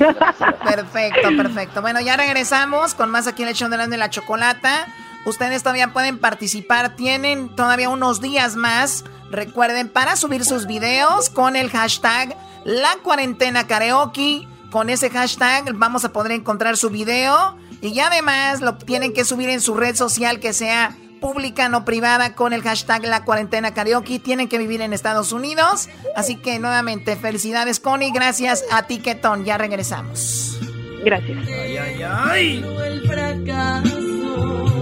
Perfecto, perfecto. Bueno, ya regresamos con más aquí en el show de la, de la chocolata. Ustedes todavía pueden participar, tienen todavía unos días más. Recuerden, para subir sus videos con el hashtag La Cuarentena Karaoke. Con ese hashtag vamos a poder encontrar su video. Y ya además lo tienen que subir en su red social que sea pública, no privada, con el hashtag La Cuarentena Karaoke. Tienen que vivir en Estados Unidos. Así que nuevamente, felicidades, Connie. Gracias a Tiquetón. Ya regresamos. Gracias. Ay, ay, ay. el fracaso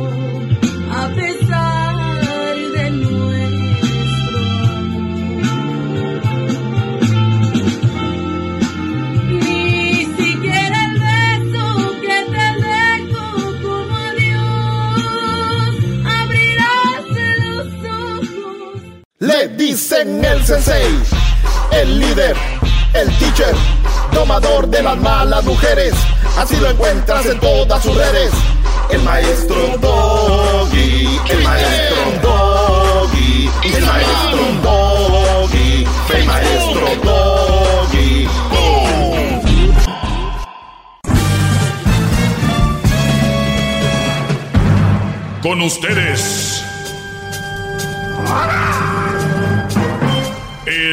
Le dicen el sensei, el líder, el teacher, domador de las malas mujeres. Así lo encuentras en todas sus redes. El maestro Doggy, el maestro Doggy, el maestro Doggy, el maestro Doggy. Con ustedes.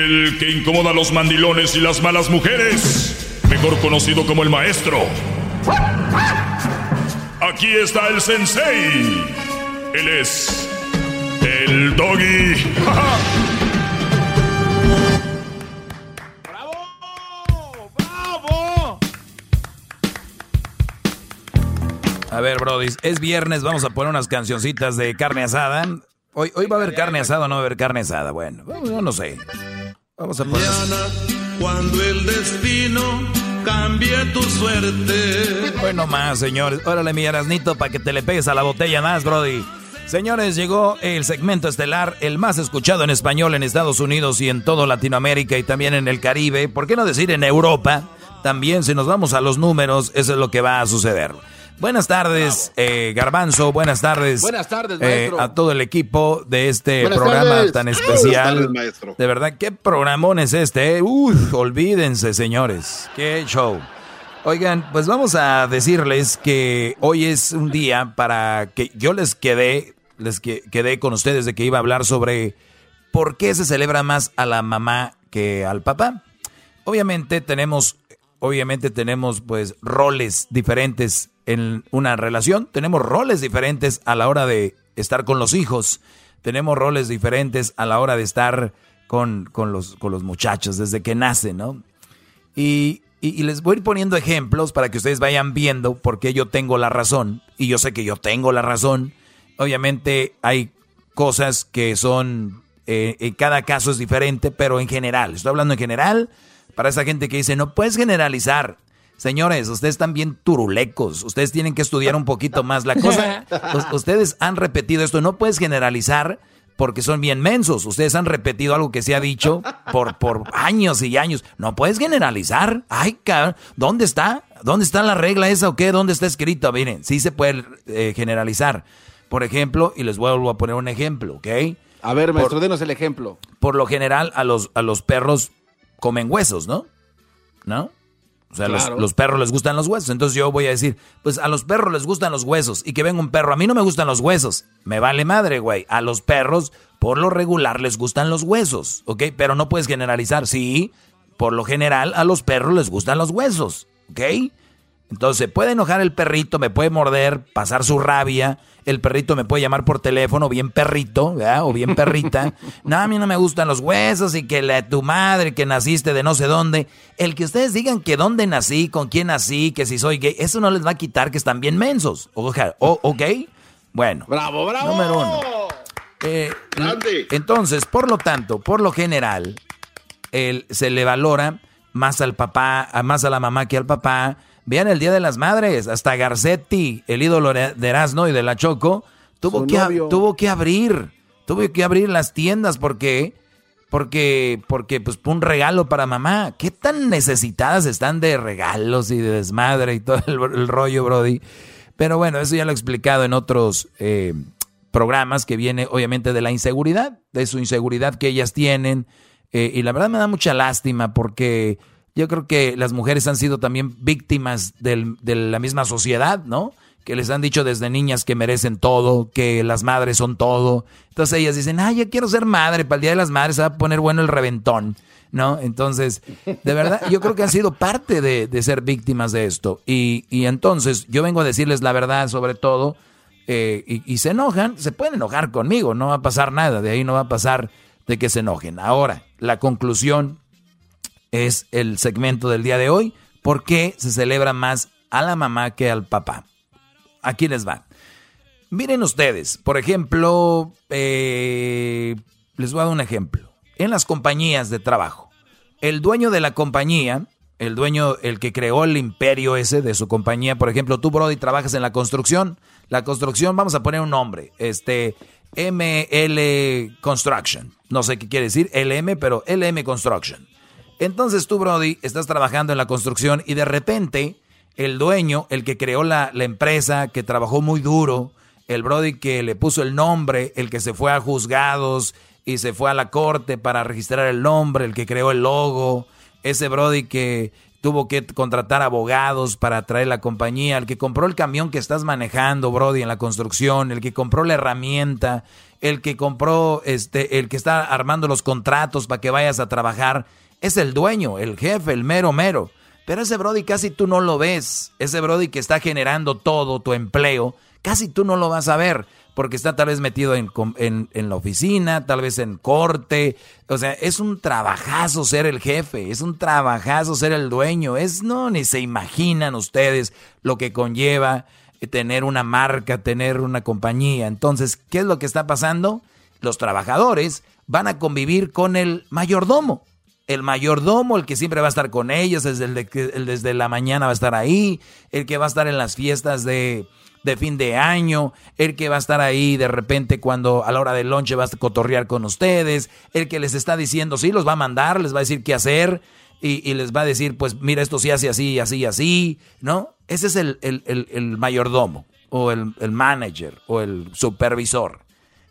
El que incomoda a los mandilones y las malas mujeres. Mejor conocido como el maestro. aquí está el sensei. Él es el doggy. A ver, Brody, es viernes, vamos a poner unas cancioncitas de carne asada. Hoy, hoy va a haber carne asada o no va a haber carne asada. Bueno, yo no sé. Vamos a poner. cuando el destino cambie tu suerte. Bueno más, señores. Órale, mi Erasnito, para que te le pegues a la botella más, Brody. Señores, llegó el segmento estelar, el más escuchado en español en Estados Unidos y en toda Latinoamérica y también en el Caribe. ¿Por qué no decir en Europa? También, si nos vamos a los números, eso es lo que va a suceder. Buenas tardes, eh, Garbanzo. Buenas tardes. Buenas tardes, eh, maestro. a todo el equipo de este Buenas programa tardes. tan Buenas especial. tardes, maestro. De verdad, qué programón es este. eh? Uf, olvídense, señores. Qué show. Oigan, pues vamos a decirles que hoy es un día para que yo les quedé, les que- quedé con ustedes de que iba a hablar sobre por qué se celebra más a la mamá que al papá. Obviamente tenemos, obviamente tenemos pues roles diferentes en una relación, tenemos roles diferentes a la hora de estar con los hijos, tenemos roles diferentes a la hora de estar con, con los, con los muchachos desde que nacen, ¿no? Y, y- les voy a ir poniendo ejemplos para que ustedes vayan viendo por qué yo tengo la razón. Y yo sé que yo tengo la razón. Obviamente hay cosas que son, eh, en cada caso es diferente, pero en general, estoy hablando en general, para esa gente que dice, no puedes generalizar. Señores, ustedes están bien turulecos, ustedes tienen que estudiar un poquito más la cosa. us- ustedes han repetido esto, no puedes generalizar porque son bien mensos. Ustedes han repetido algo que se ha dicho por, por años y años. No puedes generalizar. Ay, cabrón, ¿dónde está? ¿Dónde está la regla esa o qué? ¿Dónde está escrito? Miren, sí se puede eh, generalizar. Por ejemplo, y les vuelvo a poner un ejemplo, ¿ok? A ver, maestro, Por- denos el ejemplo. por lo general a los, a los perros comen huesos, ¿no? ¿No? O sea, los- los, perros les gustan los huesos. Entonces yo voy a decir, pues a los perros les gustan los huesos y que venga un perro. A mí no me gustan los huesos. Me vale madre, güey. A los perros, por lo regular, les gustan los huesos, ¿ok? Pero no puedes generalizar. Sí, por lo general, a los perros les gustan los huesos, ¿ok? Entonces, puede enojar el perrito, me puede morder, pasar su rabia. El perrito me puede llamar por teléfono, bien perrito, ¿verdad? O bien perrita. No, a mí no me gustan los huesos y que la, tu madre, que naciste de no sé dónde. El que ustedes digan que dónde nací, con quién nací, que si soy gay, eso no les va a quitar que están bien mensos. Oja, o- ¿Ok? Bueno. Bravo, bravo. Número uno. Eh, entonces, por lo tanto, por lo general, el- se le valora más al papá, más a la mamá que al papá. Vean el Día de las Madres, hasta Garcetti, el ídolo de Erasmo y de la Choco, tuvo Su que, novio. tuvo que abrir, tuvo que abrir las tiendas porque, porque, porque, pues, un regalo para mamá. ¿Qué tan necesitadas están de regalos y de desmadre y todo el, el rollo, Brody? Pero bueno, eso ya lo he explicado en otros eh, programas que viene obviamente de la inseguridad, de su inseguridad que ellas tienen. eh, y la verdad me da mucha lástima porque yo creo que las mujeres han sido también víctimas del- de la misma sociedad, ¿no? Que les han dicho desde niñas que merecen todo, que las madres son todo. Entonces ellas dicen, ay, yo quiero ser madre, para el Día de las Madres se va a poner bueno el reventón, ¿no? Entonces, de verdad, yo creo que han sido parte de, ser víctimas de esto. Y, y entonces yo vengo a decirles la verdad sobre todo, eh, y se enojan, se pueden enojar conmigo, no va a pasar nada, de ahí no va a pasar de que se enojen. Ahora, la conclusión es el segmento del día de hoy, ¿por qué se celebra más a la mamá que al papá? Aquí les va. Miren ustedes, por ejemplo, eh, les voy a dar un ejemplo. En las compañías de trabajo, el dueño de la compañía, el dueño, el que creó el imperio ese de su compañía, por ejemplo, tú, Brody, trabajas en la construcción. La construcción, vamos a poner un nombre, este, ML Construction. No sé qué quiere decir LM, pero LM Construction. Entonces tú, Brody, estás trabajando en la construcción y de repente el dueño, el que creó la, empresa, que trabajó muy duro, el Brody que le puso el nombre, el que se fue a juzgados y se fue a la corte para registrar el nombre, el que creó el logo, ese Brody que tuvo que contratar abogados para traer la compañía, el que compró el camión que estás manejando, Brody, en la construcción, el que compró la herramienta, el que compró, este, el que está armando los contratos para que vayas a trabajar, es el dueño, el jefe, el mero mero. Pero ese Brody casi tú no lo ves. Ese Brody que está generando todo tu empleo, casi tú no lo vas a ver. Porque está tal vez metido en, en, la oficina, tal vez en corte. O sea, es un trabajazo ser el jefe, es un trabajazo ser el dueño. Es, no, ni se imaginan ustedes lo que conlleva tener una marca, tener una compañía. Entonces, ¿qué es lo que está pasando? Los trabajadores van a convivir con el mayordomo. El mayordomo, el que siempre va a estar con ellos, desde, desde la mañana va a estar ahí, el que va a estar en las fiestas de, de fin de año, el que va a estar ahí de repente cuando a la hora del lonche va a cotorrear con ustedes, el que les está diciendo, sí, los va a mandar, les va a decir qué hacer y, les va a decir, pues mira, esto sí hace así, así, así, ¿no? Ese es el, el, el, mayordomo o el manager o el supervisor.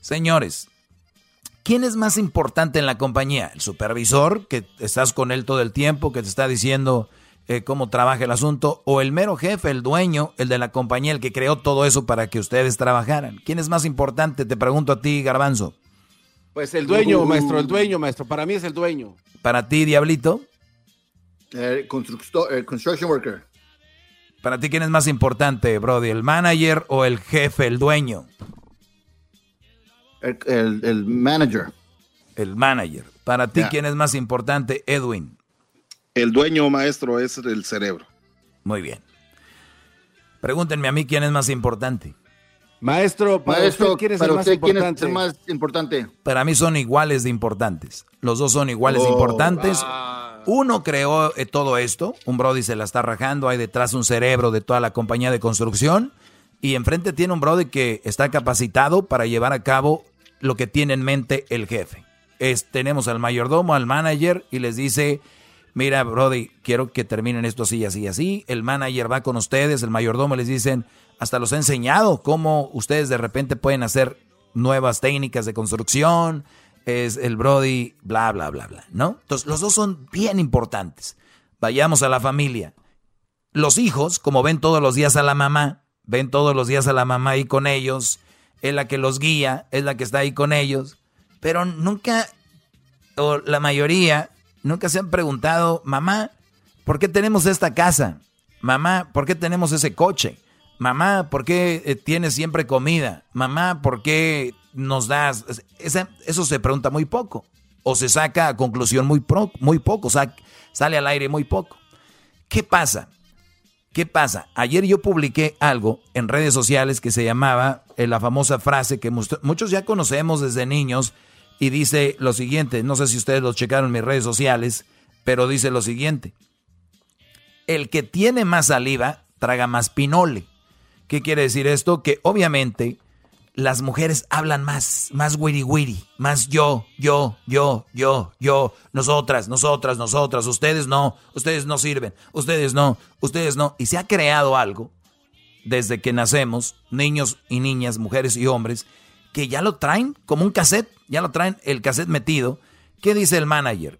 Señores, ¿Quién es más importante en la compañía? ¿El supervisor, que estás con él todo el tiempo, que te está diciendo eh, cómo trabaja el asunto? ¿O el mero jefe, el dueño, el de la compañía, el que creó todo eso para que ustedes trabajaran? ¿Quién es más importante? Te pregunto a ti, Garbanzo. Pues el dueño, maestro, el dueño, maestro. Para mí es el dueño. ¿Para ti, Diablito? El, el construction worker. ¿Para ti quién es más importante, Brody? ¿El manager o el jefe, el dueño? El, el, el, manager. El manager. Para ti, yeah. ¿quién es más importante, Edwin? El dueño maestro es el cerebro. Muy bien. Pregúntenme a mí quién es más importante. Maestro, para maestro, usted, ¿quién es para el más usted, importante? ¿quién es el más importante? Para mí son iguales de importantes. Los dos son iguales de Oh, importantes. ah. Uno creó eh, todo esto. Un Brody se la está rajando. Hay detrás un cerebro de toda la compañía de construcción. Y enfrente tiene un Brody que está capacitado para llevar a cabo lo que tiene en mente el jefe. Es, tenemos al mayordomo, al manager, y les dice, mira, Brody, quiero que terminen esto así, así, así. El manager va con ustedes, el mayordomo les dicen, hasta los he enseñado cómo ustedes de repente pueden hacer nuevas técnicas de construcción. Es el Brody, bla, bla, bla, bla, ¿no? Entonces, los dos son bien importantes. Vayamos a la familia. Los hijos, como ven todos los días a la mamá, ven todos los días a la mamá ahí con ellos, es la que los guía, es la que está ahí con ellos, pero nunca, o la mayoría, nunca se han preguntado, mamá, ¿por qué tenemos esta casa? Mamá, ¿por qué tenemos ese coche? Mamá, ¿por qué eh, tienes siempre comida? Mamá, ¿por qué nos das? Eso se pregunta muy poco, o se saca a conclusión muy, muy poco, o sea, sale al aire muy poco. ¿Qué pasa? ¿Qué pasa? Ayer yo publiqué algo en redes sociales que se llamaba eh, la famosa frase que muchos ya conocemos desde niños y dice lo siguiente, no sé si ustedes lo checaron en mis redes sociales, pero dice lo siguiente, el que tiene más saliva traga más pinole. ¿Qué quiere decir esto? Que obviamente las mujeres hablan más, más wiri wiri, más yo, yo, yo, yo, yo, nosotras, nosotras, nosotras, ustedes no, ustedes no sirven, ustedes no, ustedes no. Y se ha creado algo desde que nacemos, niños y niñas, mujeres y hombres, que ya lo traen como un cassette, ya lo traen el cassette metido. ¿Qué dice el manager?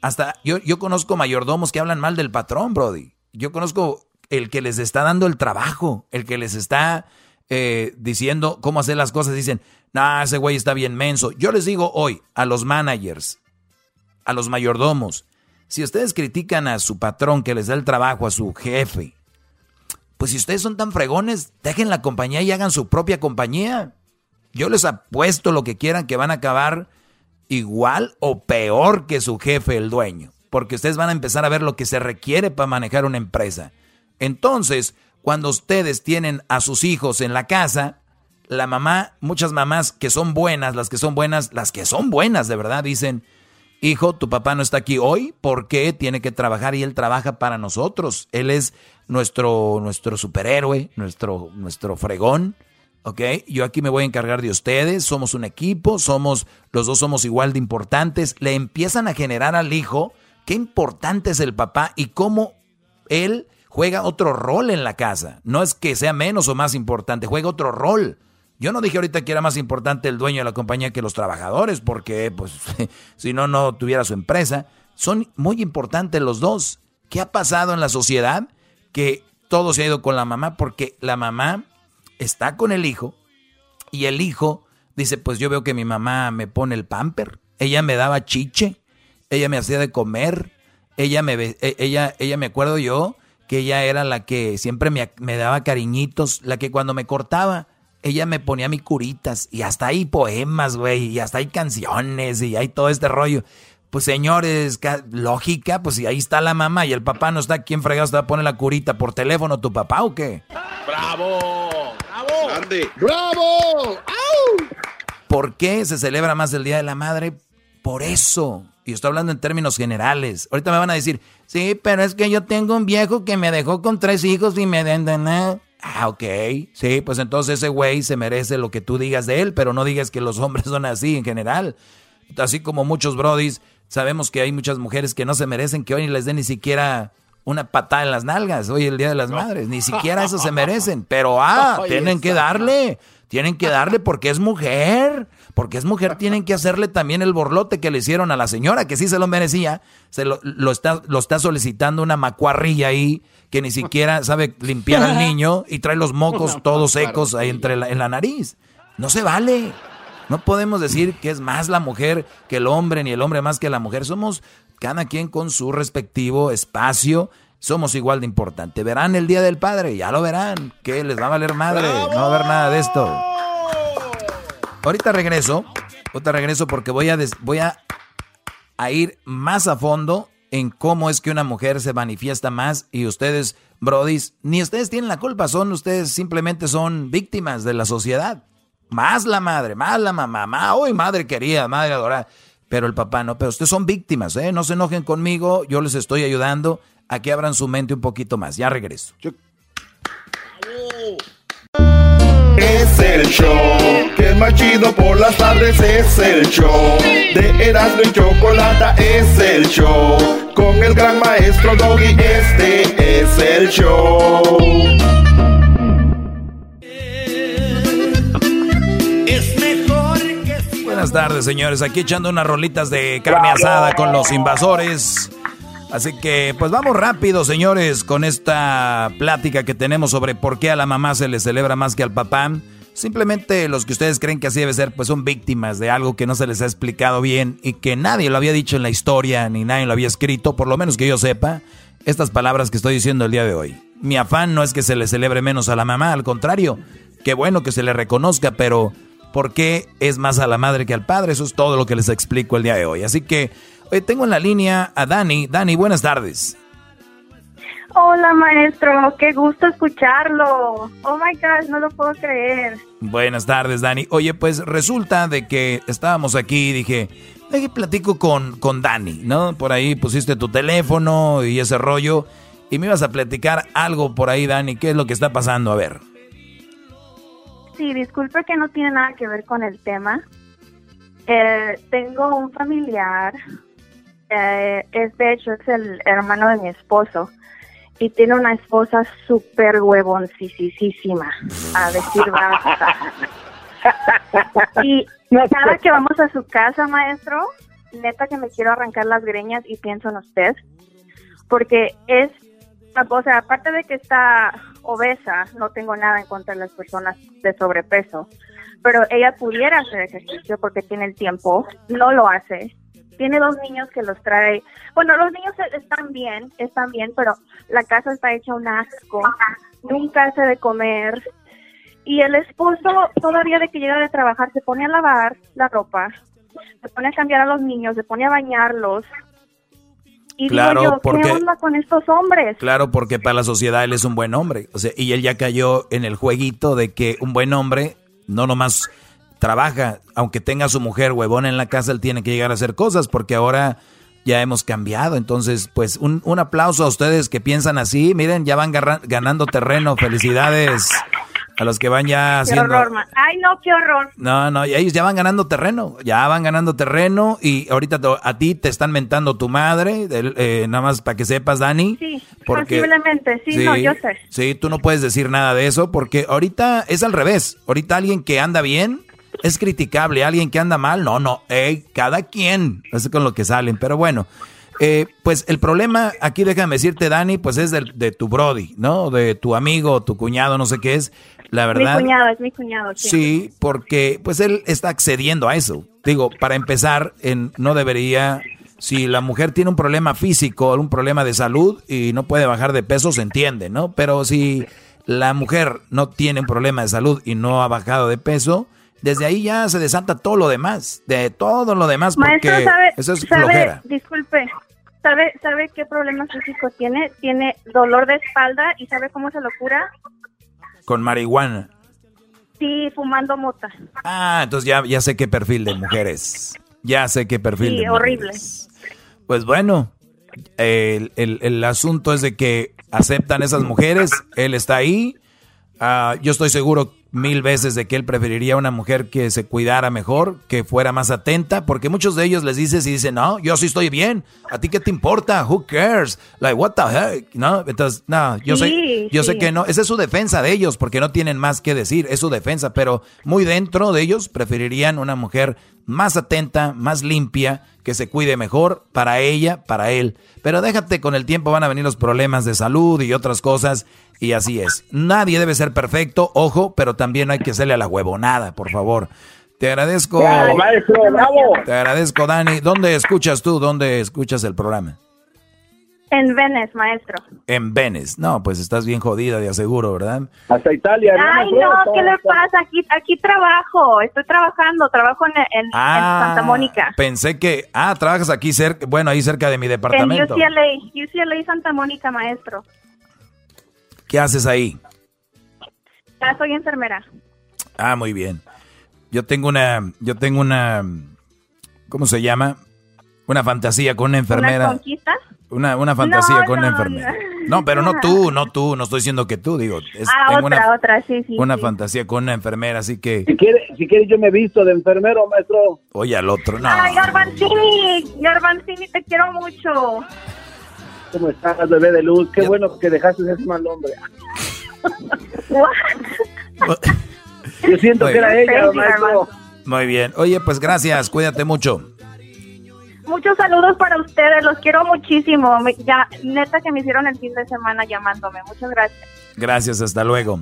Hasta yo, yo conozco mayordomos que hablan mal del patrón, Brody. Yo conozco el que les está dando el trabajo, el que les está eh, diciendo cómo hacer las cosas, dicen, nah, ese güey está bien menso. Yo les digo hoy a los managers, a los mayordomos, si ustedes critican a su patrón que les da el trabajo, a su jefe, pues si ustedes son tan fregones, dejen la compañía y hagan su propia compañía. Yo les apuesto lo que quieran que van a acabar igual o peor que su jefe, el dueño, porque ustedes van a empezar a ver lo que se requiere para manejar una empresa. Entonces, cuando ustedes tienen a sus hijos en la casa, la mamá, muchas mamás que son buenas, las que son buenas, las que son buenas de verdad, dicen, hijo, tu papá no está aquí hoy porque tiene que trabajar y él trabaja para nosotros. Él es nuestro, nuestro superhéroe, nuestro, nuestro fregón. ¿Ok? Yo aquí me voy a encargar de ustedes, somos un equipo, somos, los dos somos igual de importantes. Le empiezan a generar al hijo qué importante es el papá y cómo él juega otro rol en la casa. No es que sea menos o más importante, juega otro rol. Yo no dije ahorita que era más importante el dueño de la compañía que los trabajadores, porque pues si no, no tuviera su empresa. Son muy importantes los dos. ¿Qué ha pasado en la sociedad? Que todo se ha ido con la mamá porque la mamá está con el hijo y el hijo dice, pues yo veo que mi mamá me pone el pamper, ella me daba chiche, ella me hacía de comer, ella me, e, ella, ella me acuerdo yo que ella era la que siempre me, me daba cariñitos, la que cuando me cortaba, ella me ponía mi curitas y hasta hay poemas, güey, y hasta hay canciones y hay todo este rollo. Pues señores, lógica, pues si ahí está la mamá y el papá no está, ¿quién fregado te va a poner la curita por teléfono, tu papá o qué? ¡Bravo! ¡Bravo! ¡Grande! ¡Bravo! ¿Por qué se celebra más el Día de la Madre? Por eso. Y estoy hablando en términos generales. Ahorita me van a decir, sí, pero es que yo tengo un viejo que me dejó con tres hijos y me den de Ah, ok. Sí, pues entonces ese güey se merece lo que tú digas de él, pero no digas que los hombres son así en general. Así como muchos brodis Sabemos que hay muchas mujeres que no se merecen que hoy les den ni siquiera una patada en las nalgas, hoy el Día de las Madres, ni siquiera eso se merecen, pero ah, tienen que darle, tienen que darle porque es mujer, porque es mujer, tienen que hacerle también el borlote que le hicieron a la señora, que sí se lo merecía, se lo, está, lo está solicitando una macuarrilla ahí, que ni siquiera sabe limpiar al niño y trae los mocos todos secos ahí entre en la nariz. No se vale. No podemos decir que es más la mujer que el hombre, ni el hombre más que la mujer. Somos cada quien con su respectivo espacio. Somos igual de importante. Verán el Día del Padre, ya lo verán. Que les va a valer madre. No va a haber nada de esto. Ahorita regreso. Ahorita regreso porque voy a, voy a, a ir más a fondo en cómo es que una mujer se manifiesta más y ustedes, brodis, ni ustedes tienen la culpa, son ustedes simplemente son víctimas de la sociedad. Más la madre, más la mamá, más, hoy madre querida, madre adorada. Pero el papá no, pero ustedes son víctimas, ¿eh? No se enojen conmigo, yo les estoy ayudando a que abran su mente un poquito más. Ya regreso. Es el show que más chido por las tardes. Es el show de Erasmo y Chocolata. Es el show con el gran maestro Doggy. Este es el show. Buenas tardes, señores. Aquí echando unas rolitas de carne asada con los invasores. Así que, pues vamos rápido, señores, con esta plática que tenemos sobre por qué a la mamá se le celebra más que al papá. Simplemente los que ustedes creen que así debe ser, pues son víctimas de algo que no se les ha explicado bien y que nadie lo había dicho en la historia ni nadie lo había escrito, por lo menos que yo sepa, estas palabras que estoy diciendo el día de hoy. Mi afán no es que se le celebre menos a la mamá, al contrario, qué bueno que se le reconozca, pero por qué es más a la madre que al padre. Eso es todo lo que les explico el día de hoy. Así que hoy tengo en la línea a Dani. Dani, buenas tardes. Hola maestro, qué gusto escucharlo. Oh my God, no lo puedo creer. Buenas tardes, Dani. Oye, pues resulta de que estábamos aquí y dije, que platico con, con Dani, ¿no? Por ahí pusiste tu teléfono y ese rollo. Y me ibas a platicar algo por ahí, Dani. ¿Qué es lo que está pasando? A ver. Sí, disculpe que no tiene nada que ver con el tema. Eh, tengo un familiar, eh, es de hecho es el hermano de mi esposo y tiene una esposa súper huevoncísima, a decir basta. y cada que vamos a su casa, maestro, neta que me quiero arrancar las greñas y pienso en usted, porque es o sea, aparte de que está obesa, no tengo nada en contra de las personas de sobrepeso, pero ella pudiera hacer ejercicio porque tiene el tiempo, no lo hace. Tiene dos niños que los trae. Bueno, los niños están bien, están bien, pero la casa está hecha un asco. Nunca hace de comer. Y el esposo, todavía de que llega de trabajar, se pone a lavar la ropa, se pone a cambiar a los niños, se pone a bañarlos, y claro, digo yo, porque, ¿qué onda con estos hombres? Claro, porque para la sociedad él es un buen hombre. O sea, y él ya cayó en el jueguito de que un buen hombre no nomás trabaja, aunque tenga a su mujer huevón en la casa, él tiene que llegar a hacer cosas, porque ahora ya hemos cambiado. Entonces, pues un, un aplauso a ustedes que piensan así. Miren, ya van ganando terreno. Felicidades. A los que van ya haciendo... Qué horror, Ay, no, qué horror. No, no, y ellos ya van ganando terreno, ya van ganando terreno y ahorita a ti te están mentando tu madre, eh, nada más para que sepas, Dani. Sí, posiblemente, sí, no, yo sé. Sí, tú no puedes decir nada de eso porque ahorita es al revés. Ahorita alguien que anda bien es criticable, alguien que anda mal, no, no, hey, cada quien, es con lo que salen, pero bueno. Eh, pues el problema aquí, déjame decirte, Dani, pues es de, de, tu Brody, ¿no? De tu amigo, tu cuñado, no sé qué es. La verdad. Mi cuñado, es mi cuñado. Sí. sí, porque pues él está accediendo a eso. Digo, para empezar, en, no debería Si la mujer tiene un problema físico, un problema de salud y no puede bajar de peso, se entiende, ¿no? Pero si la mujer no tiene un problema de salud y no ha bajado de peso, desde ahí ya se desata todo lo demás, de todo lo demás, porque Maestro, ¿sabe, eso es sabe- flojera. disculpe, ¿sabe, ¿sabe qué problema físico tiene? Tiene dolor de espalda y ¿sabe cómo se lo cura? Con marihuana. Sí, fumando mota. Ah, entonces ya, ya sé qué perfil de mujeres. Ya sé qué perfil Sí, de horrible. mujeres. Pues bueno, el, el- el asunto es de que aceptan esas mujeres, él está ahí. Ah, yo estoy seguro mil veces de que él preferiría una mujer que se cuidara mejor, que fuera más atenta, porque muchos de ellos les dices y dicen, no, yo sí estoy bien, ¿a ti qué te importa? Who cares? Like, what the heck? No, entonces, no, yo sé, Sí, yo sé que no, esa es su defensa de ellos, porque no tienen más que decir, es su defensa, pero muy dentro de ellos preferirían una mujer más atenta, más limpia, que se cuide mejor para ella, para él. Pero déjate, con el tiempo van a venir los problemas de salud y otras cosas, y así es. Nadie debe ser perfecto, ojo, pero también hay que hacerle a la huevonada, por favor. Te agradezco. Te agradezco, Dani. ¿Dónde escuchas tú? ¿Dónde escuchas el programa? En Venice, maestro. En Venice. No, pues estás bien jodida, de aseguro, ¿verdad? Hasta Italia, Ay, no, ¿qué le pasa? Aquí, aquí trabajo, estoy trabajando, trabajo en, en- en Santa Mónica. Pensé que. Ah, trabajas aquí cerca. Bueno, ahí cerca de mi En departamento. UCLA, UCLA Santa Mónica, maestro. ¿Qué haces ahí? Ya soy enfermera. Ah, muy bien. Yo tengo una. Yo tengo una. ¿Cómo se llama? Una fantasía con una ¿Una enfermera. conquista? Una, una fantasía No, con una no, enfermera. No, pero no tú, no tú. No estoy diciendo que tú, digo. es- ah, tengo otra, una, otra, sí, sí. una sí. fantasía con una enfermera, así que. Si quiere, si quiere yo me visto de enfermero, maestro. Oye, al otro. No. Ay, Garbanzini, Garbanzini, te quiero mucho. ¿Cómo estás, bebé de luz? Qué bueno que dejaste ese mal hombre. Yo siento Muy que era ella, maestro. Muy bien. Oye, pues gracias. Cuídate mucho. Muchos saludos para ustedes, los quiero muchísimo. Ya, neta que me hicieron el fin de semana llamándome. Muchas gracias. Gracias, hasta luego.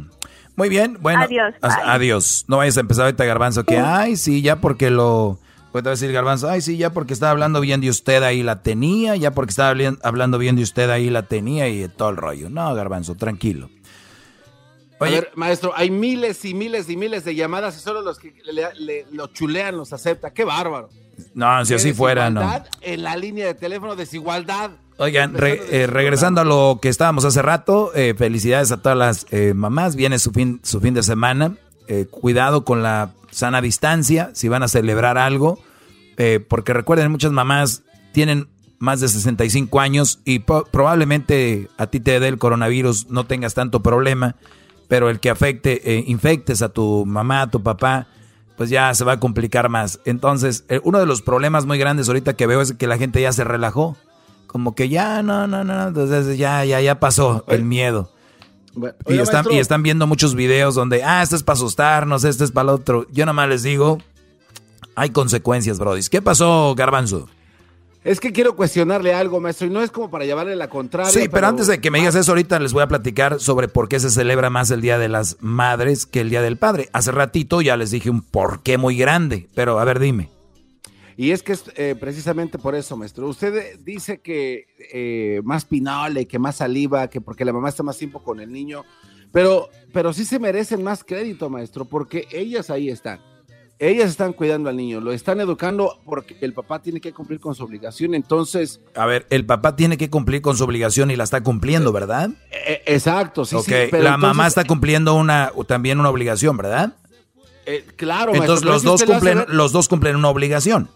Muy bien, bueno. Adiós. Adiós. No vayas a empezar ahorita, Garbanzo, que, ay, sí, ya porque lo... Pues va a decir Garbanzo, ay, sí, ya porque estaba hablando bien de usted ahí la tenía, ya porque estaba hablando bien de usted ahí la tenía y todo el rollo. No, Garbanzo, tranquilo. A ver, maestro, hay miles y miles y miles de llamadas y solo los que le, le- lo chulean los acepta. ¡Qué bárbaro! No, si así fuera, no. desigualdad En la línea de teléfono, desigualdad. Oigan, re- eh, regresando a lo que estábamos hace rato, eh, felicidades a todas las eh, mamás. Viene su fin, su fin de semana. Eh, cuidado con la sana distancia si van a celebrar algo. eh, porque recuerden, muchas mamás tienen más de 65 años y probablemente a ti te dé el coronavirus, no tengas tanto problema. Pero el que afecte, eh, infectes a tu mamá, a tu papá, pues ya se va a complicar más. Entonces, eh, uno de los problemas muy grandes ahorita que veo es que la gente ya se relajó. Como que ya, no, no, no, entonces ya, ya, ya pasó el miedo. Y Oiga, están, y están viendo muchos videos donde, ah, esto es para asustarnos, esto es para el otro. Yo nada más les digo, hay consecuencias, Brody. ¿Qué pasó, Garbanzo? Es que quiero cuestionarle algo, maestro, y no es como para llevarle la contraria. Sí, pero antes de que me digas eso, ahorita les voy a platicar sobre por qué se celebra más el Día de las Madres que el Día del Padre. Hace ratito ya les dije un porqué muy grande, pero a ver, dime. Y es que es eh, precisamente por eso, maestro. Usted eh, dice que eh, más pinole, que más saliva, que porque la mamá está más tiempo con el niño, pero, pero sí se merecen más crédito, maestro, porque ellas ahí están. Ellas están cuidando al niño, lo están educando porque el papá tiene que cumplir con su obligación. Entonces, A ver, el papá tiene que cumplir con su obligación y la está cumpliendo, ¿verdad? eh, exacto, sí, ok, sí. pero la mamá está cumpliendo una también una obligación, ¿verdad? eh, claro, Entonces maestro, los dos hace cumplen los dos cumplen una obligación.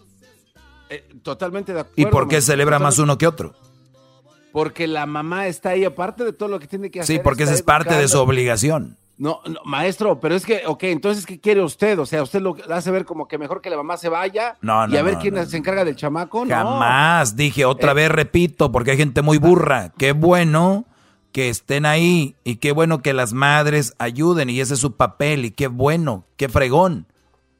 eh, totalmente de acuerdo. ¿Y por qué maestro, celebra más uno que otro? Porque la mamá está ahí, aparte de todo lo que tiene que hacer. Sí, porque esa es parte de su obligación. No, no, maestro, pero es que, ok, entonces, ¿qué quiere usted? O sea, ¿usted lo hace ver como que mejor que la mamá se vaya No, y a ver quién se encarga del chamaco? No. Jamás dije otra Eh. vez, repito, porque hay gente muy burra. Qué bueno que estén ahí y qué bueno que las madres ayuden y ese es su papel y qué bueno, qué fregón.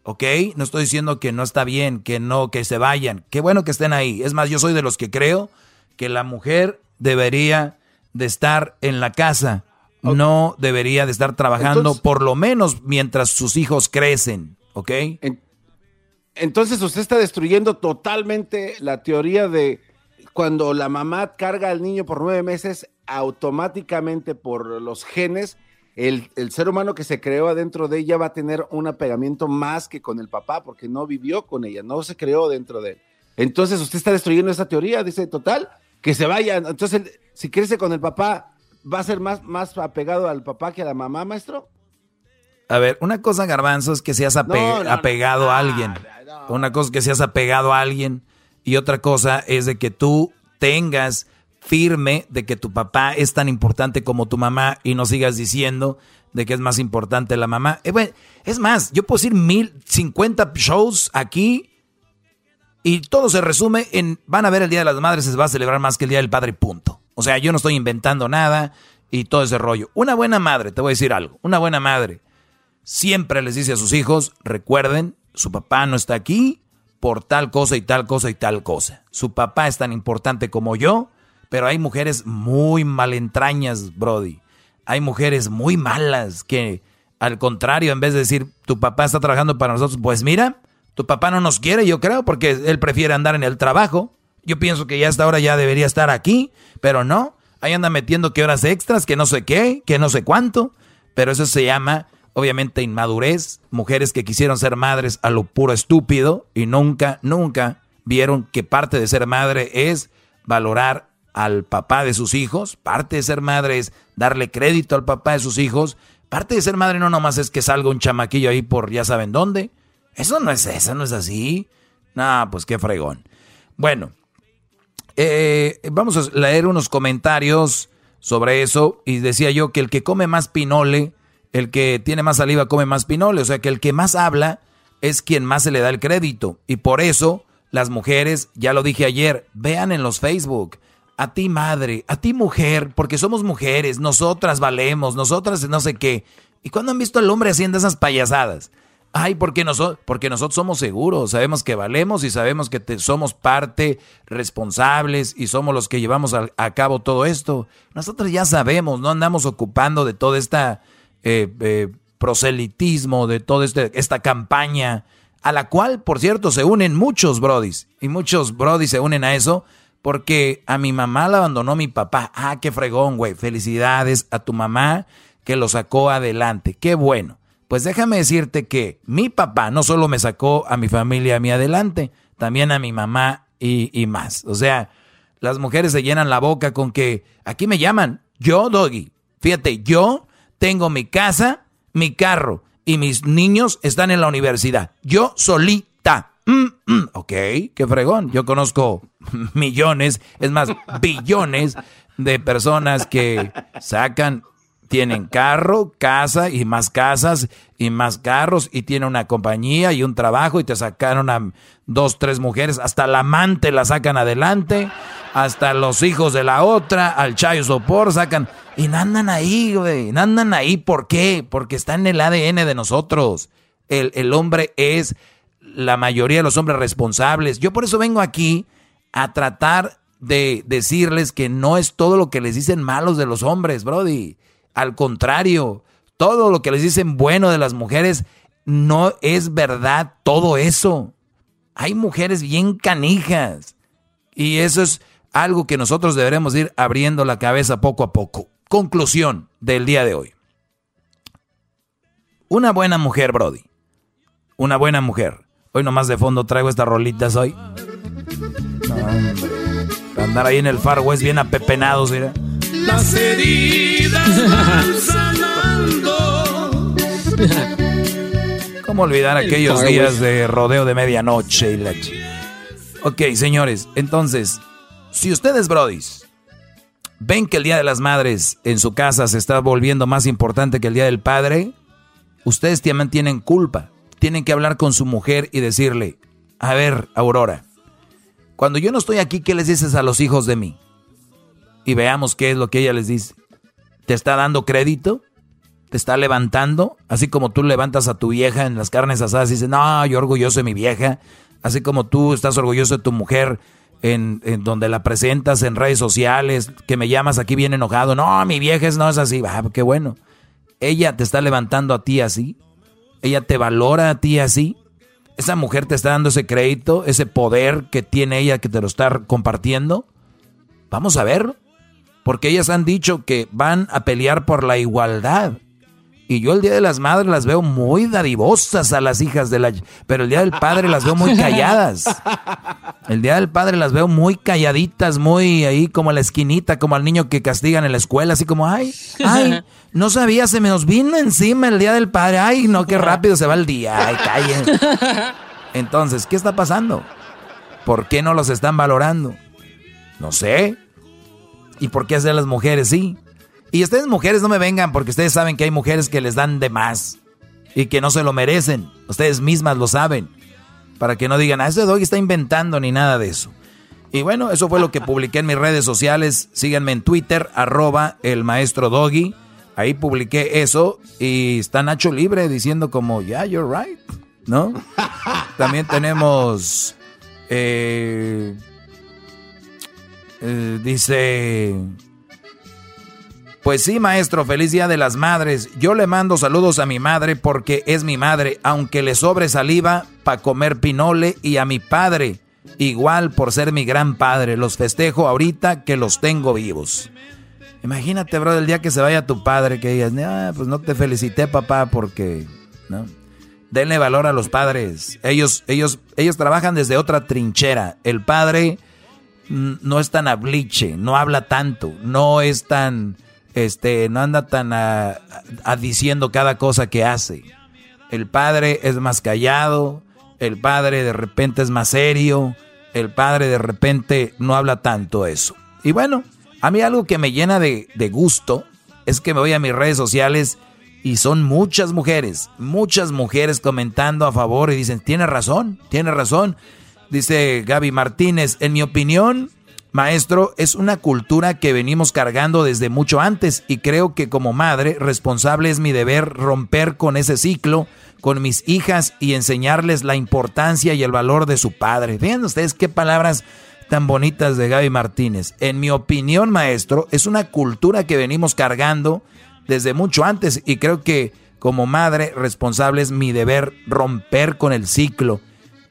¿Ok? No estoy diciendo que no está bien, que no, que se vayan. Qué bueno que estén ahí. Es más, yo soy de los que creo que la mujer debería de estar en la casa. No debería de estar trabajando Entonces- por lo menos mientras sus hijos crecen. ¿Ok? Entonces usted está destruyendo totalmente la teoría de cuando la mamá carga al niño por nueve meses, automáticamente por los genes, el, el, ser humano que se creó adentro de ella va a tener un apegamiento más que con el papá, porque no vivió con ella, no se creó dentro de él. Entonces usted está destruyendo esa teoría, dice total, que se vaya. Entonces, si crece con el papá, ¿va a ser más, más apegado al papá que a la mamá, maestro? A ver, una cosa, garbanzo, es que seas apegado a alguien. Una cosa es que seas apegado a alguien. Y otra cosa es de que tú tengas firme de que tu papá es tan importante como tu mamá y no sigas diciendo de que es más importante la mamá. Eh, es más, yo puedo decir mil, cincuenta shows aquí y todo se resume en, van a ver el Día de las Madres, se va a celebrar más que el Día del Padre, punto. O sea, yo no estoy inventando nada y todo ese rollo. Una buena madre, te voy a decir algo, una buena madre siempre les dice a sus hijos, recuerden, su papá no está aquí por tal cosa y tal cosa y tal cosa. Su papá es tan importante como yo, pero hay mujeres muy malentrañas, Brody. Hay mujeres muy malas que, al contrario, en vez de decir, tu papá está trabajando para nosotros, pues mira, tu papá no nos quiere, yo creo, porque él prefiere andar en el trabajo. Yo pienso que ya hasta ahora ya debería estar aquí, pero no. Ahí anda metiendo que horas extras, que no sé qué, que no sé cuánto. Pero eso se llama, obviamente, inmadurez. Mujeres que quisieron ser madres a lo puro estúpido y nunca, nunca vieron que parte de ser madre es valorar al papá de sus hijos. Parte de ser madre es darle crédito al papá de sus hijos. Parte de ser madre no nomás es que salga un chamaquillo ahí por ya saben dónde. Eso no es, eso no es así. Nah, pues qué fregón. Bueno, eh, vamos a leer unos comentarios sobre eso. Y decía yo que el que come más pinole, el que tiene más saliva come más pinole. O sea que el que más habla es quien más se le da el crédito. Y por eso las mujeres, ya lo dije ayer, vean en los Facebook. A ti madre, a ti mujer, porque somos mujeres, nosotras valemos, nosotras no sé qué. ¿Y cuándo han visto al hombre haciendo esas payasadas? Ay, porque nosotros, porque nosotros somos seguros, sabemos que valemos y sabemos que somos parte responsables y somos los que llevamos a, cabo todo esto. Nosotros ya sabemos, no andamos ocupando de todo este proselitismo, de toda este, esta campaña, a la cual, por cierto, se unen muchos brodis. Y muchos brodis se unen a eso porque a mi mamá la abandonó mi papá. Ah, qué fregón, güey. Felicidades a tu mamá que lo sacó adelante. Qué bueno. Pues déjame decirte que mi papá no solo me sacó a mi familia a mí adelante, también a mi mamá y, más. O sea, las mujeres se llenan la boca con que aquí me llaman, yo, Doggy. Fíjate, yo tengo mi casa, mi carro y mis niños están en la universidad. Yo solita. Mm, mm, ok, qué fregón. Yo conozco millones, es más, billones de personas que sacan tienen carro, casa y más casas y más carros y tienen una compañía y un trabajo y te sacaron a dos, tres mujeres, hasta la amante la sacan adelante, hasta los hijos de la otra, al Chayo Sopor sacan y andan ahí, güey, andan ahí, ¿por qué? Porque está en el ADN de nosotros. El, el hombre es la mayoría de los hombres responsables. Yo por eso vengo aquí a tratar de decirles que no es todo lo que les dicen malos de los hombres, Brody al contrario, todo lo que les dicen bueno de las mujeres no es verdad todo eso. Hay mujeres bien canijas. Y eso es algo que nosotros deberemos ir abriendo la cabeza poco a poco. Conclusión del día de hoy. Una buena mujer, Brody. Una buena mujer. Hoy nomás de fondo traigo estas rolitas hoy. andar ahí en el Far West bien apepenados, mira las heridas van sanando. ¿Cómo olvidar aquellos días de rodeo de medianoche y la Ok, señores, entonces, si ustedes, brodis, ven que el Día de las Madres en su casa se está volviendo más importante que el Día del Padre, ustedes también tienen culpa. Tienen que hablar con su mujer y decirle, a ver, Aurora, cuando yo no estoy aquí, ¿qué les dices a los hijos de mí? Y veamos qué es lo que ella les dice. ¿Te está dando crédito? ¿Te está levantando? Así como tú levantas a tu vieja en las carnes asadas y dices, no, yo orgulloso de mi vieja. Así como tú estás orgulloso de tu mujer en, donde la presentas en redes sociales, que me llamas aquí bien enojado. No, mi vieja no es así. Ah, qué bueno. Ella te está levantando a ti así. Ella te valora a ti así. ¿Esa mujer te está dando ese crédito, ese poder que tiene ella que te lo está compartiendo? Vamos a ver. Porque ellas han dicho que van a pelear por la igualdad. Y yo el Día de las Madres las veo muy dadivosas a las hijas de la... Pero el Día del Padre las veo muy calladas. El Día del Padre las veo muy calladitas, muy ahí como a la esquinita, como al niño que castigan en la escuela, así como, ay, ay, no sabía, se me nos vino encima el Día del Padre. Ay, no, qué rápido se va el día. Ay, callen. Entonces, ¿qué está pasando? ¿Por qué no los están valorando? No sé. ¿Y por qué hacer las mujeres sí? Y ustedes mujeres no me vengan porque ustedes saben que hay mujeres que les dan de más y que no se lo merecen. Ustedes mismas lo saben. Para que no digan, ah, ese doggy está inventando ni nada de eso. Y bueno, eso fue lo que publiqué en mis redes sociales. Síganme en Twitter, arroba el maestro doggy. Ahí publiqué eso y está Nacho Libre diciendo como, yeah, you're right, ¿no? También tenemos, eh, eh, dice, pues sí, maestro, feliz día de las madres. Yo le mando saludos a mi madre porque es mi madre, aunque le sobre saliva para comer pinole y a mi padre, igual por ser mi gran padre. Los festejo ahorita que los tengo vivos. Imagínate, bro, el día que se vaya tu padre, que digas, ah, pues no te felicité, papá, porque, ¿no? Denle valor a los padres. Ellos, ellos, ellos trabajan desde otra trinchera. El padre no es tan abliche, no habla tanto, no es tan este, no anda tan a, diciendo cada cosa que hace. El padre es más callado, el padre de repente es más serio, el padre de repente no habla tanto eso. Y bueno, a mí algo que me llena de, de gusto es que me voy a mis redes sociales y son muchas mujeres, muchas mujeres comentando a favor y dicen, tiene razón, tiene razón. Dice Gaby Martínez, en mi opinión, Maestro, es una cultura que venimos cargando desde mucho antes y creo que como madre responsable es mi deber romper con ese ciclo con mis hijas y enseñarles la importancia y el valor de su padre. Vean ustedes qué palabras tan bonitas de Gaby Martínez. En mi opinión, maestro, es una cultura que venimos cargando desde mucho antes y creo que como madre responsable es mi deber romper con el ciclo.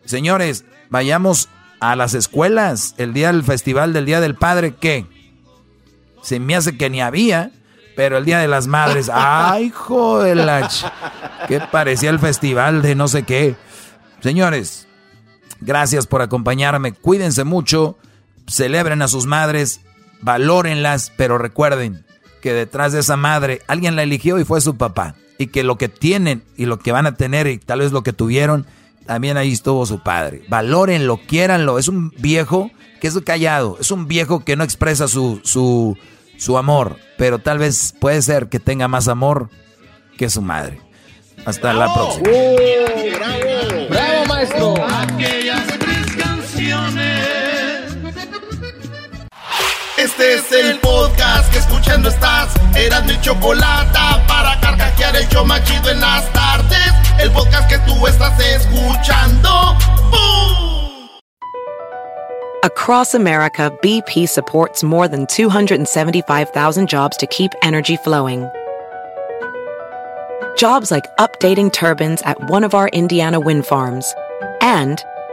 Señores, vayamos a las escuelas el día del festival del Día del Padre, ¿qué? Se me hace que ni había, pero el Día de las Madres, ¡ay, joder! Que parecía el festival de no sé qué. Señores, gracias por acompañarme. Cuídense mucho, celebren a sus madres, valórenlas, pero recuerden que detrás de esa madre alguien la eligió y fue su papá. Y que lo que tienen y lo que van a tener y tal vez lo que tuvieron también ahí estuvo su padre. Valórenlo, quiéranlo. Es un viejo que es callado, es un viejo que no expresa su, su, su amor, pero tal vez puede ser que tenga más amor que su madre. Hasta la próxima. bravo, bravo, maestro. Este es el podcast que escuchando estás. Eran mi chocolate para carcajear el yo machido en las tardes. El podcast que tú estás escuchando. ¡Bum! Across America, BP supports more than 275,000 jobs to keep energy flowing. Jobs like updating turbines at one of our Indiana wind farms and